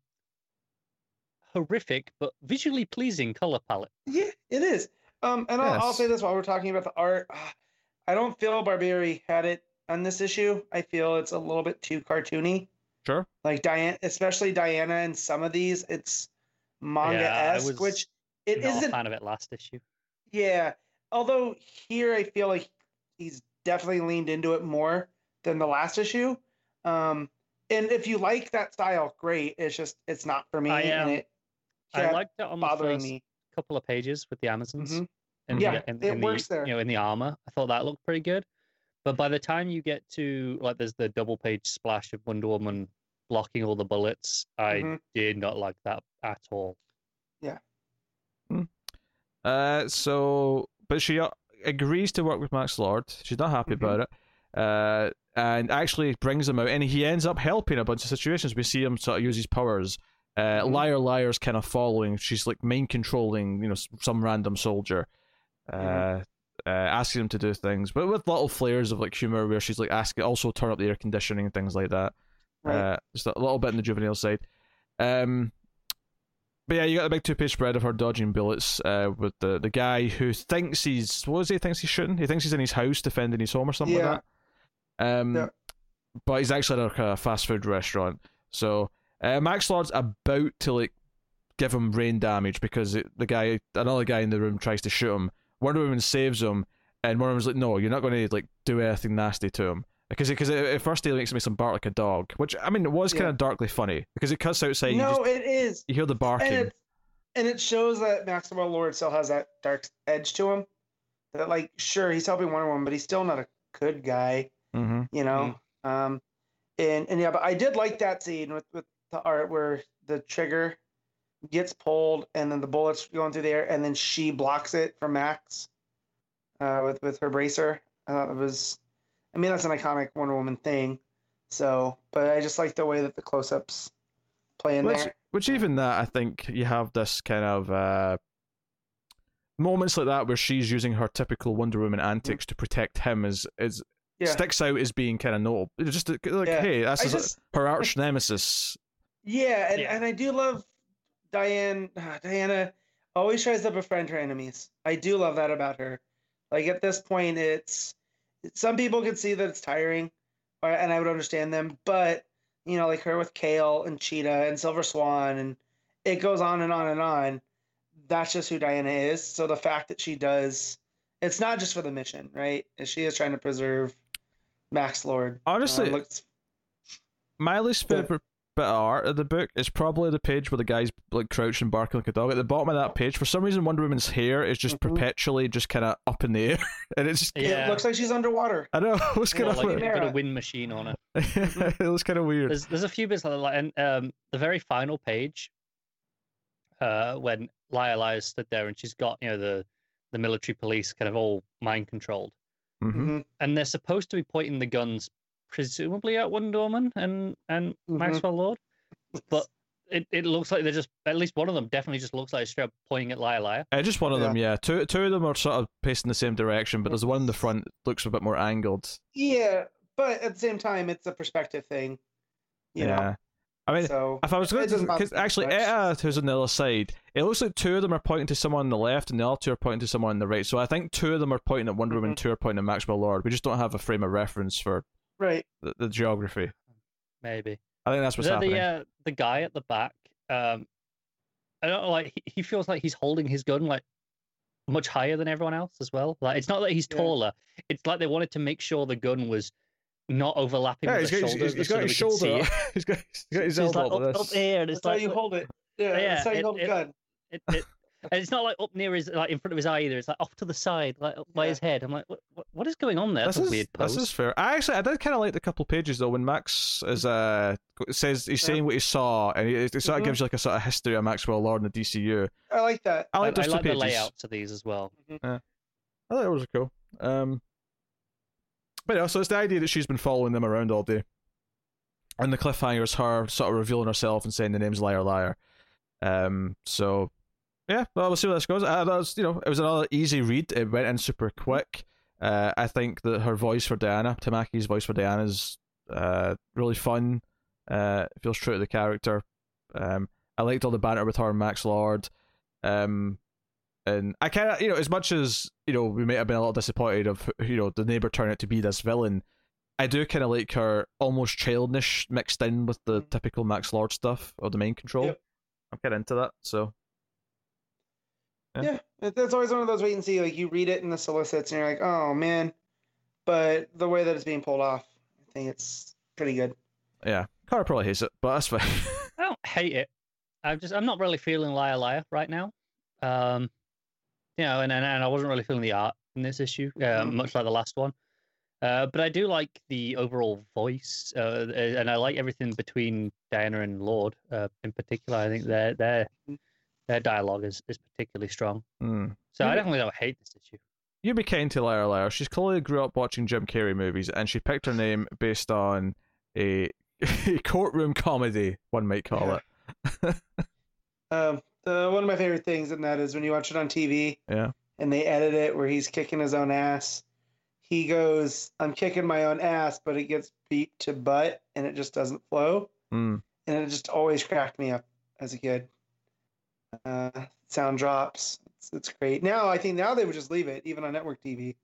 horrific but visually pleasing color palette. yeah, it is. Um, and I'll, I'll say this while we're talking about the art, I don't feel Barberi had it on this issue. I feel it's a little bit too cartoony. Sure. Like Diana, especially Diana, and some of these, it's manga esque, Yeah, I was esque, which it Not a isn't. fan of it last issue. Yeah. Although here I feel like he's definitely leaned into it more than the last issue. Um, and if you like that style, great. It's just it's not for me, I, and um, it I kept liked it on the bothering first me. couple of pages with the Amazons. Mhm. And Yeah, in, it in works the, there. You know, in the armor, I thought that looked pretty good. But by the time you get to like, there's the double page splash of Wonder Woman blocking all the bullets. I Mhm. did not like that at all. Yeah. Uh, so, but she uh, agrees to work with Max Lord. She's not happy Mhm. about it. Uh, and actually brings him out, and he ends up helping a bunch of situations. We see him sort of use his powers. Uh, Mhm. Liar, liar's kind of following. She's like mind controlling, you know, some random soldier, uh, Mhm. uh, asking him to do things, but with little flares of like humor, where she's like asking, also turn up the air conditioning and things like that. Right. Uh, just a little bit in the juvenile side. Um, but yeah, you got the big two page spread of her dodging bullets uh, with the, the guy who thinks he's what is he thinks he's shooting? He thinks he's in his house defending his home or something Yeah. like that. Um, Yeah. but he's actually at a fast food restaurant. So uh, Max Lord's about to like give him brain damage because it, the guy, another guy in the room, tries to shoot him. Wonder Woman saves him, and Wonder Woman's like, "No, you're not going to like do anything nasty to him." Because because at first he makes me some bark like a dog, which I mean it was kind of darkly funny because it cuts outside. no, just, it is, you hear the barking. and it and it shows that Maxwell Lord still has that dark edge to him. That like, sure, he's helping Wonder Woman, but he's still not a good guy. Hmm you know. Um, and and yeah, but I did like that scene with with the art where the trigger gets pulled and then the bullets going through the air, and then she blocks it from Max uh, with with her bracer. I thought it was, I mean, that's an iconic Wonder Woman thing. So, but I just like the way that the close-ups play in Which, there. which even that, I think you have this kind of uh, moments like that where she's using her typical Wonder Woman antics to protect him is is Yeah. sticks out as being kind of notable. It's Just like, Yeah. hey, that's I his- uh, just- her arch nemesis. Yeah, and, Yeah. and I do love Diane. Diana always tries to befriend her enemies. I do love that about her. Like at this point, it's some people can see that it's tiring, or, and I would understand them. But you know, like her with Cale and Cheetah and Silver Swan, and it goes on and on and on. That's just who Diana is. So the fact that she does, it's not just for the mission, right? She is trying to preserve Max Lord. Uh, Honestly, looks My least Yeah. favorite bit of art of the book is probably the page where the guy's like crouching, barking like a dog. At the bottom of that page, for some reason, Wonder Woman's hair is just Mhm. perpetually just kind of up in the air, and it's just, Yeah. it looks like she's underwater. I don't know what's Yeah, going like on. a, Mera. got wind machine on it. it looks kind of weird. There's there's a few bits like that, like, and um, the very final page, uh, when Liar Liar stood there and she's got you know the the military police kind of all mind controlled, hmm Mhm. and they're supposed to be pointing the guns presumably at Wonder Woman and and Mhm. Maxwell Lord, but it, it looks like they're just at least one of them definitely just looks like straight up pointing at Liar Liar. Uh, just one of them, yeah. Two two of them are sort of pacing the same direction, but there's one in the front looks a bit more angled. Yeah, but at the same time, it's a perspective thing. You yeah. I mean, so if I was going to, because actually, much. Etta, who's on the other side, it looks like two of them are pointing to someone on the left, and the other two are pointing to someone on the right. So I think two of them are pointing at Wonder Woman, Mhm. two are pointing at Maxwell Lord. We just don't have a frame of reference for right, the, the geography. Maybe. I think that's what's happening. the, uh, the guy at the back, um, I don't know, like he, he feels like he's holding his gun like much higher than everyone else as well. Like it's not that he's Yeah. taller; it's like they wanted to make sure the gun was not overlapping yeah, with he's the got, shoulder. he's, he's just so got his we could see shoulder. it. he's got, he's his elbow like up, up, like up this. and that's it's how like you hold it. Yeah, Yeah, that's how you it- hold it- gun. it, it, and it's not like up near his, like in front of his eye either. It's like off to the side, like by Yeah. his head. I'm like, what, what, what is going on there? That's This a is, weird pose. this is fair. I actually I did kind of like the couple pages though when Max is uh says he's Yeah. saying what he saw and he, it sort of Mhm. gives you like a sort of history of Maxwell Lord and the DCU. I like that. I I, like I those two like the pages. layouts of these as well. I thought it was cool. Um, but yeah, so it's the idea that she's been following them around all day, and the cliffhanger is her sort of revealing herself and saying the name's liar liar. Um, so yeah, well, we'll see where this goes. Uh, that was, you know, it was another easy read. It went in super quick. Uh, I think that her voice for Diana, Tamaki's voice for Diana, is uh really fun. Uh, feels true to the character. Um, I liked all the banter with her and Max Lord. Um, and I kind of, you know, as much as you know, we may have been a little disappointed of you know the neighbor turning out to be this villain. I do kind of like her almost childish mixed in with the Mhm. typical Max Lord stuff or the main control. Yep. I'm kind of into that. So Yeah. Yeah, it- that's always one of those wait and see. Like you read it in the solicits, and you're like, oh man, but the way that it's being pulled off, I think it's pretty good. Yeah, Cara probably hates it, but that's fine. I don't hate it. I'm just I'm not really feeling liar liar right now. Um, you know, and and, and I wasn't really feeling the art in this issue, uh, Mhm. much like the last one. Uh, but I do like the overall voice, uh, and I like everything between Diana and Lord uh, in particular. I think their their their dialogue is, is particularly strong. Hmm. So I definitely don't hate this issue. You be kind to Liar Liar. She's clearly grew up watching Jim Carrey movies, and she picked her name based on a, a courtroom comedy, one might call Yeah. it. Um, the, one of my favorite things in that is when you watch it on TV Yeah. and they edit it where he's kicking his own ass. He goes, "I'm kicking my own ass," but it gets beat to butt and it just doesn't flow, Mm. and it just always cracked me up as a kid. Uh, sound drops. It's, it's great. Now I think now they would just leave it even on network TV,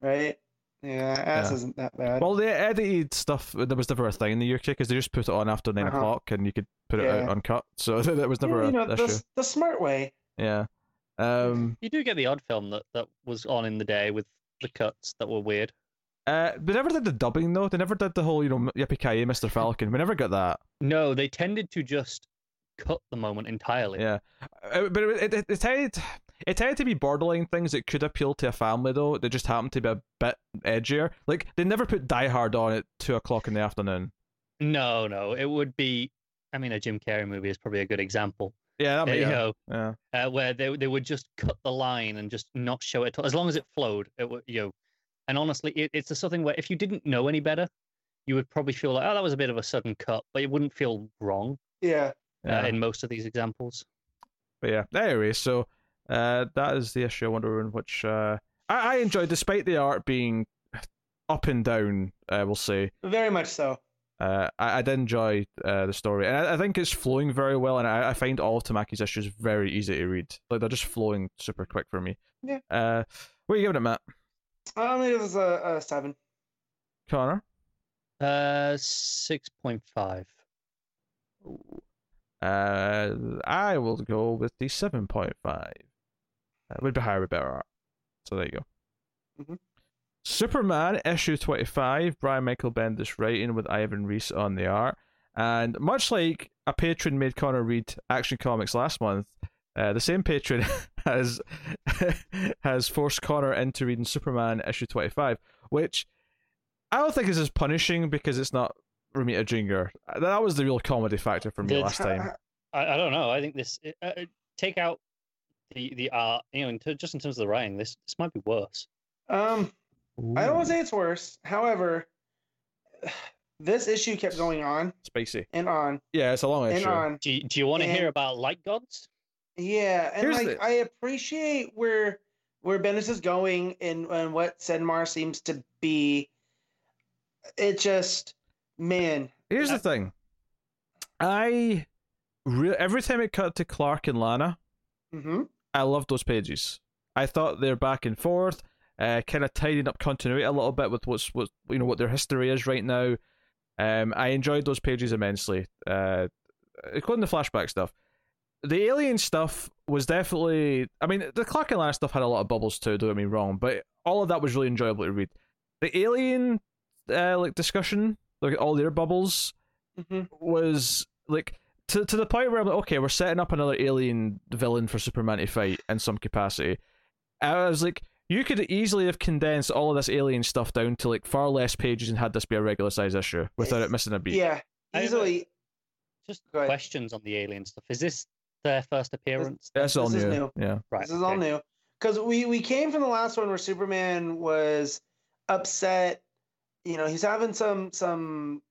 right? Yeah, ass Yeah. isn't that bad. Well, the edited stuff there was never a thing in the UK because they just put it on after 9 Uh-huh. o'clock, and you could put it out uncut. So that was never Yeah, you a know, issue. the, the smart way. Yeah. Um. You do get the odd film that, that was on in the day with the cuts that were weird. Uh. They never did the dubbing though. They never did the whole you know Yippee Ki Mr. Falcon. We never got that. No, they tended to just cut the moment entirely. Yeah, Uh, but it, it, it tended it tended to be borderline things that could appeal to a family though. They just happened to be a bit edgier. Like they never put Die Hard on at two o'clock in the afternoon. No, no, it would be. I mean, a Jim Carrey movie is probably a good example. Yeah, that uh, might, You yeah. know, yeah. uh, where they they would just cut the line and just not show it at all. as long as it flowed. It would, you know, and honestly, it, it's the sort of where if you didn't know any better, you would probably feel like, oh, that was a bit of a sudden cut, but it wouldn't feel wrong Yeah. yeah. uh, in most of these examples. But yeah, anyway, so uh, that is the issue I Wonder Woman, which uh, I, I enjoyed, despite the art being up and down. Uh, we'll say Very much so. uh, I, I did enjoy uh, the story, and I, I think it's flowing very well. And I, I find all of Tamaki's issues very easy to read. Like they're just flowing super quick for me. Yeah. Uh, what are you giving it, Matt? Um, it was a, a seven. Connor? Uh, six point five. Uh, I will go with the seven point five. Uh, would be higher with better art. So there you go. Mhm. Superman issue twenty five. Brian Michael Bendis writing with Ivan Reis on the art, and much like a patron made Connor read Action Comics last month, uh, the same patron has has forced Connor into reading Superman issue twenty five, which I don't think is as punishing because it's not Romita Jr. That was the real comedy factor for me Did- last time. I, I don't know. I think this uh, uh, take out the the art. You know, in ter- just in terms of the writing, this this might be worse. Um, I don't want to say it's worse. However, this issue kept going on Spicy. and on Yeah, it's a long issue. and issue. on. Do you, do you want to hear about light gods? Yeah, and Here's like the- I appreciate where where Bendis is going and and what Synmar seems to be. It just, man, Here's the thing. I re- every time it cut to Clark and Lana, hmm I loved those pages. I thought they're back and forth, uh, kind of tidying up continuity a little bit with what's what you know what their history is right now. Um, I enjoyed those pages immensely, uh, including the flashback stuff. The alien stuff was definitely. I mean, the Clark and Lana stuff had a lot of bubbles too. Don't get me wrong, but all of that was really enjoyable to read. The alien, uh, like discussion, like all their bubbles, hmm was like to to the point where I'm like, okay, we're setting up another alien villain for Superman to fight in some capacity. I was like, you could easily have condensed all of this alien stuff down to like far less pages and had this be a regular size issue without it missing a beat. yeah, I- I- easily. Just questions on the alien stuff. Is this their first appearance? That's all This is new. new. Yeah. Right. This is all new because we we came from the last one where Superman was upset. You know, he's having some some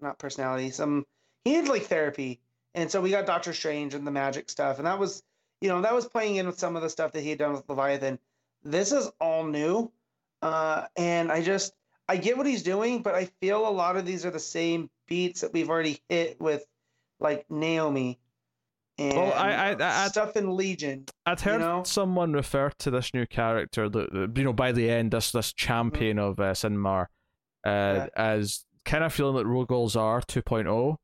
not personality, some he needed like therapy, and so we got Doctor Strange and the magic stuff, and that was you know that was playing in with some of the stuff that he had done with Leviathan. This is all new, uh, and I just I get what he's doing, but I feel a lot of these are the same beats that we've already hit with like Naomi. And Well, I- I- I- stuff in Legion. I'd heard know? someone refer to this new character you know by the end this this champion of uh, Synmar uh, Yeah. as kind of feeling like Rogol Zaar 2.0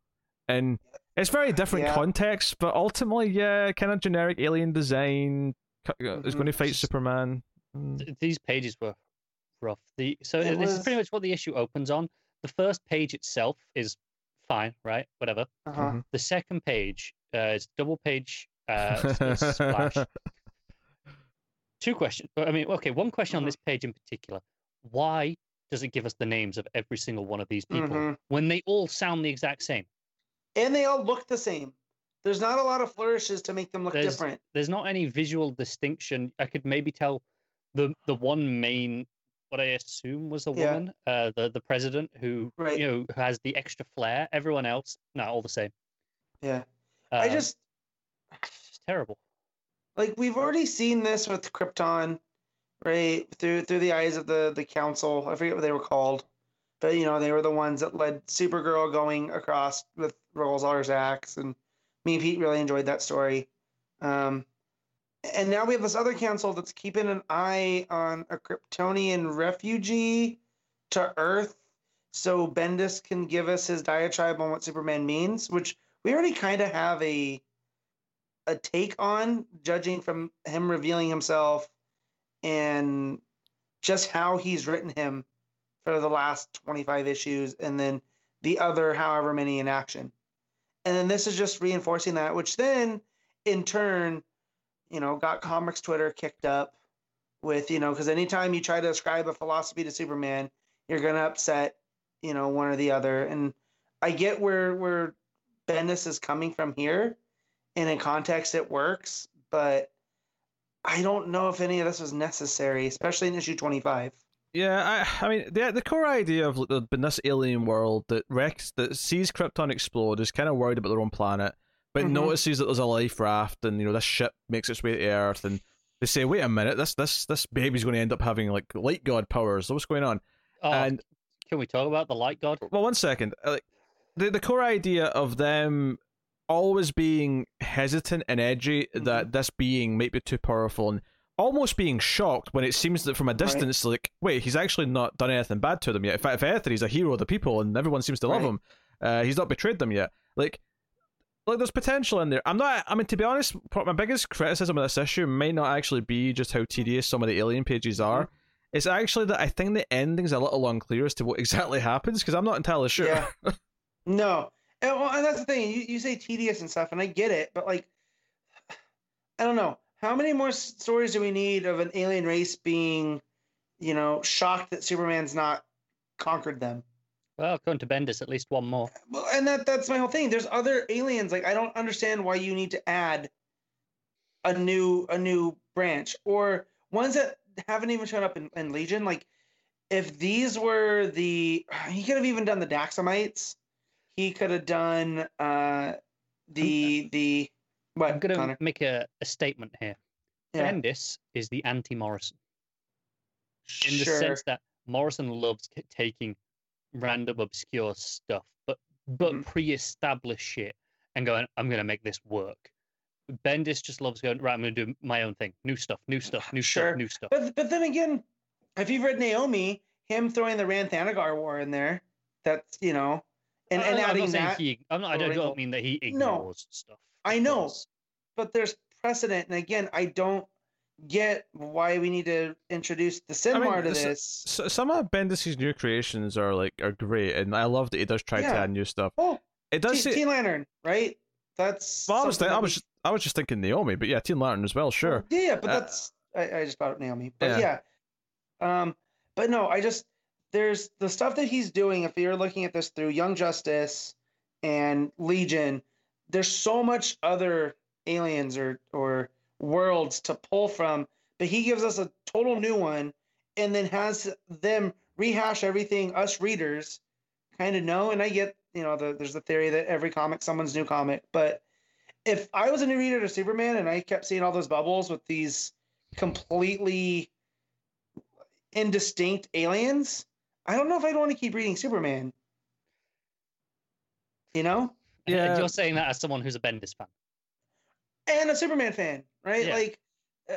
and it's very different Yeah. context but ultimately yeah kind of generic alien design cu- uh, is Mhm. going to fight Superman Mm. These pages were rough. The so It this is pretty much what the issue opens on. the first page itself is fine, right? Whatever. Uh-huh. Mhm. The second page uh, is double page uh, splash. Two questions. I mean, okay, one question on Mhm. this page in particular. Why does it give us the names of every single one of these people Mhm. when they all sound the exact same? And they all look the same. There's not a lot of flourishes to make them look There's- different. There's not any visual distinction. I could maybe tell the the one main, what I assume was a Yeah. woman, uh, the the president who Right. you know has the extra flair. Everyone else, not all the same. Yeah. I Um, just it's terrible. like we've already seen this with Krypton, right? Through through the eyes of the the council. I forget what they were called, but you know they were the ones that led Supergirl going across with Rolls axe, and me and Pete really enjoyed that story. Um, and now we have this other council that's keeping an eye on a Kryptonian refugee to Earth, so Bendis can give us his diatribe on what Superman means, which we already kind of have a a take on, judging from him revealing himself and just how he's written him for the last 25 issues and then the other however many in action. And then this is just reinforcing that, which then in turn, you know, got comics Twitter kicked up with, you know, because anytime you try to ascribe a philosophy to Superman, you're gonna upset, you know, one or the other. And I get where where Bendis is coming from here, and in context it works, but I don't know if any of this was necessary, especially in issue 25. Yeah, I, I mean, the the core idea of like, the, in this alien world that Rex that sees Krypton explode is kind of worried about their own planet, but Mhm. notices that there's a life raft and you know this ship makes its way to Earth, and they say, "Wait a minute, this this this baby's going to end up having like light god powers. So what's going on?" Oh, And can we talk about the light god? well, one second, uh, like the the core idea of them always being hesitant and edgy that this being might be too powerful and almost being shocked when it seems that from a distance like wait he's actually not done anything bad to them yet in fact if anything he's a hero of the people and everyone seems to love Right. him uh, he's not betrayed them yet like like there's potential in there i'm not i mean to be honest my biggest criticism of this issue may not actually be just how tedious some of the alien pages are it's actually that i think the ending's a little unclear as to what exactly happens because i'm not entirely sure Yeah. No. And, well, and that's the thing. You, you say tedious and stuff, and I get it, but like, I don't know. How many more stories do we need of an alien race being, you know, shocked that Superman's not conquered them? Well, according to Bendis, at least one more. Well, and that that's my whole thing. There's other aliens. Like I don't understand why you need to add a new a new branch or ones that haven't even shown up in, in Legion. Like if these were the he could have even done the Daxamites. He could have done uh the the I'm going to make a, a statement here. Yeah, Bendis is the anti-Morrison in the sure. sense that Morrison loves taking random obscure stuff, but but Mhm. pre-established shit and going, I'm going to make this work. Bendis just loves going right. I'm going to do my own thing, new stuff, new stuff, new Sure. stuff, new stuff. But but then again, if you've read Naomi, him throwing the Rann-Thanagar War in there, that's you know, and, I- and I'm adding not that. he. I'm not. I don't, don't mean that he No. ignores stuff. I know. but there's precedent, and again, I don't get why we need to introduce the Synmar to s- this. S some of Bendis' new creations are like are great, and I love that he does try to add new stuff. Oh, It does. Teen, say, Teen Lantern, right? That's. well, I was, th- I was, I was just thinking Naomi, but yeah, Teen Lantern as well. Sure. Yeah, yeah, but Uh, that's. I, I just brought up Naomi, but Yeah. yeah. Um, but no, I just there's the stuff that he's doing. If you're looking at this through Young Justice and Legion, there's so much other aliens or or worlds to pull from. But he gives us a total new one, and then has them rehash everything us readers kind of know. And I get, you know, the, there's the theory that every comic someone's new comic, but if I was a new reader to Superman and I kept seeing all those bubbles with these completely indistinct aliens, I don't know if I'd want to keep reading Superman. You know? And Yeah. You're saying that as someone who's a Bendis fan. And a Superman fan, right? Yeah. Like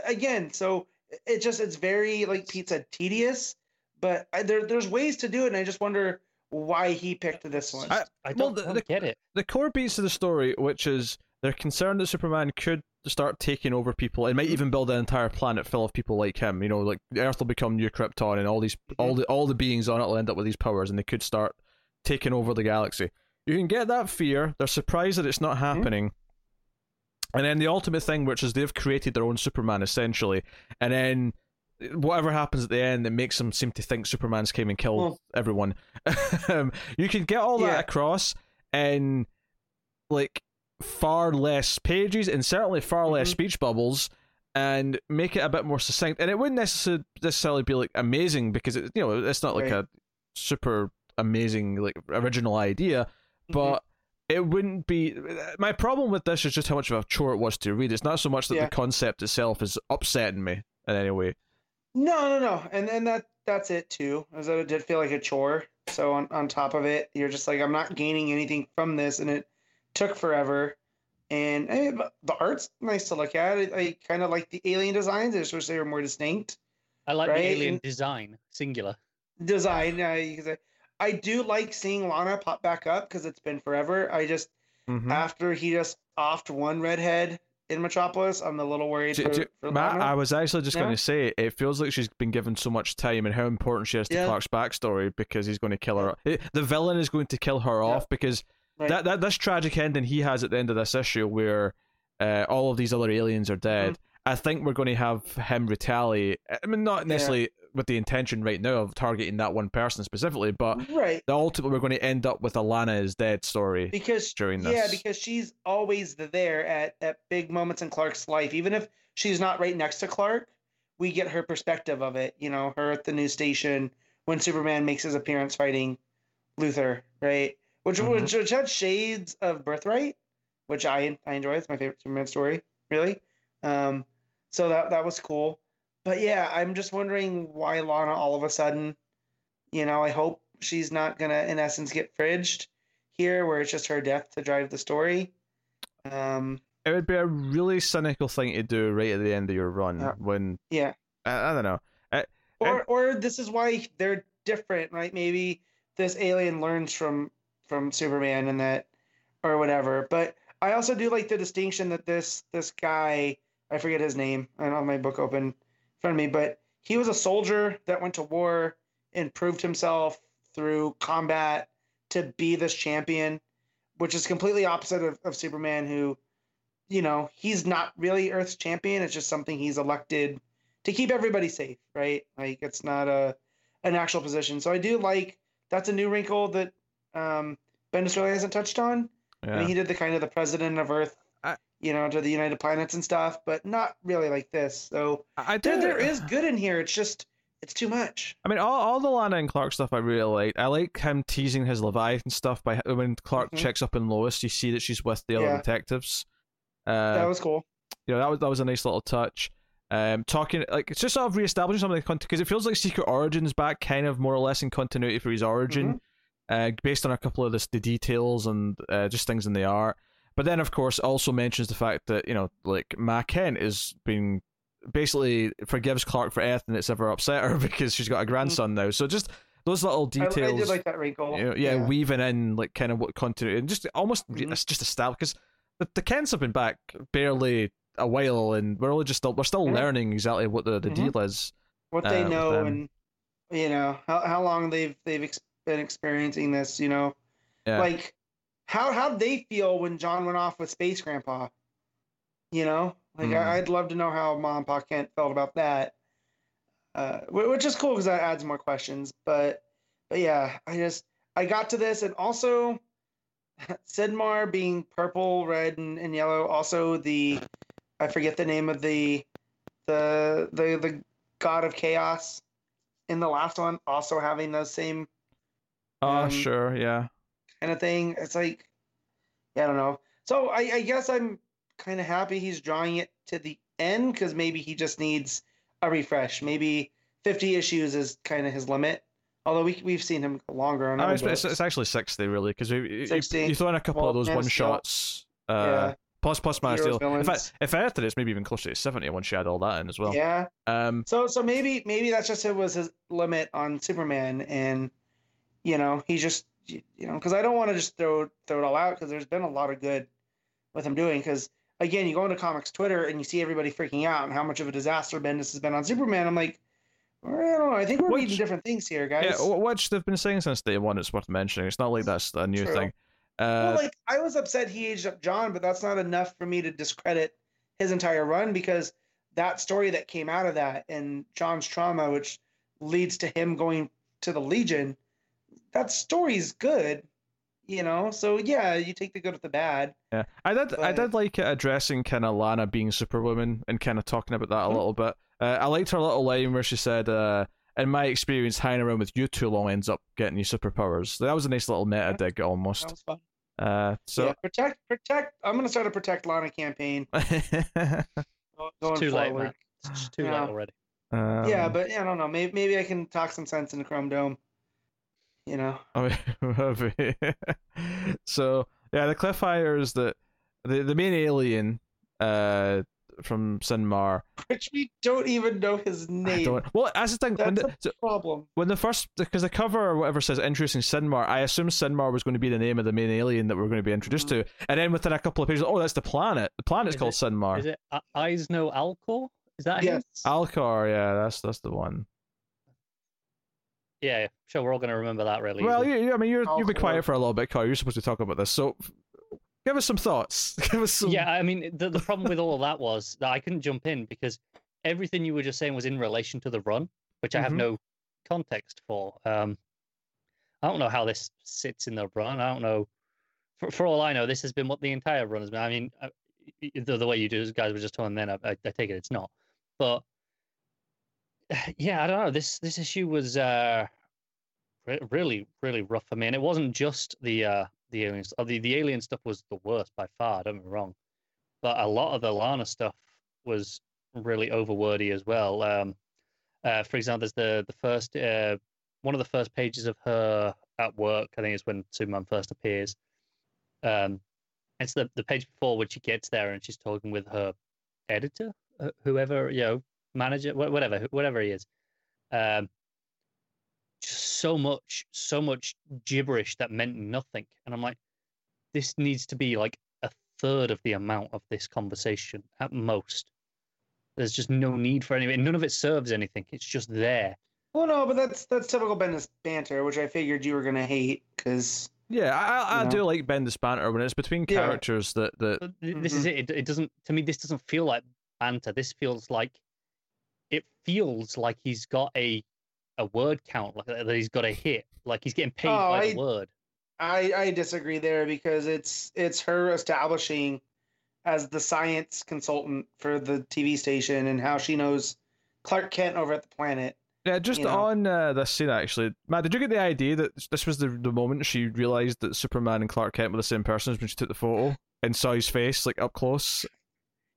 again, so it just it's very like Pete said tedious, but I, there there's ways to do it and I just wonder why he picked this one. I- I don't, the- don't the- get it. the core beats of the story, which is they're concerned that Superman could start taking over people and might mm-hmm. even build an entire planet full of people like him. You know, like the Earth will become new Krypton, and all these all mm-hmm. the all the beings on it will end up with these powers, and they could start taking over the galaxy. You can get that fear. They're surprised that it's not Mm-hmm. happening. And then the ultimate thing, which is they've created their own Superman essentially, and then whatever happens at the end, it makes them seem to think Superman's came and killed Well- everyone. you can get all Yeah. that across in like far less pages and certainly far less Mhm. speech bubbles and make it a bit more succinct. And it wouldn't necessarily necessarily be like amazing because it, you know it's not like Right. a super amazing like original idea. But it wouldn't be. My problem with this is just how much of a chore it was to read. It's not so much that Yeah. the concept itself is upsetting me in any way. No, no, no, and and that that's it too. Is that it did feel like a chore. So on on top of it, you're just like I'm not gaining anything from this, and it took forever. And eh, but the art's nice to look at. I, I kind of like the alien designs. I just wish they were more distinct. I like Right, the alien and- design, singular. Design. Uh, you could say. I do like seeing Lana pop back up because it's been forever. I just Mm-hmm. after he just offed one redhead in Metropolis, I'm a little worried Do- for, do- for Matt. I was actually just going to say it feels like she's been given so much time and how important she is to Yeah. Clark's backstory because he's going to kill her. Eh, The villain is going to kill her Yeah. off because Right. that, that this tragic ending he has at the end of this issue where uh, all of these other aliens are dead. Mm-hmm. I think we're going to have him retaliate. I mean, not necessarily with the intention right now of targeting that one person specifically, but right. the ultimately we're going to end up with Alana is dead story. because during this. yeah because she's always there at at big moments in clark's life even if she's not right next to clark we get her perspective of it you know her at the news station when superman makes his appearance fighting luthor right which Mhm. which, which had shades of birthright which i i enjoy it's my favorite superman story really um so that that was cool but yeah i'm just wondering why lana all of a sudden you know i hope she's not gonna in essence get fridged here where it's just her death to drive the story. Um, It would be a really cynical thing to do right at the end of your run Yeah. when yeah. I, I don't know. Or or this is why they're different, right? Maybe this alien learns from from Superman and that or whatever. But I also do like the distinction that this this guy, I forget his name. I don't have my book open front of me, but he was a soldier that went to war and proved himself through combat to be this champion, which is completely opposite of, of Superman, who, you know, he's not really Earth's champion. It's just something he's elected to keep everybody safe, right? Like it's not a an actual position. So I do like that's a new wrinkle that um, Bendis really hasn't touched on. I mean, he did the kind of the president of Earth, you know, to the United Planets and stuff, but not really like this. So I, there, there is good in here. It's just it's too much. I mean, all, all the Lana and Clark stuff I really like. I like him teasing his Leviathan stuff by when Clark Mhm. checks up on Lois. You see that she's with the other Yeah. detectives. Uh, that was cool. you know that was that was a nice little touch. Um, talking like it's just sort of reestablishing some of the content because it feels like Secret Origins back, kind of more or less in continuity for his origin, uh, based on a couple of this, the details and uh, just things in the art. But then, of course, also mentions the fact that you know, like Ma Kent is being basically forgives Clark for anything that's ever upset her because she's got a grandson now. So just those little I, I details. did like that wrinkle. you know, yeah, weaving in like kind of what continuity and just almost Mhm. it's just a style because the, the Kents have been back barely a while and we're only just still we're still Yeah. learning exactly what the, the Mhm. deal is. what they uh, with know and you know how how long they've they've ex- been experiencing this. You know, Yeah. like how how'd they feel when Jon went off with Space Grandpa? You know, like Hmm. I, I'd love to know how Mom and Pa Kent felt about that. Uh, which is cool because that adds more questions. But but yeah, I just I got to this and also Sidmar being purple, red, and, and yellow. Also the I forget the name of the the the the god of chaos in the last one. Also having those same Oh, um, sure, yeah. Kind of thing. It's like, yeah, I don't know. So I, I guess I'm kind of happy he's drawing it to the end because maybe he just needs a refresh. Maybe 50 issues is kind of his limit. Although we we've seen him longer on other it's, it's, actually sixty really because you, you, 60? you throw in a couple Well, of those one shots. Uh, yeah, Plus, plus of Heroes, In fact, if anything, it's maybe even closer to seventy once you add all that in as well. yeah. Um, So so maybe maybe that's just it was his limit on Superman, and you know he just you know because I don't want to just throw throw it all out because there's been a lot of good with him doing because again you go into comics Twitter and you see everybody freaking out and how much of a disaster Bendis has been on Superman. I'm like, I don't know. I think we're Which- reading different things here, guys. Yeah, which they've been saying since day one. It's worth mentioning. It's not like that's a new True. thing. well, Uh, like I was upset he aged up Jon, but that's not enough for me to discredit his entire run because that story that came out of that and Jon's trauma, which leads to him going to the Legion, that story's good, you know. So yeah, you take the good with the bad. yeah, I did. I did like it addressing kind of Lana being Superwoman and kind of talking about that a Mhm. little bit. Uh, I liked her little line where she said, uh, "In my experience, hanging around with you too long ends up getting you superpowers." That was a nice little meta Yeah. dig, That almost. was fun. Uh, so yeah, protect, protect. I'm gonna start a protect Lana campaign going It's too late, forward. Matt. It's too Yeah. late already. um, yeah, but I don't know. Maybe maybe I can talk some sense into Chrome Dome. You know. I mean, maybe. so yeah, the cliffhanger is that the the main alien uh from Synmar. Which we don't even know his I name. don't, well, that's the thing. When That's the, a problem. when the first because the cover or whatever says introducing Synmar, I assume Synmar was going to be the name of the main alien that we're going to be introduced to, and then within a couple of pages, oh, that's the planet. The planet's Is called it- Synmar. Is it I- Eisno Alcor? Is that him? Yes. Alcor, yeah, that's that's the one. Yeah, yeah, sure. We're all going to remember that really. Well, easily. you, you, I mean, you're you've been quiet for a little bit, Carl. You're supposed to talk about this, so give us some thoughts. Give us some. yeah. I mean, the, the problem with all of that was that I couldn't jump in because everything you were just saying was in relation to the run, which I have Mhm. no context for. Um, I don't know how this sits in the run. I don't know. For, for all I know, this has been what the entire run has been. I mean, uh, y- y- the, the way you do, guys were just telling then, I, I, I take it it's not. But yeah, I don't know. This this issue was uh, re- really really rough for me, and it wasn't just the uh, the aliens. Oh, the the alien stuff was the worst by far. Don't me wrong, but a lot of the Lana stuff was really overwordy as well. Um, uh, for example, there's the the first uh, one of the first pages of her at work. I think is when Superman first appears. Um, it's the the page before when she gets there and she's talking with her editor, uh, whoever you know, manager, whatever, whatever he is. Um, just so much, so much gibberish that meant nothing, and I'm like, this needs to be like a third of the amount of this conversation at most. There's just no need for any. None of it serves anything. It's just there. Well, no, but that's that's typical Bendis banter, which I figured you were gonna hate because Yeah, I, I, I You do like Bendis banter when it's between Yeah. characters that that But th- This is it. it. It doesn't. To me, this doesn't feel like banter. This feels like. It feels like he's got a, a word count, like that he's got a hit, like he's getting paid Oh, by I- the word. I I disagree there because it's it's her establishing as the science consultant for the TV station and how she knows Clark Kent over at the planet. yeah. Just You know? on uh, this scene, actually, Matt, did you get the idea that this was the the moment she realized that Superman and Clark Kent were the same person when she took the photo and saw his face like up close?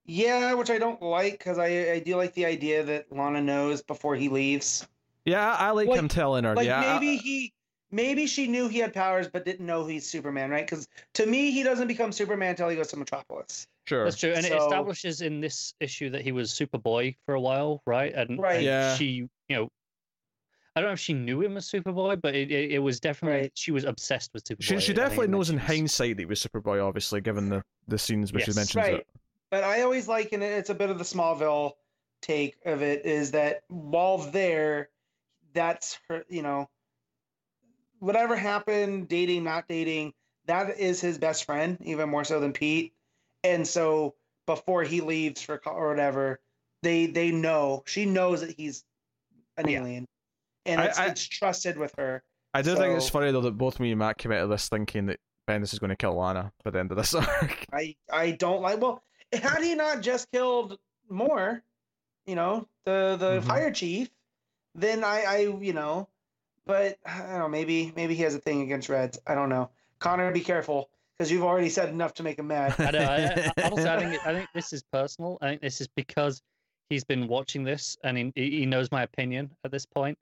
Yeah, which I don't like because I I do like the idea that Lana knows before he leaves. Yeah, I, I like, Like- him telling her. Like yeah, I- maybe he maybe she knew he had powers but didn't know he's Superman, right? Because to me he doesn't become Superman until he goes to Metropolis. sure. That's true, and it establishes in this issue that he was Superboy for a while, right? And, Right. and Yeah. she, you know, I don't know if she knew him as Superboy, but it, it, it was definitely Right. she was obsessed with Superboy. She, she definitely knows in hindsight that he was Superboy, obviously, given the, the scenes where she mentions Right. it. But I always like, and it's a bit of the Smallville take of it, is that while there, that's her, you know, whatever happened, dating, not dating, that is his best friend, even more so than Pete. And so before he leaves for or whatever, they they know she knows that he's an Yeah. alien, and it's, I- it's trusted with her. I do think it's funny though that both me and Matt came out of this thinking that Bendis is going to kill Lana by the end of this arc. I I don't like. Well, had he not just killed more, you know, the the Mhm. fire chief, then I I you know, but I don't know. Maybe maybe he has a thing against Reds. I don't know. Connor, be careful because you've already said enough to make him mad. I know. I, I, honestly, I think I think this is personal. I think this is because he's been watching this and he, he knows my opinion at this point.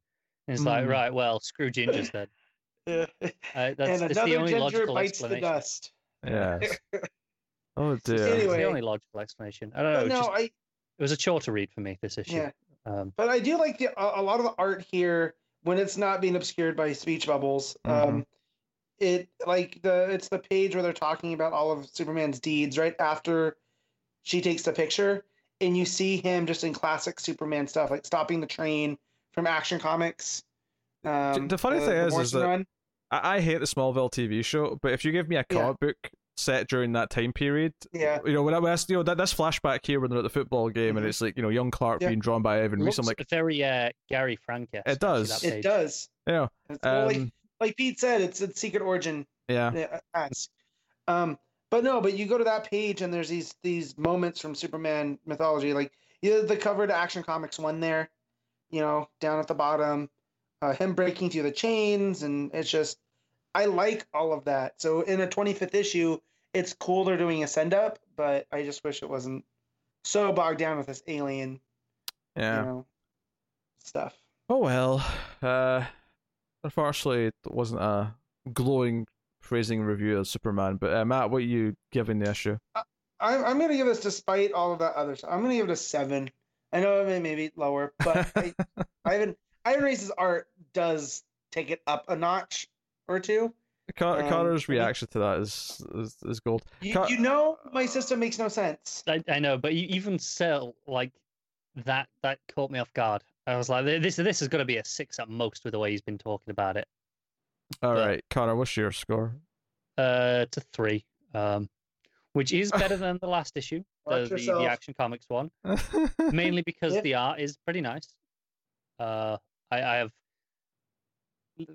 And it's like, Mm. right, well, screw gingers then. Yeah. Uh, that's, and that's the another only ginger bites the dust. yes. Oh It's dear. the Anyway. only logical explanation. I don't know. It no, just- I it was a chore to read for me this issue. yeah. Um, But I do like the a, a lot of the art here when it's not being obscured by speech bubbles. Mhm. Um, it like the it's the page where they're talking about all of Superman's deeds right after she takes the picture, and you see him just in classic Superman stuff, like stopping the train from Action Comics. Um, the funny thing is- is that- run. I, I hate the Smallville TV show, but if you give me a Yeah. comic book set during that time period, yeah, you know, when I was, you know, that this flashback here when they're at the football game and Mhm. it's like, you know, young Clark Yeah. being drawn by Ivan Reis. I'm like, very uh, Gary Frank. It does. it does. Yeah. know, It's well, like um, like Pete said, it's a secret origin yeah, uh, ask. Um, but no, but you go to that page and there's these these moments from Superman mythology, like either the cover to Action Comics one there, you know, down at the bottom, uh, him breaking through the chains, and it's just I like all of that. So in a 25th issue, it's cool they're doing a send up, but I just wish it wasn't so bogged down with this alien, yeah. you know, stuff. Oh well. Uh, unfortunately, it wasn't a glowing praising review of Superman. But uh, Matt, what are you giving the issue? I'm, I'm gonna give this, despite all of that other stuff, I'm gonna give it a seven. I know it may maybe lower, but I, Ivan Ivan Reis's art does take it up a notch or two. Con- Um, Connor's reaction to that is is, is gold. You, Ca- you know, my system makes no sense. I, I know, but you even still like that. That caught me off guard. I was like, this this is going to be a six at most with the way he's been talking about it. All but- right, Connor, what's your score? Uh, to three, um, which is better than the last issue, the, the, the Action Comics one, mainly because Yeah. the art is pretty nice. Uh, I, I have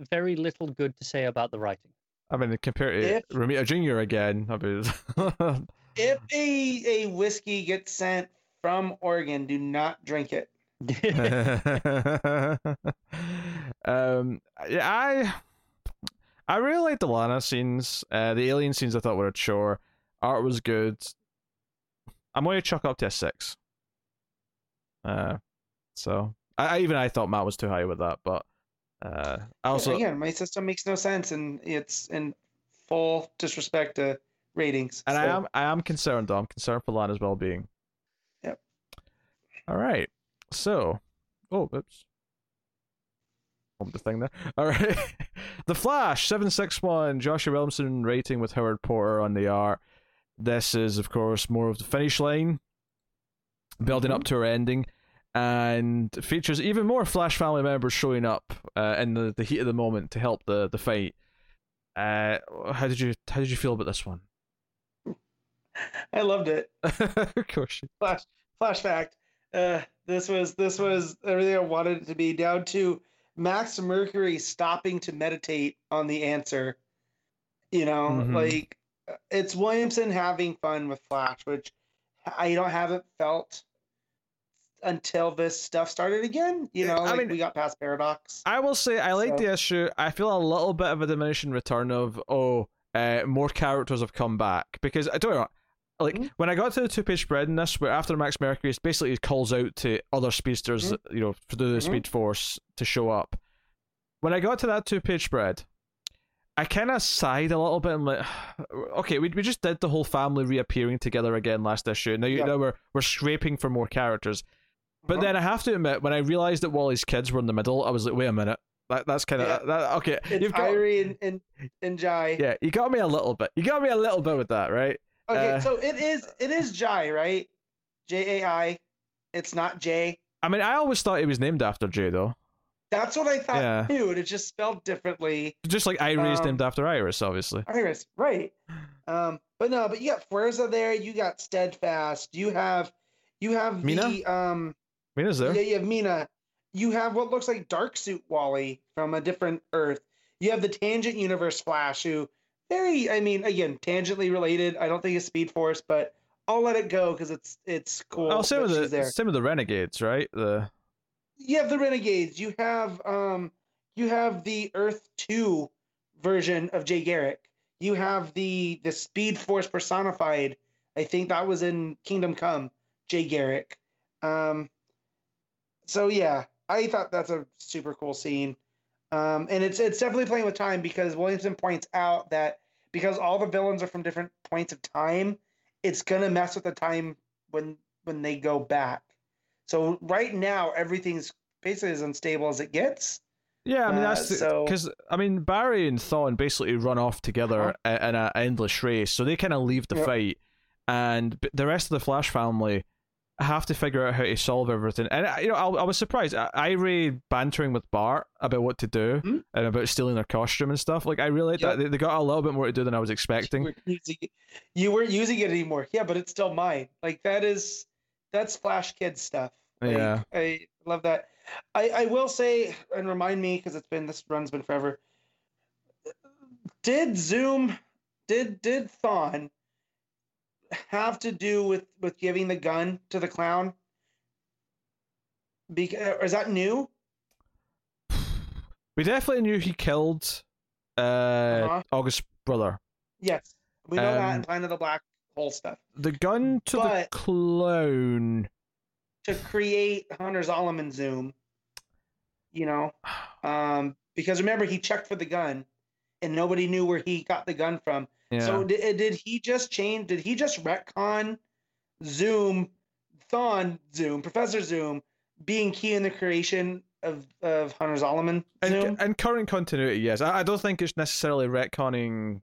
very little good to say about the writing. I mean, compared to If- Romita Junior again, I mean, If a a whiskey gets sent from Oregon, do not drink it. um, yeah, I I really liked the Lana scenes. Uh, the alien scenes I thought were a chore. Art was good. I'm going to chuck up to a six. Uh, so I, I even I thought Matt was too high with that, but uh, I also again, my system makes no sense, and it's in full disrespect to ratings. and I am I am concerned though. I'm concerned for Lana's well being. Yep. All right. So, oh, oops. Hold the thing there. All right. the Flash seven six one. Joshua Williamson rating with Howard Porter on the art. This is of course more of the finish line, building up to her ending, and features even more Flash family members showing up uh, in the, the heat of the moment to help the the fight. Uh, how did you how did you feel about this one? I loved it. of course. flash flash fact uh this was this was everything i wanted it to be down to max mercury stopping to meditate on the answer you know Mhm. like uh, it's williamson having fun with flash which i don't haven't felt until this stuff started again you know I mean- we got past paradox I will say I like So- the issue. I feel a little bit of a diminishing return of oh, uh, more characters have come back because I don't know. Like Mhm. when I got to the two page spread in this, where after Max Mercury basically calls out to other speedsters, Mm-hmm. you know, for the Mhm. Speed Force to show up. When I got to that two page spread, I kind of sighed a little bit and like, okay, we we just did the whole family reappearing together again last issue. Now you Yeah. now we're we're scraping for more characters. But Uh-huh. then I have to admit, when I realized that Wally's kids were in the middle, I was like, wait a minute. That, that's kind of Yeah. that, okay. it's You've got, Irey and, and and jai yeah, you got me a little bit. You got me a little bit with that, right? okay uh, so it is it is jai right j-a-i it's not j I mean, I always thought he was named after Jay, though. That's what I thought Yeah. too, and it's just spelled differently. Just like Iris Um, named after Iris, obviously. Iris, right? Um, but no, but you got Fuerza there. You got Steadfast. You have, you have Meena? the um, Meena's there. yeah, you have Meena. You have what looks like Dark Suit Wally from a different Earth. You have the Tangent Universe Flash, who very, I mean, again, tangentially related. I don't think it's Speed Force, but I'll let it go because it's it's cool. Oh, same with the there. same with the Renegades, right? The you have the renegades you have um you have the earth 2 version of jay garrick you have the the speed force personified i think that was in kingdom come jay garrick um so yeah i thought that's a super cool scene um and it's it's definitely playing with time because williamson points out that because all the villains are from different points of time it's gonna mess with the time when when they go back so right now everything's basically as unstable as it gets. yeah, I mean Uh, that's so- because I mean Barry and Thawne basically run off together Uh-huh. in an endless race, so they kind of leave the Yep. fight, and the rest of the Flash family have to figure out how to solve everything. And you know, I, I was surprised. I, Irey bantering with Bart about what to do Mhm. and about stealing their costume and stuff. Like I really Yep. that they, got a little bit more to do than I was You expecting. weren't using it, you weren't using it anymore. Yeah, but it's still mine. Like that is that's Flash Kid stuff. Like, Yeah. I love that. I I will say and remind me because it's been this run's been forever. Did Zoom did did Thawne have to do with with giving the gun to the clown? Because is that new? We definitely knew he killed uh, Uh-huh. August's brother. Yes, we know that Um, in Planet of the Black Hole stuff. The gun to the clone to create Hunter Zolomon Zoom, you know, um, because remember he checked for the gun, and nobody knew where he got the gun from. Yeah. So did, did he just change? Did he just retcon Zoom, Thawne Zoom, Professor Zoom being key in the creation of of Hunter Zolomon and, and current continuity, yes. I, I don't think it's necessarily retconning.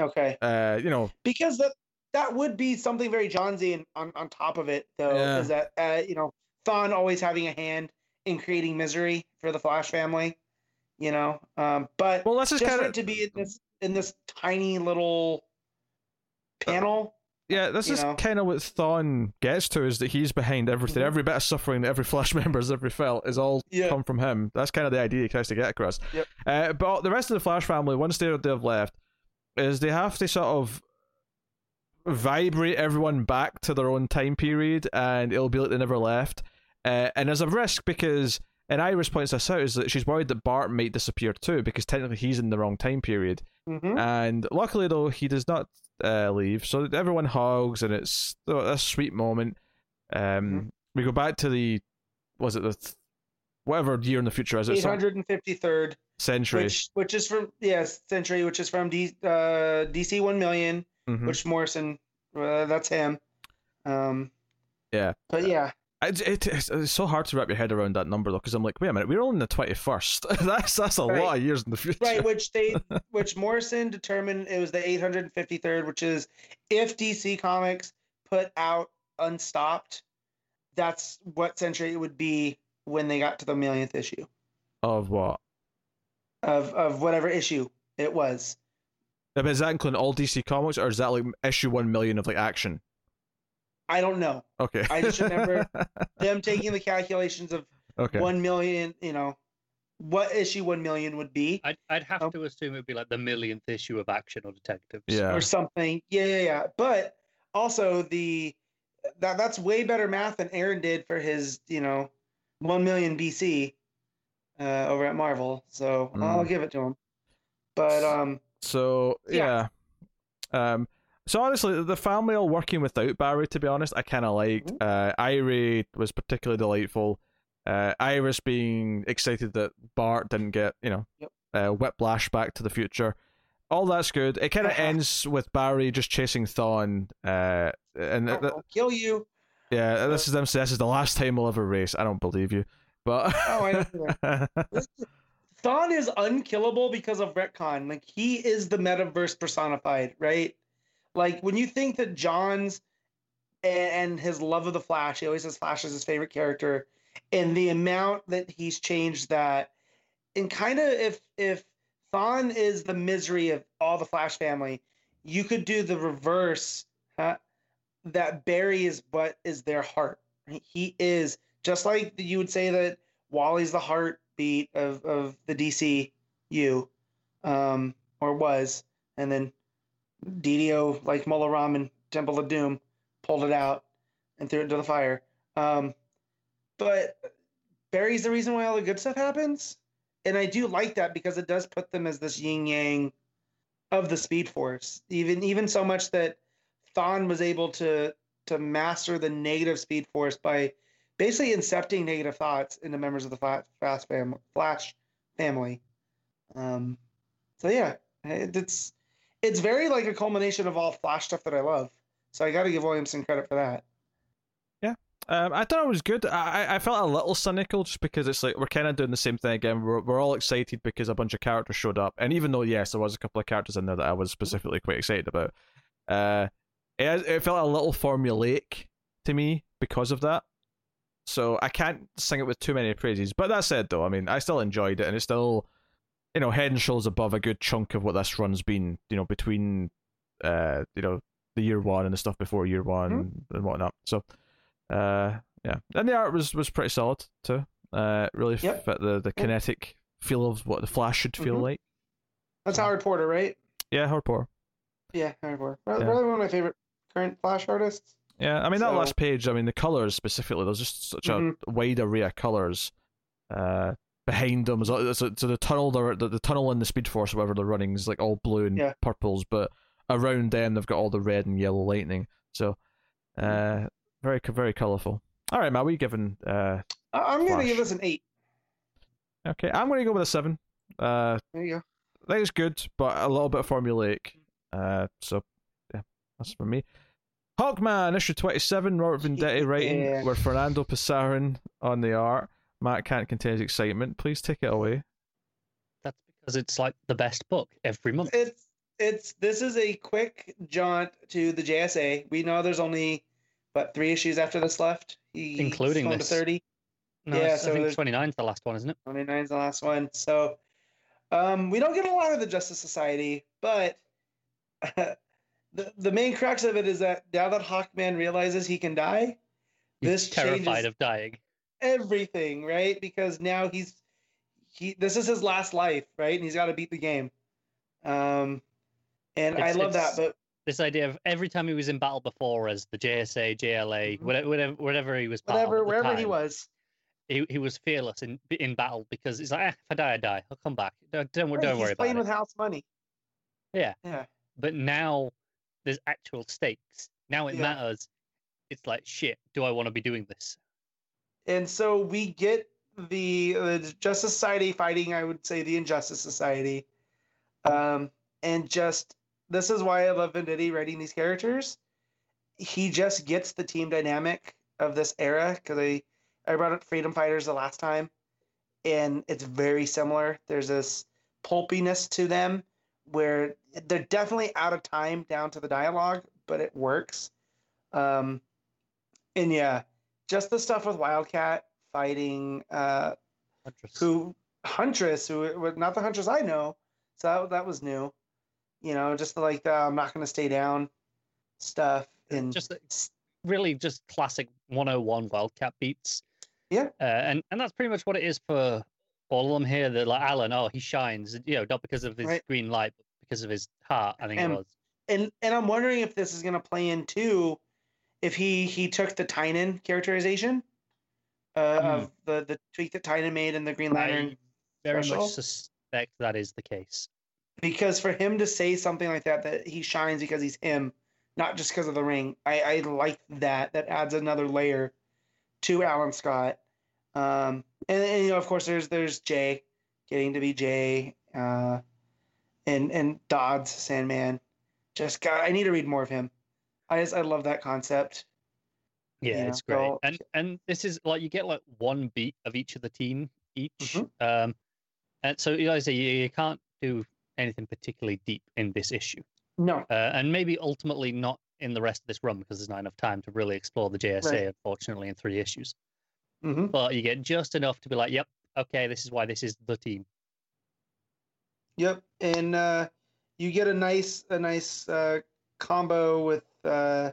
okay, Uh, you know, because that that would be something very Johnsy on on top of it though. Yeah. Is that uh, you know Thawne always having a hand in creating misery for the Flash family, you know. Um, but well, this is just kind of to be in this in this tiny little panel. yeah. This you is know. kind of what Thawne gets to is that he's behind everything. Mhm. Every bit of suffering that every Flash member has ever felt is all Yeah. come from him. That's kind of the idea he tries to get across. Yep. Uh, but the rest of the Flash family, once they they've left, is they have to sort of vibrate everyone back to their own time period, and it'll be like they never left. Uh, and there's a risk because, and Iris points this out, is that she's worried that Bart might disappear too because technically he's in the wrong time period. Mm-hmm. And luckily, though, he does not uh, leave. So everyone hugs, and it's oh, a sweet moment. Um, Mhm. We go back to the, was it the, th- whatever year in the future is it? Eight hundred and fifty third, century. which which is from yes century, which is from D, uh, DC one million, Mhm. which Morrison, uh, that's him. Um, Yeah. but yeah, It, it, it's, it's so hard to wrap your head around that number though, because I'm like, wait a minute, we're only in the twenty first. that's that's a Right. lot of years in the future. right. Which they, which Morrison determined it was the eight hundred and fifty third, which is if DC Comics put out Unstopped, that's what century it would be when they got to the millionth issue Of what? of of whatever issue it was. Mean, is that including all DC comics, or is that like issue one million of like action? I don't know. Okay. I just remember them taking the calculations of okay. one million. You know, what issue one million would be. I'd, I'd have Oh. to assume it'd be like the millionth issue of Action or Detectives. Yeah. or something. Yeah, yeah, yeah. But also the that that's way better math than Aaron did for his, you know, one million BC uh, over at Marvel. So I'll Mm. give it to him. But um, So yeah. Yeah. Um. So honestly, the family all working without Barry, to be honest, I kind of liked. Uh, Irey was particularly delightful. Uh, Iris being excited that Bart didn't get, you know, Yep. uh, whiplash back to the future. All that's good. It kind of Uh-huh. ends with Barry just chasing Thawne. Uh, and th- th- I'll kill you. yeah, this is them. This is the last time we'll ever race. I don't believe you, but Oh, I don't Thawne is unkillable because of retcon. Like he is the metaverse personified, right? Like when you think that John's and, his love of the Flash, he always says Flash is his favorite character, and the amount that he's changed that, and kind of if if Thawne is the misery of all the Flash family, you could do the reverse. Huh? That Barry is what is their heart. He is just like you would say that Wally's the heartbeat of, of the DCU, um, or was, and then DiDio, like Mola Ram and Temple of Doom, pulled it out and threw it into the fire. Um, but Barry's the reason why all the good stuff happens, and I do like that because it does put them as this yin yang of the Speed Force. Even even so much that Thawne was able to to master the negative Speed Force by basically incepting negative thoughts into members of the Fast fam- Flash family. Um, so yeah, it- it's it's very like a culmination of all Flash stuff that I love. So I got to give Williamson credit for that. Yeah, um, I thought it was good. I I- felt a little cynical just because it's like we're kind of doing the same thing again. We're we're all excited because a bunch of characters showed up, and even though yes, there was a couple of characters in there that I was specifically quite excited about, uh, it it felt a little formulaic to me because of that. So I can't sing it with too many praises. But that said, though, I mean, I still enjoyed it, and it's still, you know, head and shoulders above a good chunk of what this run's been. You know, between, uh, you know, the year one and the stuff before year one Mm-hmm. and whatnot. So, uh, yeah, and the art was was pretty solid too. Uh, really Yep. fit the the Yep. kinetic feel of what the Flash should feel Mhm. like. That's Howard Porter, right? Yeah, Howard Porter. Yeah, Howard Porter. Probably Yeah. one of my favorite current Flash artists. Yeah, I mean that last page. I mean the colors specifically. There's just such Mhm. a wide array of colors. Uh, behind them is so, so the tunnel, the, the tunnel in the Speed Force, whatever they're running, is like all blue and Yeah. purples, but around them they've got all the red and yellow lightning. So, Mm-hmm. uh, very very colorful. All right, Matt, what are you giving? Uh, I'm gonna give this an eight. okay, I'm going to go with a seven. Uh, There you go. I think it's good, but a little bit formulaic. Uh, so yeah, that's for me. Hawkman, issue twenty-seven, Robert Venditti writing, Yeah. with Fernando Pasarin on the art. Matt can't contain his excitement. Please take it away. That's because it's like the best book every month. It's it's this is a quick jaunt to the JSA. We know there's only but three issues after this left. He Including this. to thirty. No, Yeah, so I think there's- 29 is the last one, isn't it? 29 is the last one. So um, we don't get a lot of the Justice Society, but the the main crux of it is that now that Hawkman realizes he can die, He's This terrified changes- of dying. Everything, right? Because now he's he this is his last life, right? And he's got to beat the game. Um, and I love that, but This idea of every time he was in battle before as the JSA, JLA, Mhm. whatever, whatever, whatever he was, whatever wherever he was, he, he was fearless in in battle because he's like, eh, if I die, I die. I'll come back. Don't don't, right, don't he's worry about playing it. with house money. Yeah. yeah. But now there's actual stakes. Now it Yeah. matters. It's like shit. Do I want to be doing this? And so we get the, the Justice Society fighting, I would say, the Injustice Society. Um, and just this is why I love Venditti writing these characters. He just gets the team dynamic of this era because I, I brought up Freedom Fighters the last time, and it's very similar. There's this pulpiness to them where they're definitely out of time down to the dialogue, but it works. Um, and yeah, just the stuff with Wildcat fighting uh, Huntress. who Huntress, who was not the Huntress I know, so that, that was new. You know, just the, like the I'm not going to stay down stuff and just really just classic 101 Wildcat beats. Yeah. Uh, and and that's pretty much what it is for all of them here. That like Alan, oh, he shines, you know, not because of his Right. green light, but because of his heart. I think And- it was. and and I'm wondering if this is going to play into if he he took the Tynion characterization uh, Hmm. of the the tweak that Tynion made in the Green Lantern. I very special? much suspect that is the case. because for him to say something like that that he shines because he's him not just because of the ring i i like that that adds another layer to alan scott um and, and you know of course there's there's jay getting to be jay uh and and dodds sandman just god i need to read more of him i just i love that concept Yeah, Yeah, it's great. so- And and this is like you get like one beat of each of the team each. Mhm. Um, and so you guys, you, you can't do anything particularly deep in this issue. no uh, and maybe ultimately not in the rest of this run because there's not enough time to really explore the JSA, Right. unfortunately, in three issues. hmm But you get just enough to be like, "Yep, okay, this is why this is the team." Yep, and uh, you get a nice a nice uh, combo with uh,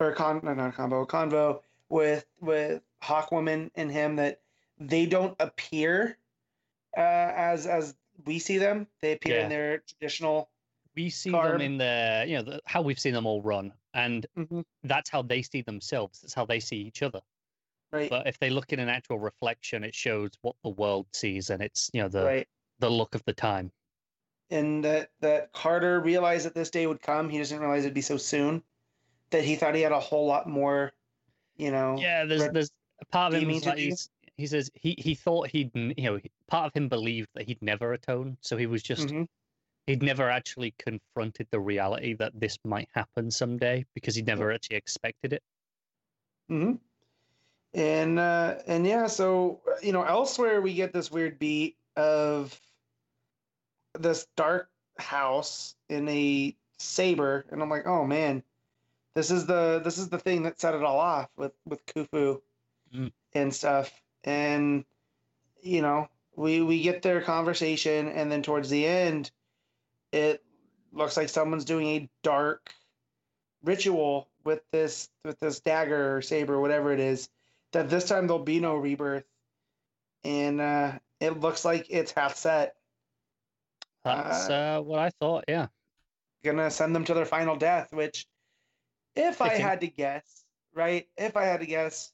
or con no not a combo a convo with with Hawkwoman and him that they don't appear uh, as as we see them. They appear Yeah. in their traditional. We see Garb. them in their, you know, the, how we've seen them all run, and that's how they see themselves. That's how they see each other. Right, But if they look in an actual reflection, it shows what the world sees, and it's you know the right, the look of the time. and that that Carter realized that this day would come. He doesn't realize it'd be so soon. That he thought he had a whole lot more, you know. Yeah, there's Red there's a part of him Redeeming is to like he's, he says he he thought he'd you know part of him believed that he'd never atone, so he was just Mhm. he'd never actually confronted the reality that this might happen someday because he'd never actually expected it. hmm And uh, and yeah, so you know, elsewhere we get this weird beat of this dark house in a saber, and I'm like, oh man, this is the this is the thing that set it all off with with Khufu Mm. and stuff. And you know, we we get their conversation, and then towards the end, it looks like someone's doing a dark ritual with this with this dagger or saber, whatever it is. That this time there'll be no rebirth, and uh, it looks like it's half set. That's uh, what I thought. Yeah. gonna send them to their final death. Which, if I had to guess, right? If I had to guess,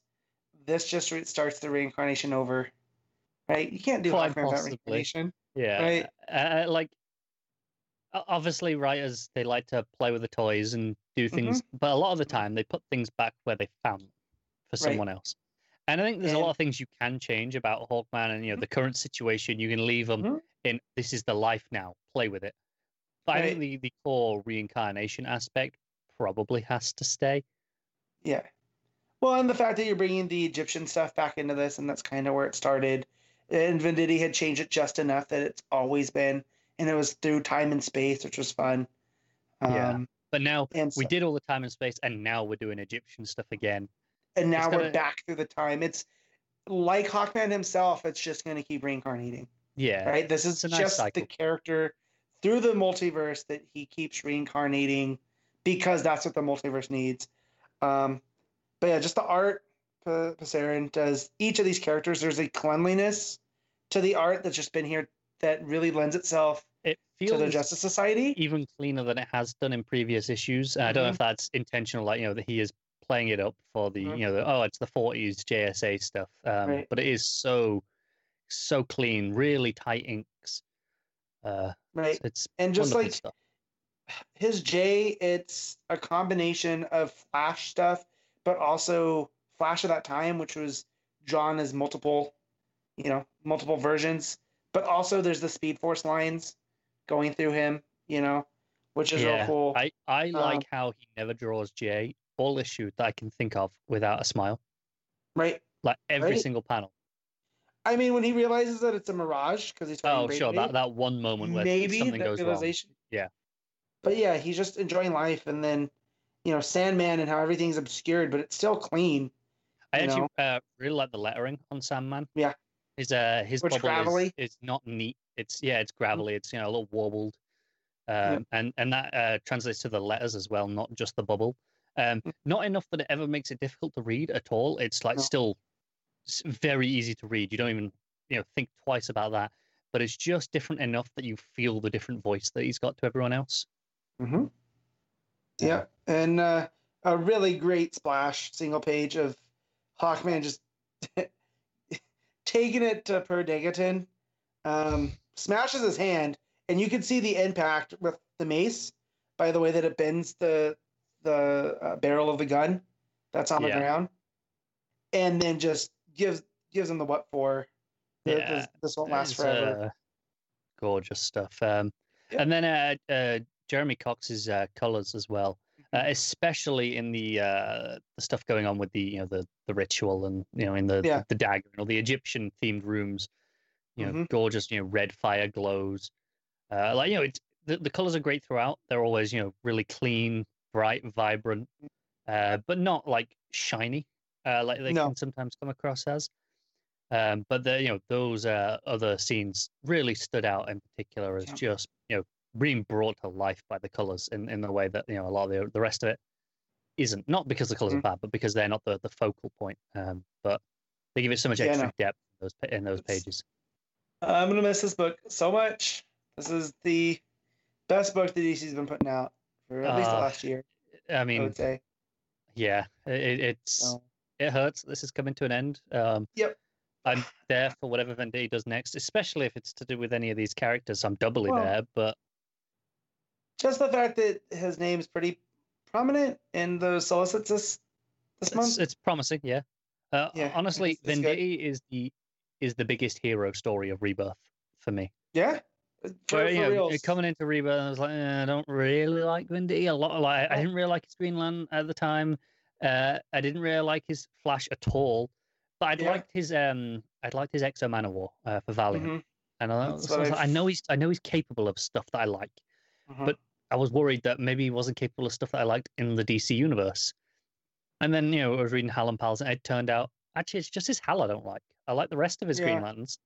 this just re- starts the reincarnation over. Right? You can't do Quite Hawkman without reincarnation. Yeah. Right. Uh, like, o- obviously, writers they like to play with the toys and do Mm-hmm. things, but a lot of the time they put things back where they found them for Right. someone else. And I think there's a lot of things you can change about Hawkman and you know the current situation. You can leave them Mhm. in this is the life now. Play with it. But I think the, the core reincarnation aspect probably has to stay. Yeah. Well, and the fact that you're bringing the Egyptian stuff back into this, and that's kind of where it started. And Venditti had changed it just enough that it's always been, and it was through time and space, which was fun. Yeah. Um, But now and we so- did all the time and space, and now we're doing Egyptian stuff again. and now it's we're gonna- back through the time. It's like Hawkman himself. It's just going to keep reincarnating. Yeah. right? This is nice just the character through the multiverse that he keeps reincarnating because that's what the multiverse needs. Um, but yeah, just the art. P- Pasarin does each of these characters. There's a cleanliness to the art that's just been here that really lends itself It to feels the Justice Society. even cleaner than it has done in previous issues. And I don't know if that's intentional, like you know that he is playing it up for the Mhm. you know the, oh it's the 40s JSA stuff, um, Right. but it is so so clean, really tight inks. Uh, Right. it's, it's And just like stuff. His Jay, it's a combination of Flash stuff, but also Flash of that time, which was drawn as multiple, you know, multiple versions. But also there's the Speed Force lines going through him, you know, which is real cool. I I Um, like how he never draws Jay all issue that I can think of without a smile. right? Like every Right. single panel. I mean, when he realizes that it's a mirage because he's Oh, sure, that, that one moment where maybe something goes wrong. realization. Yeah. But yeah, he's just enjoying life, and then, you know, Sandman and how everything's obscured, but it's still clean. I actually uh, really like the lettering on Sandman. Yeah. His uh his Which bubble is, is not neat. It's yeah, it's gravelly. It's you know a little warbled, um, and and that uh, translates to the letters as well, not just the bubble. Um, Mm. not enough that it ever makes it difficult to read at all. It's like No. still very easy to read. You don't even you know think twice about that. But it's just different enough that you feel the different voice that he's got to everyone else. Mm-hmm. Yeah, and uh, a really great splash single page of Hawkman just taking it to Per Degaton, um, smashes his hand, and you can see the impact with the mace by the way that it bends the the uh, barrel of the gun that's on the Yeah. ground, and then just gives gives him the what for. Yeah, this, this won't last It's, forever. uh, gorgeous stuff. Um, Yeah. And then uh, uh, Jeremy Cox's uh, colors as well, uh, Mm-hmm. especially in the uh, the stuff going on with the you know the the ritual and you know in the Yeah. the dagger and all the Egyptian themed rooms. You know, Mhm. gorgeous. You know, red fire glows. Uh, like you know, it's the, the colors are great throughout. They're always you know really clean, bright, vibrant, uh, but not like shiny uh, like they No. can sometimes come across as. Um, but the you know those uh, other scenes really stood out in particular as Yeah. just being brought to life by the colors in, in the way that you know a lot of the the rest of it isn't. Not because the colors Mhm. are bad, but because they're not the, the focal point. Um, but they give it so much Yeah, extra no. depth in those in those pages. I'm gonna miss this book so much. This is the best book that DC's been putting out for at least the Uh, last year. I mean, I would say. yeah, it, it's it hurts. This is coming to an end. Um, Yep. I'm there for whatever Venditti does next, especially if it's to do with any of these characters. I'm doubly Well, there, but just the fact that his name's pretty prominent in the solicits this this it's, month. it's promising. Yeah. Uh, Yeah, honestly, it's- it's good. Is the is the biggest hero story of Rebirth for me. yeah, for, for you know, coming into Rebirth, I was like, eh, I don't really like Venditti a lot. Like, I didn't really like his Green Lantern at the time. Uh, I didn't really like his Flash at all. But I'd Yeah. liked his um, I'd liked his X-O Manowar uh, for Valiant. Mhm, And I, so I, was like, I know he's I know he's capable of stuff that I like. mhm. but- I was worried that maybe he wasn't capable of stuff that I liked in the DC universe. And then, you know, I was reading Hal and Pals, and it turned out actually it's just his Hal I don't like. I like the rest of his Green Yeah. Lanterns.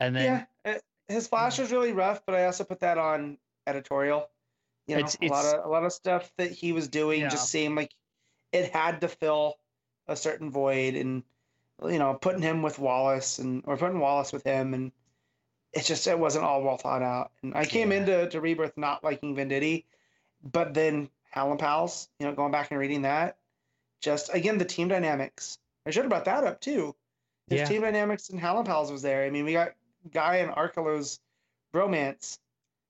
And then yeah, uh, his Flash was really rough, but I also put that on editorial. You know, It's- a lot of a lot of stuff that he was doing Yeah. just seemed like it had to fill a certain void, and you know, putting him with Wallace and or putting Wallace with him, and it just it wasn't all well thought out. And I came Yeah. into to Rebirth not liking Venditti, but then and Pals, you know, going back and reading that, just again the team dynamics. I should have brought that up too. His Yeah. team dynamics and and Pals was there. I mean, we got Guy and Arkillo's bromance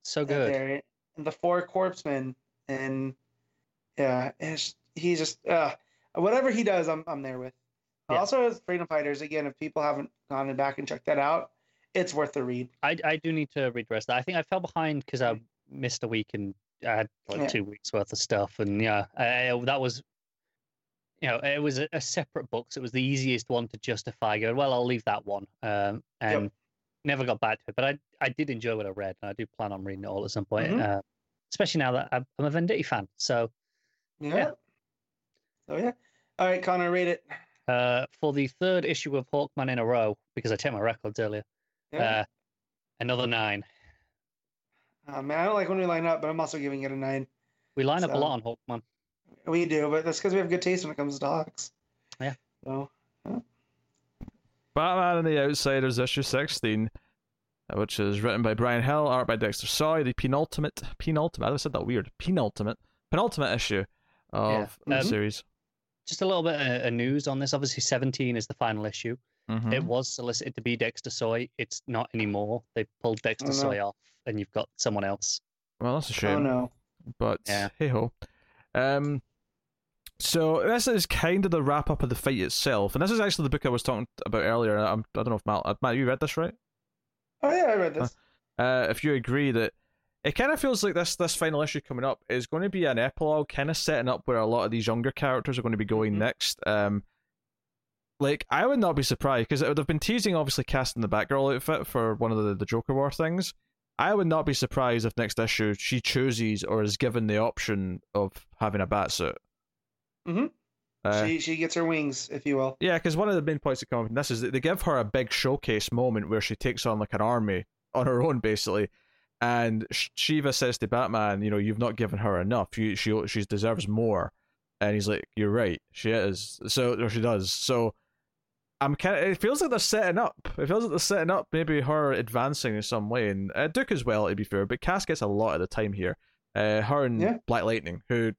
so good. there, and the four corpsemen, and yeah, it's, he's just uh, whatever he does, I'm I'm there with. Yeah. Also, as Freedom Fighters, again, if people haven't gone back and checked that out, it's worth the read. I, I do need to read the rest that. I think I fell behind because I missed a week and I had like Yeah. two weeks worth of stuff. And yeah, I, I- that was, you know, it was a, a separate book. So it was the easiest one to justify going, well, I'll leave that one. Um, and never got back to it. But I, I did enjoy what I read. And I do plan on reading it all at some point, Mhm. uh, especially now that I'm I'm a Venditti fan. So Yeah. Yeah. So yeah. All right, Connor, read it. uh, for the third issue of Hawkman in a row, because I checked my records earlier, Yeah. uh, another nine. Uh, man, I don't like when we line up, but I'm also giving it a nine. We line up a So- lot on Hawkman. We do, but that's because we have good taste when it comes to Hawks. Yeah. So Batman and the Outsiders, issue 16, uh, which is written by Bryan Hill, art by Dexter Soy, the penultimate, penultimate, I said that weird, penultimate, penultimate issue of Yeah. the Um, series. Just a little bit of of news on this. Obviously, 17 is the final issue. Mhm. It was solicited to be Dexter Soy. It's not anymore. They pulled Dexter Oh, no. Soy off, and you've got someone else. Well, that's a shame. oh no. but Yeah. hey ho. Um, so this is kind of the wrap up of the fight itself, and this is actually the book I was talking about earlier. I'm, I don't know if Matt, uh, Matt, you read this right? Oh yeah, I read this. Uh, if you agree that it kind of feels like this this final issue coming up is going to be an epilogue, kind of setting up where a lot of these younger characters are going to be going Mhm. next. Um, like I would not be surprised because they've been teasing obviously casting the Batgirl outfit for one of the the Joker War things. I would not be surprised if next issue she chooses or is given the option of having a bat suit. Mhm. Uh, she she gets her wings, if you will. yeah, because one of the main points of coming from this is that they give her a big showcase moment where she takes on like an army on her own, basically. And Shiva says to Batman, "You know, you've not given her enough. You, she, she deserves more." And he's like, "You're right. She is. So, or she does. So, I'm kind of. It feels like they're setting up. It feels like they're setting up maybe her advancing in some way, and uh, Duke as well, to be fair. But Cass gets a lot of the time here. Uh, her and Yeah. Black Lightning, who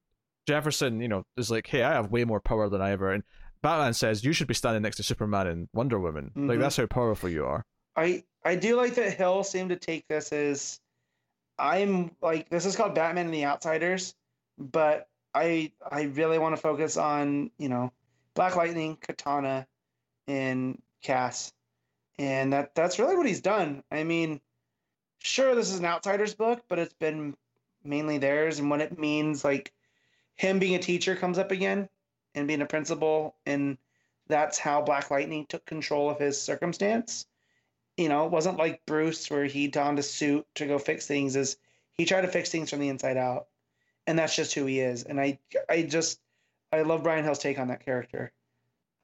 Jefferson, you know, is like, "Hey, I have way more power than I ever." And Batman says, "You should be standing next to Superman and Wonder Woman. Like Mhm. that's how powerful you are." I I do like that Hill seemed to take this as I'm like this is called Batman and the Outsiders, but I I really want to focus on you know Black Lightning, Katana, and Cass, and that that's really what he's done. I mean, sure this is an Outsiders book, but it's been mainly theirs, and what it means like him being a teacher comes up again, and being a principal, and that's how Black Lightning took control of his circumstance you know, it wasn't like Bruce where he donned a suit to go fix things. Is he tried to fix things from the inside out, and that's just who he is. And I, I just, I love Bryan Hill's take on that character.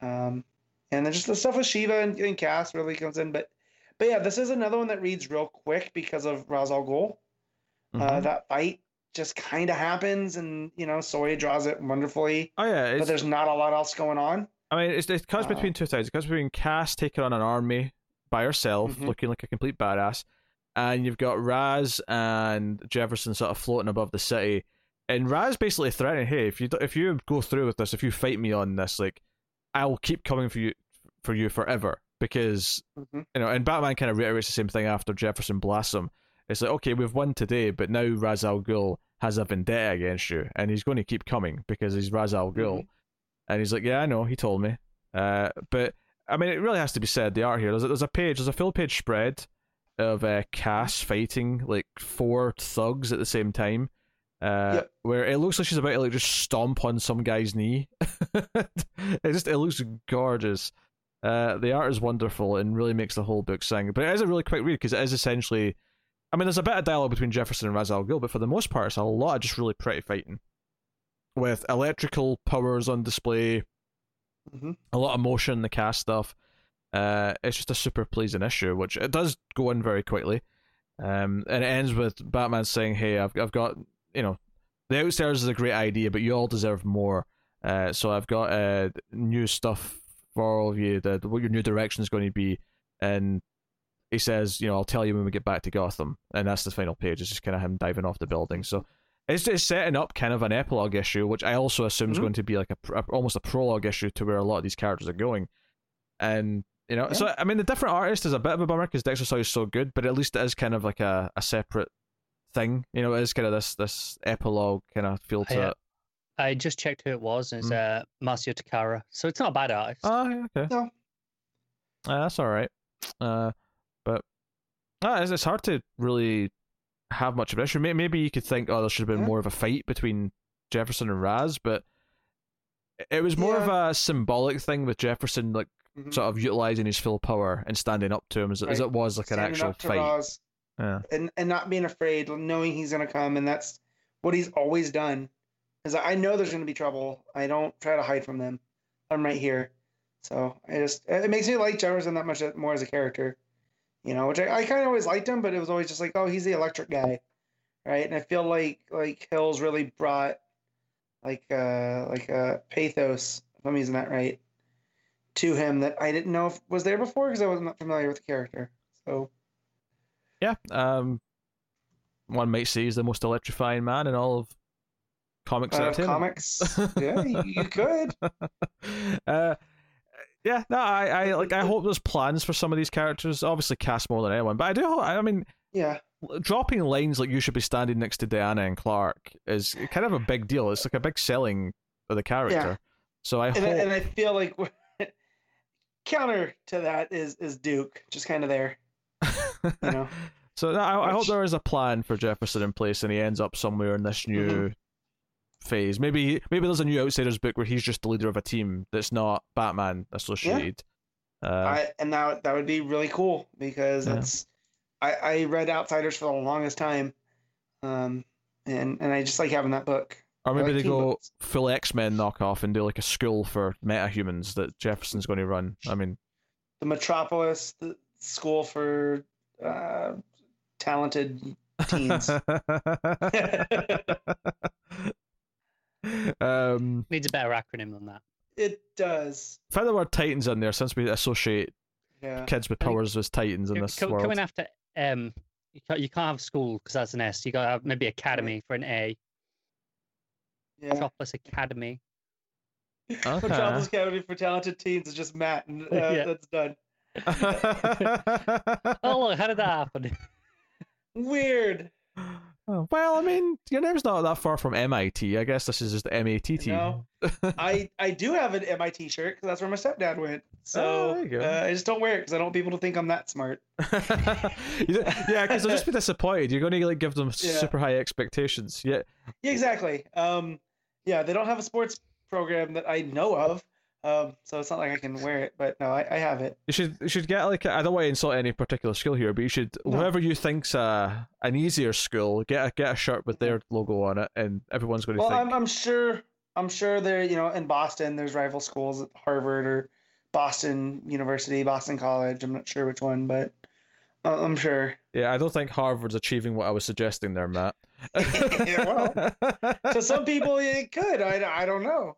Um, and then just the stuff with Shiva and, and Cass really comes in. But, but yeah, this is another one that reads real quick because of Ra's al Ghul. Uh, Mhm. that fight just kind of happens, and you know, Soy draws it wonderfully. oh yeah, But there's not a lot else going on. I mean, it's, it comes Uh, between two sides. It comes between Cass taking on an army by herself, Mhm. looking like a complete badass, and you've got Ra's and Jefferson sort of floating above the city. And Ra's basically threatening, "Hey, if you if you go through with this, if you fight me on this, like, I'll keep coming for you for you forever." Because Mhm. you know, and Batman kind of reiterates the same thing after Jefferson blasts him. It's like, okay, we've won today, but now Ra's al Ghul has a vendetta against you, and he's going to keep coming because he's Ra's al Ghul. Mhm. And he's like, yeah, I know, he told me. Uh, but I mean, it really has to be said. The art here, there's a, there's a page, there's a full page spread of uh, Cass fighting like four thugs at the same time. Uh, Yep. where it looks like she's about to like just stomp on some guy's knee. it just it looks gorgeous. Uh, the art is wonderful and really makes the whole book sing. But it is a really quick read because it is essentially I mean, there's a bit of dialogue between Jefferson and Ra's al Ghul, but for the most part, it's a lot of just really pretty fighting, with electrical powers on display, hmm a lot of motion in the cast stuff. Uh, it's just a super pleasing issue, which it does go in very quickly. Um, and it ends with Batman saying, "Hey, I've I've got you know, the outstairs is a great idea, but you all deserve more. Uh, so I've got uh new stuff for all of you. That what your new direction is going to be." And he says, "You know, I'll tell you when we get back to Gotham." And that's the final page. It's just kind of him diving off the building. So it's it's setting up kind of an epilogue issue, which I also assume is Mhm. going to be like a, pr- almost a prologue issue to where a lot of these characters are going. And you know, so I mean, the different artist is a bit of a bummer because Dexter Soy is so good, but at least it is kind of like a, a separate thing. You know, it is kind of this this epilogue kind of feel to Yeah. it. I just checked who it was. and It's Mm. uh, Marcio Takara. So it's not a bad artist. Oh, yeah, okay. No. Uh, that's all right. Uh, but uh, it's, it's hard to really have much of an issue. May- Maybe you could think, oh, there should have been Yeah. more of a fight between Jefferson and Ra's, but it was more of a symbolic thing with Jefferson, like Mhm. sort of utilizing his full power and standing up to him as, as it was like an actual fight. Roz Yeah. and and not being afraid, knowing he's gonna come, and that's what he's always done. Is I know there's gonna be trouble. I don't try to hide from them. I'm right here. So I just it makes me like Jefferson that much more as a character. You know, which I, I kind of always liked him, but it was always just like, oh, he's the electric guy, right? And I feel like like Hills really brought like uh like a pathos, if I'm using that right, to him that I didn't know was there before because I was not familiar with the character. So Yeah. Um, one might say he's the most electrifying man in all of comics. uh, comics, yeah, you, you could. uh, yeah, no, I, I like. I hope there's plans for some of these characters. Obviously, cast more than anyone, but I do. hope- I mean, Yeah, dropping lines like "you should be standing next to Diana and Clark" is kind of a big deal. It's like a big selling of the character. Yeah. So I and, hope. I- and I feel like counter to that is is Duke, just kind of there. You know. so I, I hope there is a plan for Jefferson in place, and he ends up somewhere in this new Mm-hmm. phase. Maybe maybe there's a new Outsiders book where he's just the leader of a team that's not Batman associated. Uh, I and that that would be really cool because Yeah. that's I I read Outsiders for the longest time, um, and and I just like having that book. or maybe like they go books. full X Men knockoff and do like a school for metahumans that Jefferson's going to run. I mean, The Metropolis, the school for uh, talented teens. um, Needs a better acronym than that. it does. find the word Titans in there since we associate Yeah. kids with powers as Titans in Co- this co- world. Coming after um, you can't, you can't have school because that's an S. You got to have maybe academy for an A. Yeah. Metropolis Academy. Okay. Metropolis Academy for Talented Teens is just Matt, and uh, Yeah. that's done. Oh look, how did that happen? Weird. Oh, well, I mean, your name's not that far from MIT. I guess this is just MATT. No. I I do have an MIT shirt because that's where my stepdad went. So Oh, there you go. uh, I just don't wear it because I don't want people to think I'm that smart. Yeah, because they'll just be disappointed. You're going to like give them Yeah. super high expectations. Yeah, Yeah, exactly. Um, yeah, they don't have a sports program that I know of. Um, so it's not like I can wear it, but no, I, I have it. you should you should get like I don't want to insult any particular school here, but you should No. whoever you think's a an easier school get a get a shirt with their logo on it, and everyone's going to Well, think. I'm, I'm sure I'm sure there, you know, in Boston, there's rival schools at Harvard or Boston University, Boston College. I'm not sure which one, but uh, I'm sure. Yeah, I don't think Harvard's achieving what I was suggesting there, Matt. Yeah, To some people, it could. I, I don't know.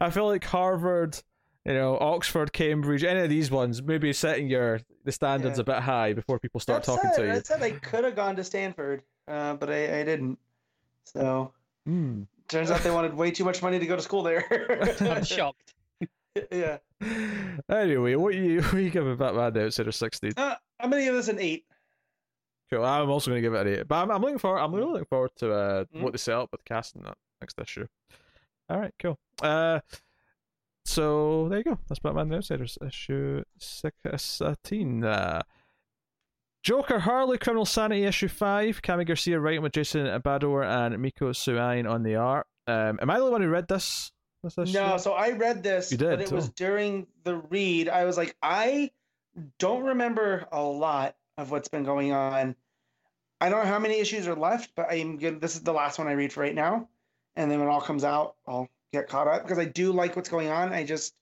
I feel like Harvard, you know, Oxford, Cambridge, any of these ones, maybe setting your the standards Yeah. a bit high before people start That talking said, to you. That said, I could have gone to Stanford, uh, but I, I didn't. So Hmm. turns out they wanted way too much money to go to school there. I'm shocked. yeah. Anyway, what you what you giving Batman the Outsider sixteen? Uh, I'm gonna give this an eight. Cool. I'm also going to give it an eight, but I'm, I'm looking forward. I'm really looking forward to uh, Mm. what they set up with casting that next issue. All right, cool. Uh, so there you go. That's Batman the Outsiders issue sixteen. Uh, Joker Harley Criminal Sanity issue five. Kami Garcia writing with Jason Badower and Mico Suayan on the art. Um, am I the one who read this? this issue? No, so I read this, You did, but it was oh. during the read. I was like, I don't remember a lot of what's been going on. I don't know how many issues are left, but I'm good. This is the last one I read for right now, and then when it all comes out, I'll get caught up because I do like what's going on. I just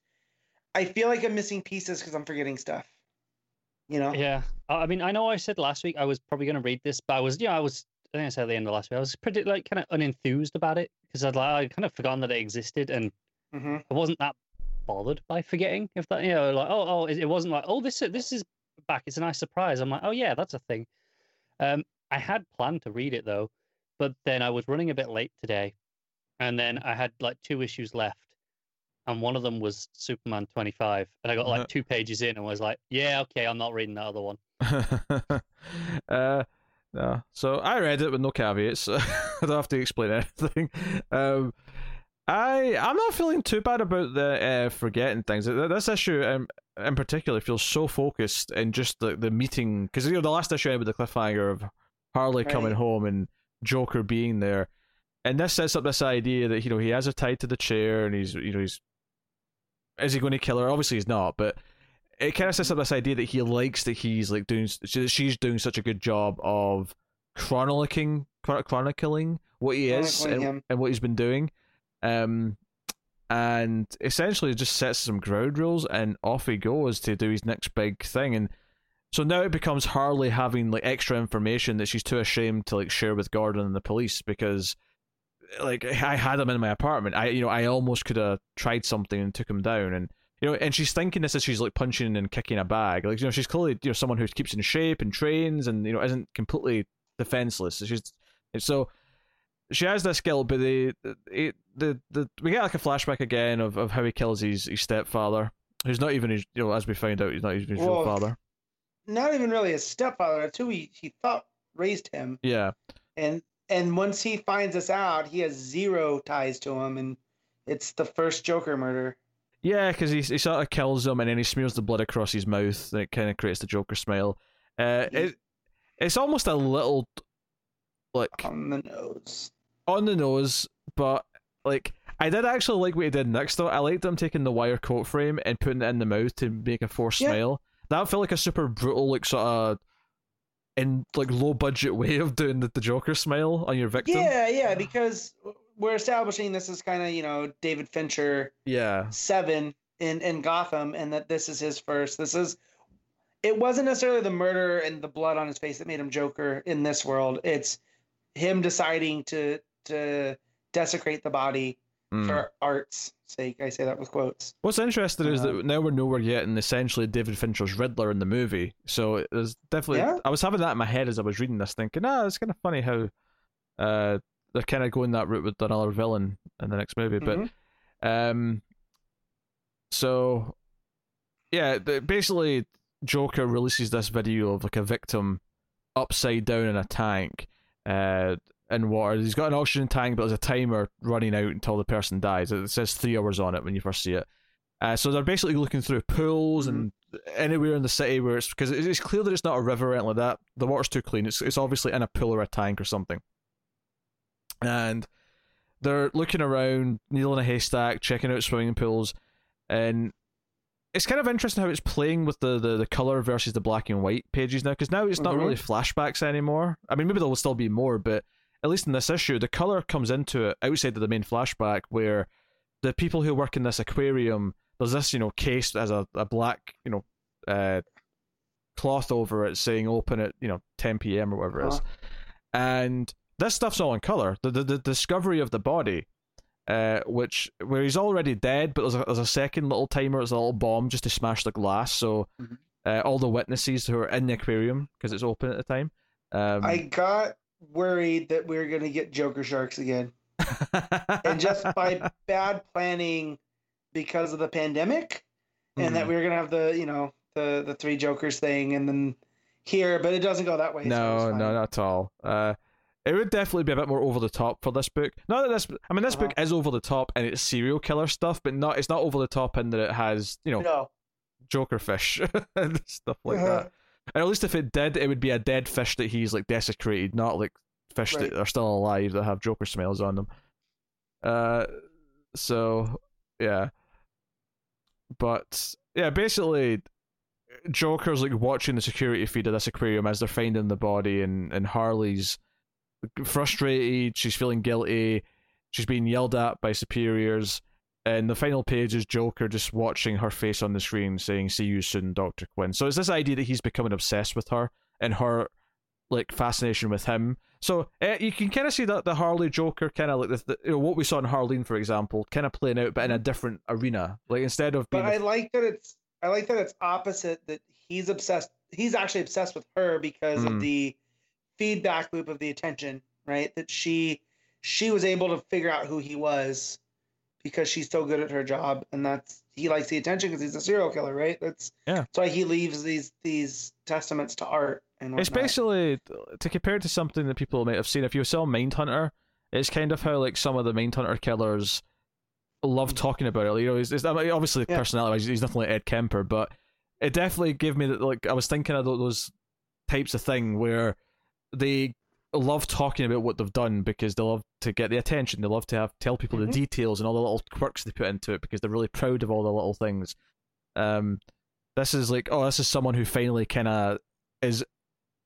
I feel like I'm missing pieces because I'm forgetting stuff. You know? Yeah. I mean, I know I said last week I was probably going to read this, but I was, yeah, I was. I think I said at the end of last week I was pretty like kind of unenthused about it because I'd like I kind of forgotten that it existed and hmm I wasn't that bothered by forgetting if that you know like oh oh it it wasn't like oh this this is back it's a nice surprise I'm like oh yeah that's a thing um I had planned to read it though but then I was running a bit late today and then I had like two issues left and one of them was Superman 25 and I got Uh-huh. like two pages in and was like yeah okay I'm not reading that other one uh, no. So I read it with no caveats. I don't have to explain anything. Um, I I'm not feeling too bad about the uh, forgetting things. This issue um, in particular feels so focused in just the the meeting because you know the last issue I had with the cliffhanger of Harley coming home and Joker being there, and this sets up this idea that you know he has her tied to the chair and he's you know he's is he going to kill her? Obviously he's not, but it kind of sets up this idea that he likes that he's like doing she's doing such a good job of chronicling chronicling what he is and, and what he's been doing. Um and essentially just sets some ground rules and off he goes to do his next big thing. And so now it becomes Harley having like extra information that she's too ashamed to like share with Gordon and the police because like I had him in my apartment. I you know I almost could have tried something and took him down and you know and she's thinking this as she's like punching and kicking a bag. Like you know she's clearly you know someone who keeps in shape and trains and you know isn't completely defenseless. So she's so she has this skill, but the the, the the we get like a flashback again of, of how he kills his, his stepfather, who's not even his you know as we find out he's not even his real father. Not even really his stepfather. That's who he, he thought raised him. Yeah, And and once he finds us out, he has zero ties to him, and it's the first Joker murder. Yeah, because he, he sort of kills him and then he smears the blood across his mouth and it kind of creates the Joker smile. Uh, it, it's almost a little like on the nose. on the nose, but like I did actually like what he did next though. I liked him taking the wire coat frame and putting it in the mouth to make a forced Yeah. smile. That felt like a super brutal, like sort of in like low budget way of doing the, the Joker smile on your victim. Yeah, yeah, because we're establishing this is kind of you know David Fincher Yeah. seven in in Gotham, and that this is his first. This is. It wasn't necessarily the murder and the blood on his face that made him Joker in this world. It's him deciding to to desecrate the body Mm. for art's sake. I say that with quotes. What's interesting is Uh, that now we're nowhere yet, and essentially David Fincher's Riddler in the movie. So there's definitely Yeah. I was having that in my head as I was reading this, thinking, ah, it's kind of funny how uh they're kind of going that route with another villain in the next movie. Mhm. But um, so yeah, the, basically Joker releases this video of like a victim upside down in a tank. Uh, in water. He's got an oxygen tank, but there's a timer running out until the person dies. It says three hours on it when you first see it. Uh, so they're basically looking through pools and anywhere in the city where it's because it's clear that it's not a river or anything like that. The water's too clean. It's it's obviously in a pool or a tank or something. And they're looking around, needle in a haystack, checking out swimming pools, and it's kind of interesting how it's playing with the, the, the color versus the black and white pages now because now it's not Mhm. really flashbacks anymore. I mean, maybe there will still be more, but at least in this issue, the color comes into it outside of the main flashback where the people who work in this aquarium, there's this, you know, case that has a, a black, you know, uh, cloth over it saying open at, you know, 10 p.m. or whatever it is. Uh-huh. And this stuff's all in color. The, the, the discovery of the body, uh, which, where he's already dead, but there's a, there's a second little timer, there's a little bomb just to smash the glass. So Mhm. uh, all the witnesses who are in the aquarium, because it's open at the time. Um, I got worried that we were going to get Joker sharks again, and just by bad planning because of the pandemic, and that Mhm. we were going to have the you know the the three Jokers thing, and then here, but it doesn't go that way. so No, fine. no, not at all. Uh, it would definitely be a bit more over the top for this book. Not that this, I mean, this book Uh-huh. is over the top and it's serial killer stuff, but not. It's not over the top in that it has, you know, No. Joker fish and stuff like Uh-huh. that. And at least if it did, it would be a dead fish that he's like desecrated, not like fish Right. that are still alive that have Joker smells on them. Uh, so yeah, but yeah, basically, Joker's like watching the security feed of this aquarium as they're finding the body, and and Harley's frustrated. She's feeling guilty. She's being yelled at by superiors. And the final page is Joker just watching her face on the screen, saying "See you soon, Doctor Quinn." So it's this idea that he's becoming obsessed with her, and her like fascination with him. So uh, you can kind of see that the Harley Joker kind of like the, the, you know, what we saw in Harleen, for example, kind of playing out, but in a different arena. Like instead of being, but I like that it's I like that it's opposite. That he's obsessed. He's actually obsessed with her because Mm. of the feedback loop of the attention, right? That she she was able to figure out who he was because she's so good at her job, and that's he likes the attention because he's a serial killer, right? That's Yeah. That's why he leaves these these testaments to art and it's whatnot. basically to compare it to something that people might have seen. If you saw Mindhunter, it's kind of how like some of the Mindhunter killers love mm. talking about it. You know, he's, he's I mean, obviously Yeah. personality. He's nothing like Ed Kemper, but it definitely gave me that. Like I was thinking of those types of thing where they love talking about what they've done because they love to get the attention. They love to have tell people Mhm. the details and all the little quirks they put into it because they're really proud of all the little things. Um, this is like, oh, this is someone who finally kind of is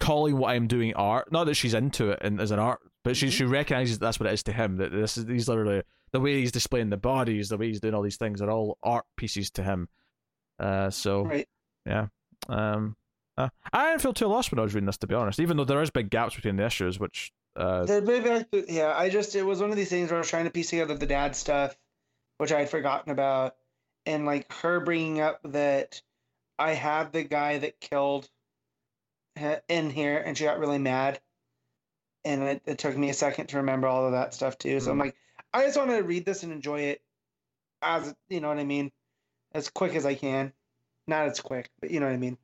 calling what I'm doing art. Not that she's into it and as an art, but she Mhm. she recognizes that that's what it is to him. That this is these literally the way he's displaying the bodies, the way he's doing all these things are all art pieces to him. Uh, so right. um, uh, I didn't feel too lost when I was reading this, to be honest. Even though there is big gaps between the issues, which uh, The- I yeah, I just it was one of these things where I was trying to piece together the dad stuff, which I had forgotten about, and like her bringing up that I had the guy that killed in here, and she got really mad, and it, it took me a second to remember all of that stuff too. So I'm like, I just want to read this and enjoy it, as you know what I mean, as quick as I can, not as quick, but you know what I mean,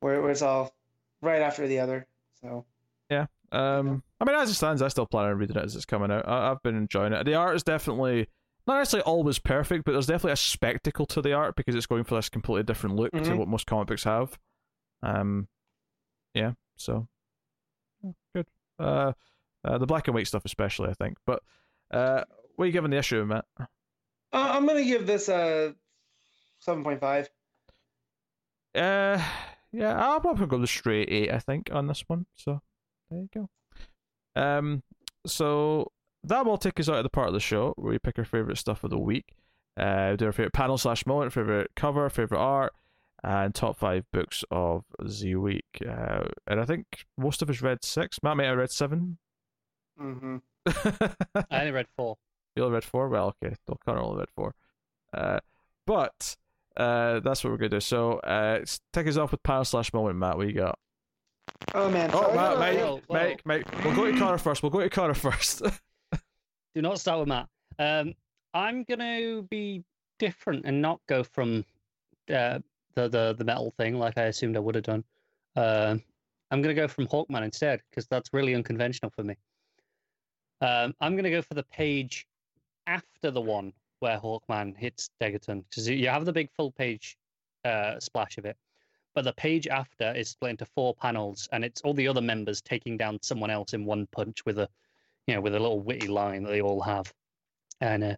where, where it's all right after the other. So. Yeah, um, I mean, as it stands, I still plan on reading it as it's coming out. I, I've been enjoying it. The art is definitely not necessarily always perfect, but there's definitely a spectacle to the art because it's going for this completely different look to Mhm. what most comic books have. Um, yeah, so yeah, good. Uh, uh, the black and white stuff especially, I think. But uh, what are you giving the issue, Matt? Uh, I'm gonna give this a seven point five. Uh, yeah, I'll probably go the straight eight. I think on this one. So there you go. Um, so that will take us out of the part of the show where we pick our favorite stuff of the week. Uh, do our favorite panel slash moment, favorite cover, favorite art, and top five books of the week. Uh, and I think most of us read six. Matt may have read seven. Mm-hmm. I only read four. You only read four? Well, okay. Well, Connor only read four. Uh, but uh, that's what we're going to do. So uh, take us off with power slash moment, Matt. What you got? Oh man. Oh, so I Matt, gotta- Mike, whoa, whoa. Mike, Mike. We'll go to Connor first. We'll go to Connor first. Do not start with Matt. Um, I'm gonna be different and not go from uh, the the the metal thing like I assumed I would have done. Um, I'm gonna go from Hawkman instead because that's really unconventional for me. Um, I'm gonna go for the page after the one where Hawkman hits Degaton because you have the big full page uh, splash of it, but the page after is split into four panels and it's all the other members taking down someone else in one punch with a you know, with a little witty line that they all have. And uh,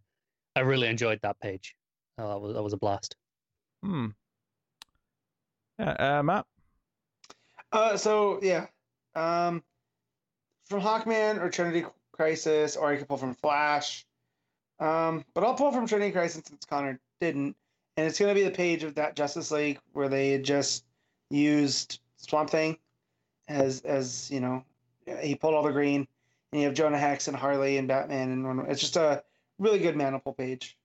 I really enjoyed that page. Oh, that was that was a blast. hmm. Yeah, uh, Matt. Uh, so yeah, um, from Hawkman or Trinity Crisis, or I could pull from Flash. Um, but I'll pull from Trinity Crisis since Connor didn't, and it's gonna be the page of that Justice League where they had just used Swamp Thing as as you know, he pulled all the green, and you have Jonah Hex and Harley and Batman, and Wonder- it's just a really good Manapul page.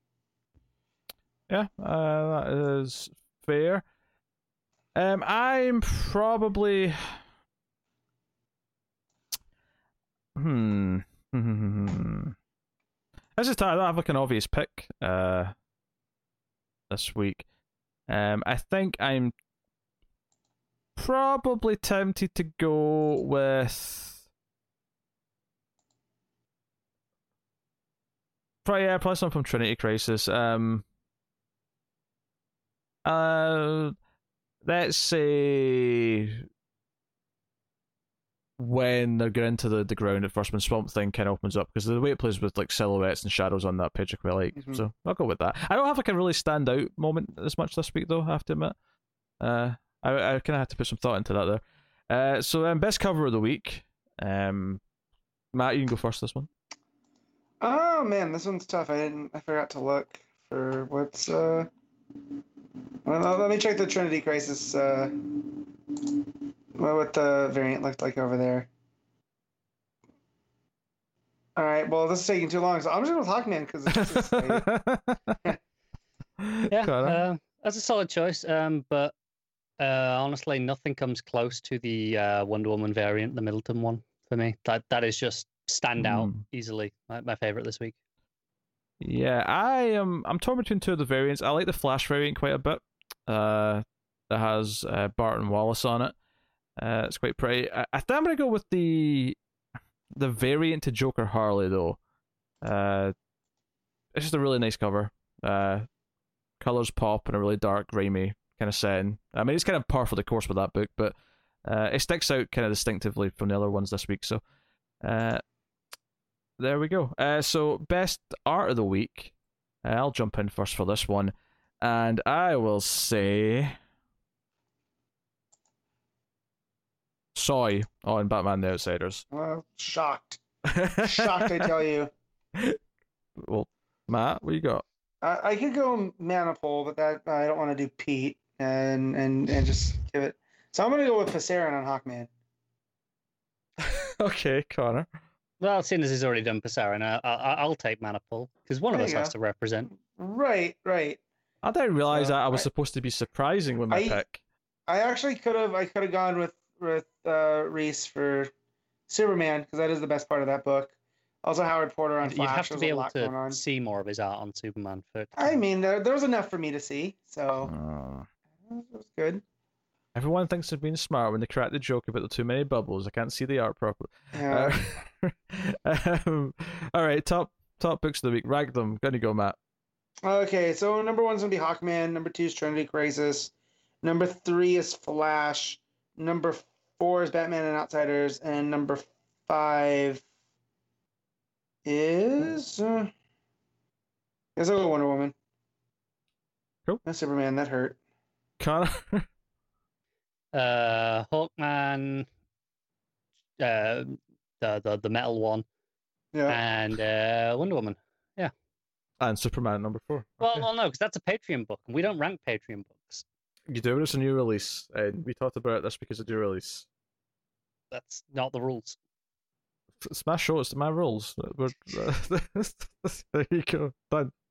Yeah, uh, that is fair. Um, I'm probably. Hmm. This is I don't have like an obvious pick. Uh, this week, um, I think I'm probably tempted to go with. Probably, yeah, probably something from Trinity Crisis. Um, uh, let's say when they get into the, the ground at first, when Swamp Thing kind of opens up, because the way it plays with like silhouettes and shadows on that page, I quite like. Mhm. So I'll go with that. I don't have like a really stand out moment as much this week, though. I have to admit. Uh, I I kind of had to put some thought into that there. Uh, so um, best cover of the week. Um, Matt, you can go first. This one. Oh man, this one's tough. I didn't. I forgot to look for what's. uh well, let me check the Trinity Crisis. Uh, what what the variant looked like over there. All right. Well, this is taking too long, so I'm just gonna talk, man, because it's just like, Yeah, uh, that's a solid choice. Um, but uh, honestly, nothing comes close to the uh, Wonder Woman variant, the Middleton one, for me. That that is just stand out Mm. easily. My, my favorite this week. Yeah, I am. I'm torn between two of the variants. I like the Flash variant quite a bit. Uh, that has uh, Barton Wallace on it. Uh, it's quite pretty. I, I think I'm gonna go with the the variant to Joker Harley though. Uh, it's just a really nice cover. Uh, colors pop in a really dark, grimy kind of setting. I mean, it's kind of par for the course with that book, but uh, it sticks out kind of distinctively from the other ones this week. So, uh, there we go. Uh, so best art of the week. Uh, I'll jump in first for this one, and I will say Soy on Batman: The Outsiders. well, shocked, shocked. I tell you. well, Matt, what you got? I, I could go Manapul, but that I don't want to do Pete and and and just give it. So I'm gonna go with Pasarin on Hawkman. okay, Connor. Well, seeing as he's already done Pasarin, I, I, I'll take Manapul because one of us you has go. to represent. Right, right. I didn't realize So, that I was I- supposed to be surprising with my I- pick. I actually could have I could have gone with with uh, Reis for Superman because that is the best part of that book. Also Howard Porter on Flash. You'd have to be able lot going on. to see more of his art on Superman. For I mean, there, there was enough for me to see, so Uh, it was good. everyone thinks they've been smart when they crack the joke about the too many bubbles. I can't see the art properly. Yeah. Uh, um, all right, top top books of the week. Rag them. Gonna go, Matt. Okay, so number one's gonna be Hawkman. Number two is Trinity Crisis. Number three is Flash. Number four is Batman and Outsiders, and number five is. Uh, guess I'll go Wonder Woman. Cool. No Superman. That hurt. Conner. uh, Hawkman, uh, the the the metal one, Yeah. and uh, Wonder Woman. Yeah. And Superman number four. Well, Okay. well, no, because that's a Patreon book, and we don't rank Patreon books. You do it. It's a new release, and we talked about this because of new release. That's not the rules. It's my show. It's my rules. We're, there you go. Done.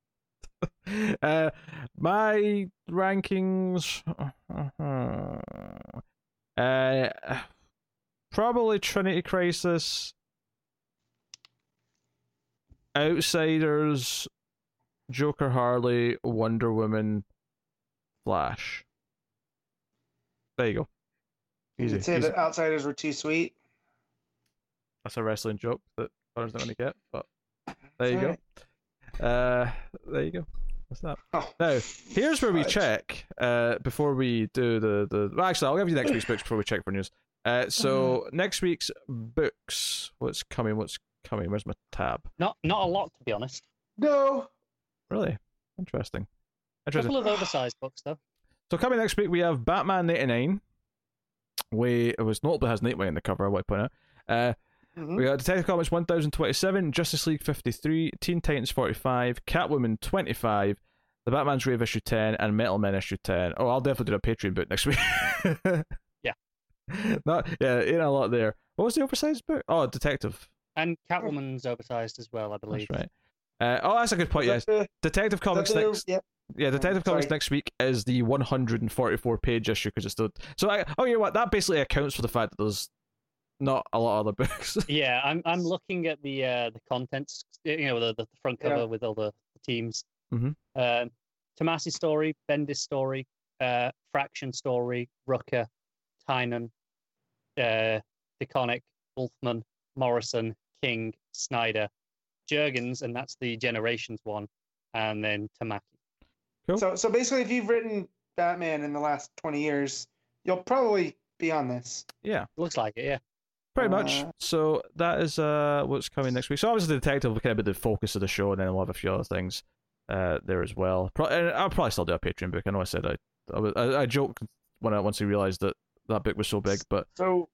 Uh, my rankings. Uh, probably Trinity Crisis. Outsiders, Joker Harley, Wonder Woman, Flash. There you go. You Easy. could say easy. the Outsiders were too sweet. That's a wrestling joke that Conner's not going to get, but there you Alright. go. Uh, there you go. What's that? Oh. Now, here's where we check. Uh, before we do the the. Well, actually, I'll give you next week's books before we check for news. Uh, so next week's books. What's coming? What's coming? Where's my tab? Not not a lot, to be honest. No. Really interesting. A Interesting. couple of oversized books, though. So coming next week, we have Batman '89. We it was notably has Nightwing in the cover. I want to point out. Uh, Mhm. We got Detective Comics 1027, Justice League 53, Teen Titans 45, Catwoman 25, The Batman's Grave issue 10, and Metal Men issue 10. Oh, I'll definitely do a Patreon book next week. Yeah. Not, yeah, ain't a lot there. What was the oversized book? Oh, Detective. And Catwoman's oversized as well, I That's believe. right. Uh, oh, that's a good point. Is Yes, the- Detective Comics the- next. Yeah. Yeah, Detective Comics next week is the 144 page issue because it's the. So, I, oh, you know what? That basically accounts for the fact that there's not a lot of other books. Yeah, I'm I'm looking at the uh, the contents, you know, the, the front Yeah. cover with all the, the teams. Mhm. Um, Tomasi's story, Bendis story, uh, Fraction story, Rucka, Tynion, uh, DeConnick, Wolfman, Morrison, King, Snyder, Jurgens, and that's the Generations one, and then Tamaki. Cool. So so basically, if you've written Batman in the last twenty years, you'll probably be on this. yeah. Looks like it, yeah. Pretty much. Uh, So that is uh what's coming next week. So obviously the detective will kind of be the focus of the show, and then we'll have a few other things uh there as well. Pro- and I'll probably still do a Patreon book. I know I said I I, was- I, I joke when I once he realized that that book was so big. But So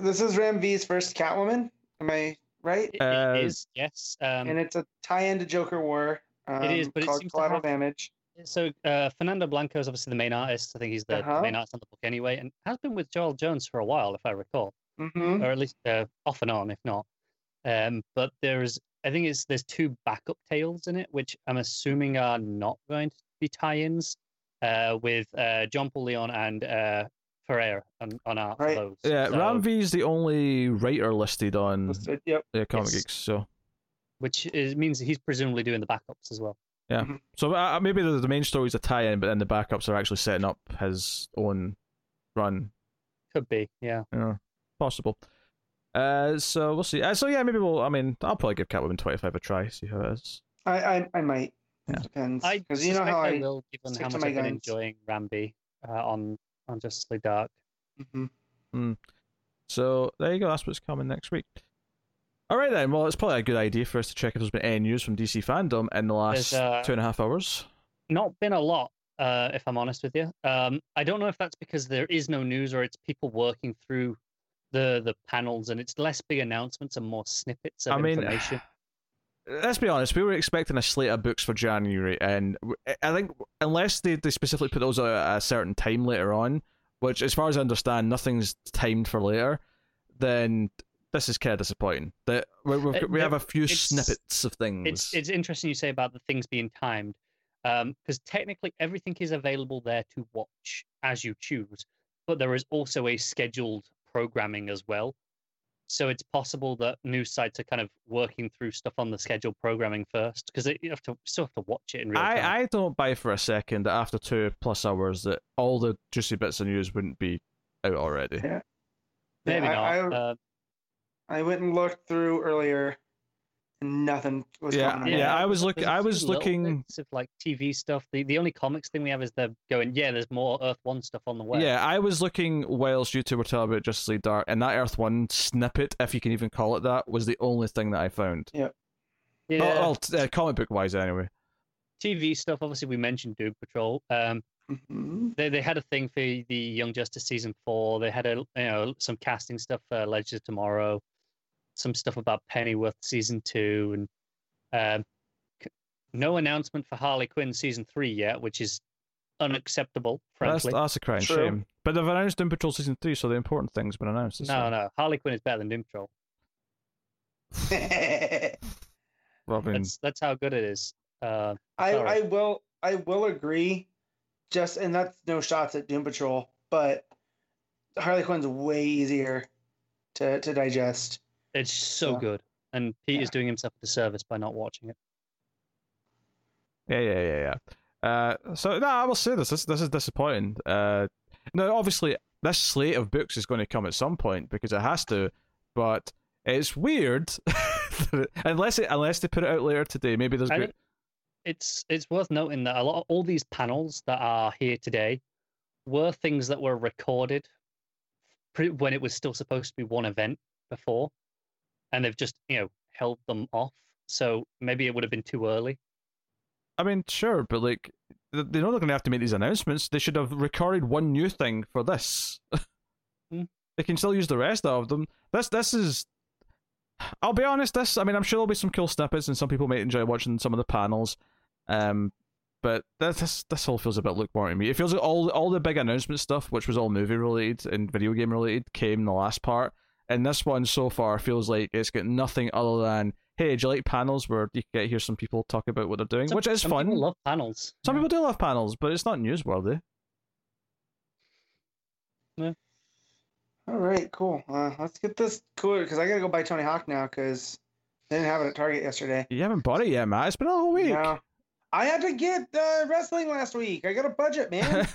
this is Ram V's first Catwoman. Am I right? It- Uh, it is, yes. Um, and it's a tie-in to Joker War. Um, It is, but it called seems to Collateral have- Damage. So uh, Fernando Blanco is obviously the main artist. I think he's the Uh-huh. main artist on the book anyway, and has been with Joëlle Jones for a while, if I recall, hmm or at least uh, off and on, if not. Um, but there's, I think it's there's two backup tales in it, which I'm assuming are not going to be tie-ins uh, with uh, John Paul Leon and uh, Ferrer on, on art Right. for those. yeah, So- Ram V's the only writer listed on Yep. uh, Comic Yes. Geeks. So which is, means he's presumably doing the backups as well. So uh, maybe the, the main story is a tie-in, but then the backups are actually setting up his own run. Could be, yeah. Yeah, possible. Uh, so we'll see. Uh, so yeah, maybe we'll. I mean, I'll probably give Catwoman twenty five a try. See how it is. I, I I might. It Yeah. depends. I Because you know how suspect I. will, given stick how much I've been enjoying Ram V uh, on on Justice League Dark. Mhm. So there you go. That's what's coming next week. All right then. Well, it's probably a good idea for us to check if there's been any news from DC fandom in the last uh, two and a half hours. Not been a lot, uh, if I'm honest with you. Um, I don't know if that's because there is no news or it's people working through the the panels and it's less big announcements and more snippets of I mean, information. Let's be honest. We were expecting a slate of books for January, and I think unless they, they specifically put those out at a certain time later on, which, as far as I understand, nothing's timed for later, then this is kind of disappointing. That we we've, we have a few it's- snippets of things. It's it's interesting you say about the things being timed, because technically everything is available there to watch as you choose, but there is also a scheduled programming as well. So it's possible that news sites are kind of working through stuff on the scheduled programming first, because you have to still have to watch it in real time. I, I don't buy for a second that after two plus hours that all the juicy bits of news wouldn't be out already. Yeah. Maybe I- not. I- uh, I went and looked through earlier, and nothing was Yeah, coming. yeah, I was looking- a I few was looking- bits of like TV stuff. The the only comics thing we have is they're going, yeah, there's more Earth One stuff on the way. Yeah, I was looking whilst you two were talking about Justice League Dark, and that Earth One snippet, if you can even call it that, was the only thing that I found. yeah. Oh, well, uh, comic book wise, anyway. TV stuff. Obviously, we mentioned Doom Patrol. Um, Mhm. they they had a thing for the Young Justice season four. They had a you know some casting stuff for Legends of Tomorrow, some stuff about Pennyworth season two, and um, no announcement for Harley Quinn season three yet, which is unacceptable. That's, Frankly, that's a crying True. shame. But they've announced Doom Patrol Season 3, so the important thing's been announced. no, so- no, Harley Quinn is better than Doom Patrol. Well, I mean, That's that's how good it is. Uh, I Sorry. I will I will agree. Just and that's no shots at Doom Patrol, but Harley Quinn's way easier to to digest. It's so Yeah. good, and Pete Yeah. is doing himself a disservice by not watching it. yeah, yeah, yeah, yeah. Uh, so, no, I will say this. This, this is disappointing. Uh, now, obviously, this slate of books is going to come at some point because it has to, but it's weird. unless it, unless they put it out later today, maybe there's. Good, it's it's worth noting that a lot of all these panels that are here today were things that were recorded when it was still supposed to be one event before, and they've just you know held them off. So maybe it would have been too early. I mean, sure, but like, they know they're going to have to make these announcements. They should have recorded one new thing for this. Hmm. They can still use the rest of them. This, this is. I'll be honest. This, I mean, I'm sure there'll be some cool snippets, and some people may enjoy watching some of the panels. Um, but this, this, this whole feels a bit lukewarm to me. It feels like all, all the big announcement stuff, which was all movie related and video game related, came in the last part. And this one so far feels like it's got nothing other than, hey, do you like panels where you can get hear some people talk about what they're doing, Some- which is some fun. People love panels. Some people do love panels, but it's not newsworthy. Yeah. All right, cool. Uh, let's get this cool because I gotta go buy Tony Hawk now because they didn't have it at Target yesterday. You haven't bought it yet, Matt. It's been a whole week. Yeah. I had to get uh, wrestling last week. I got a budget, man.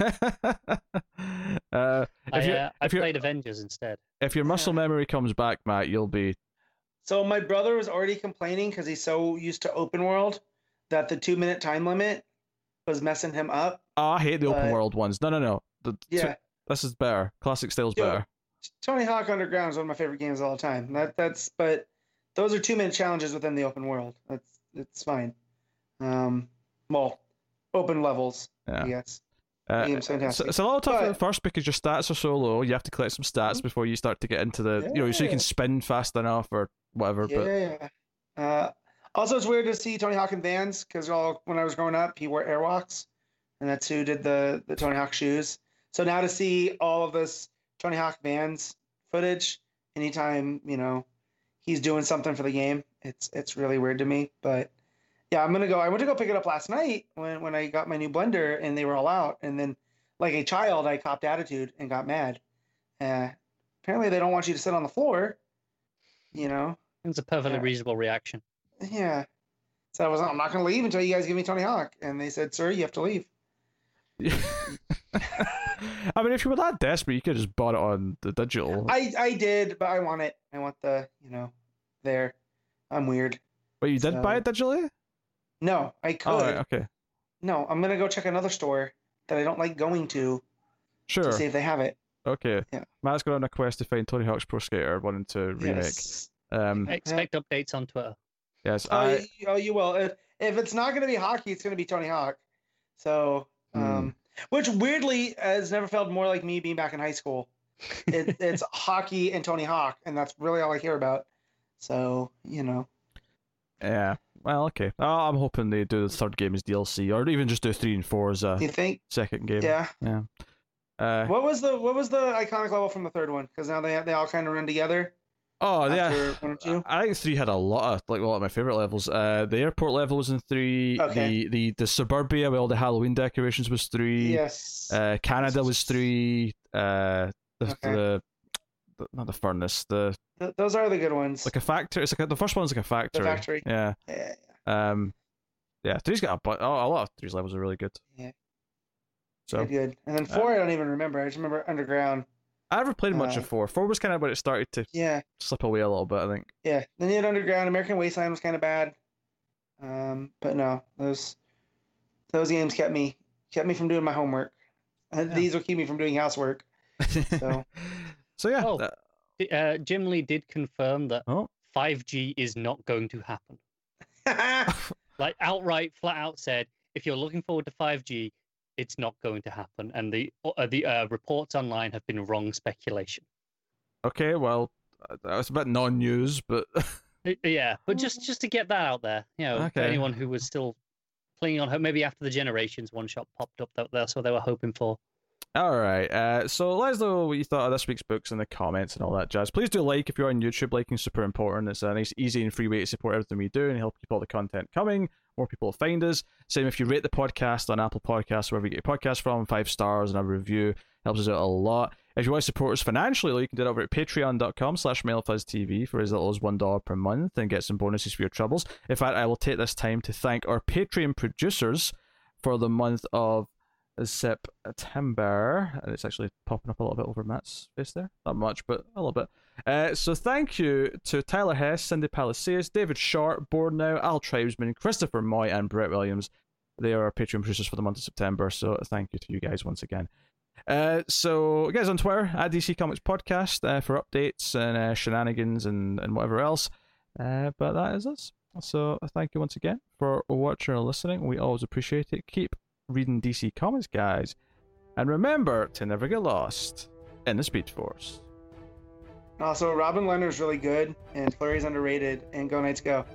uh, I, if, you uh, I if, your played Avengers instead. if your muscle Yeah. memory comes back, Matt, you'll be. so my brother was already complaining because he's so used to open world that the two minute time limit was messing him up. Oh, I hate the open world ones. No, no, no. The, Yeah. this is better. Classic style's Yo, better. Tony Hawk Underground is one of my favorite games of all time. That that's but those are two minute challenges within the open world. That's it's fine. Um, well, open levels, Yeah. I. Uh, it's, it's a little tough But- at first because your stats are so low. You have to collect some stats Mhm. before you start to get into the, you know, so you can spin fast enough or whatever. But yeah. Uh, also, it's weird to see Tony Hawk in Vans because all when I was growing up, he wore Airwalks, and that's who did the the Tony Hawk shoes. So now to see all of this Tony Hawk Vans footage, anytime you know he's doing something for the game, it's it's really weird to me. But yeah, I'm gonna go. I went to go pick it up last night when when I got my new blender and they were all out, and then like a child, I copped attitude and got mad. Uh, apparently, they don't want you to sit on the floor. You know. It's a perfectly Yeah. reasonable reaction. Yeah. So I was, I'm not going to leave until you guys give me Tony Hawk. And they said, sir, you have to leave. I mean, if you were that desperate, you could have just bought it on the digital. I, I did, but I want it. I want the, you know, there. I'm weird. but you did buy it digitally? No, I could. Oh, right, okay. No, I'm going to go check another store that I don't like going to Sure. to see if they have it. Okay. Yeah. Matt's going on a quest to find Tony Hawk's Pro Skater, wanting to remake. Yes. Um, Expect updates on Twitter. yes, Oh, I. you, oh, you will. If, if it's not going to be hockey, it's going to be Tony Hawk. So, Hmm. um, which weirdly has never felt more like me being back in high school. It, it's hockey and Tony Hawk, and that's really all I hear about. So, you know. Yeah. Well, okay. Oh, I'm hoping they do the third game as DLC, or even just do three and four as a you think? second game. Yeah. Uh, What was the what was the iconic level from the third one? Because now they they all kind of run together. oh, yeah. one or two. I think three had a lot of like a lot of my favorite levels. Uh, the airport level was in three. Okay. The the the suburbia with all the Halloween decorations was three. Yes. Uh, Canada was three. Uh, the, Okay. the not the furnace. The Th- those are the good ones. like a factory. It's like a, the first one's like a factory. factory. Yeah. yeah. Um. Yeah. Three's got a but oh, a lot of three's levels are really good. Yeah. So Good, good. And then four, I don't even remember. I just remember underground. I never played much Uh, of four. Four was kind of when it started to Yeah, slip away a little bit. I think. yeah. Then you had underground. American Wasteland was kind of bad. Um, but no, those those games kept me kept me from doing my homework. And Yeah. These will keep me from doing housework. So so yeah. Oh. that- Uh, Jim Lee did confirm that Oh. 5G is not going to happen. Like outright, flat out said, if you're looking forward to 5G, it's not going to happen. And the uh, the uh, reports online have been wrong speculation. okay. Well, uh, that was a bit non-news, but Yeah, but just just to get that out there, you know, Okay. anyone who was still clinging on hope, maybe after the Generations one shot popped up, that that's what they were hoping for. All right. Uh, so let us know what you thought of this week's books in the comments and all that jazz. Please do like if you're on YouTube. Liking is super important. It's a nice, easy, and free way to support everything we do and help keep all the content coming. More people will find us. Same if you rate the podcast on Apple Podcasts, wherever you get your podcast from, five stars and a review helps us out a lot. If you want to support us financially, you can do it over at patreon.com slash mailfuzztv for as little as $1 per month and get some bonuses for your troubles. In fact, I will take this time to thank our Patreon producers for the month of September. And it's actually popping up a little bit over Matt's face there. Not much, but a little bit. Uh, so thank you to Tyler Hess, Cindy Palacios, David Short, Board Now, Al Tribesman, Christopher Moy, and Brett Williams. They are our Patreon producers for the month of September. So thank you to you guys once again. Uh, so guys on Twitter at DC Comics Podcast uh, for updates and uh, shenanigans and, and whatever else. Uh, but that is us. So thank you once again for watching or listening. We always appreciate it. Keep reading DC Comics, guys. And remember to never get lost in the Speed Force. Uh, also, Robin Lehner's really good, and Fleury's underrated. And go Knights go.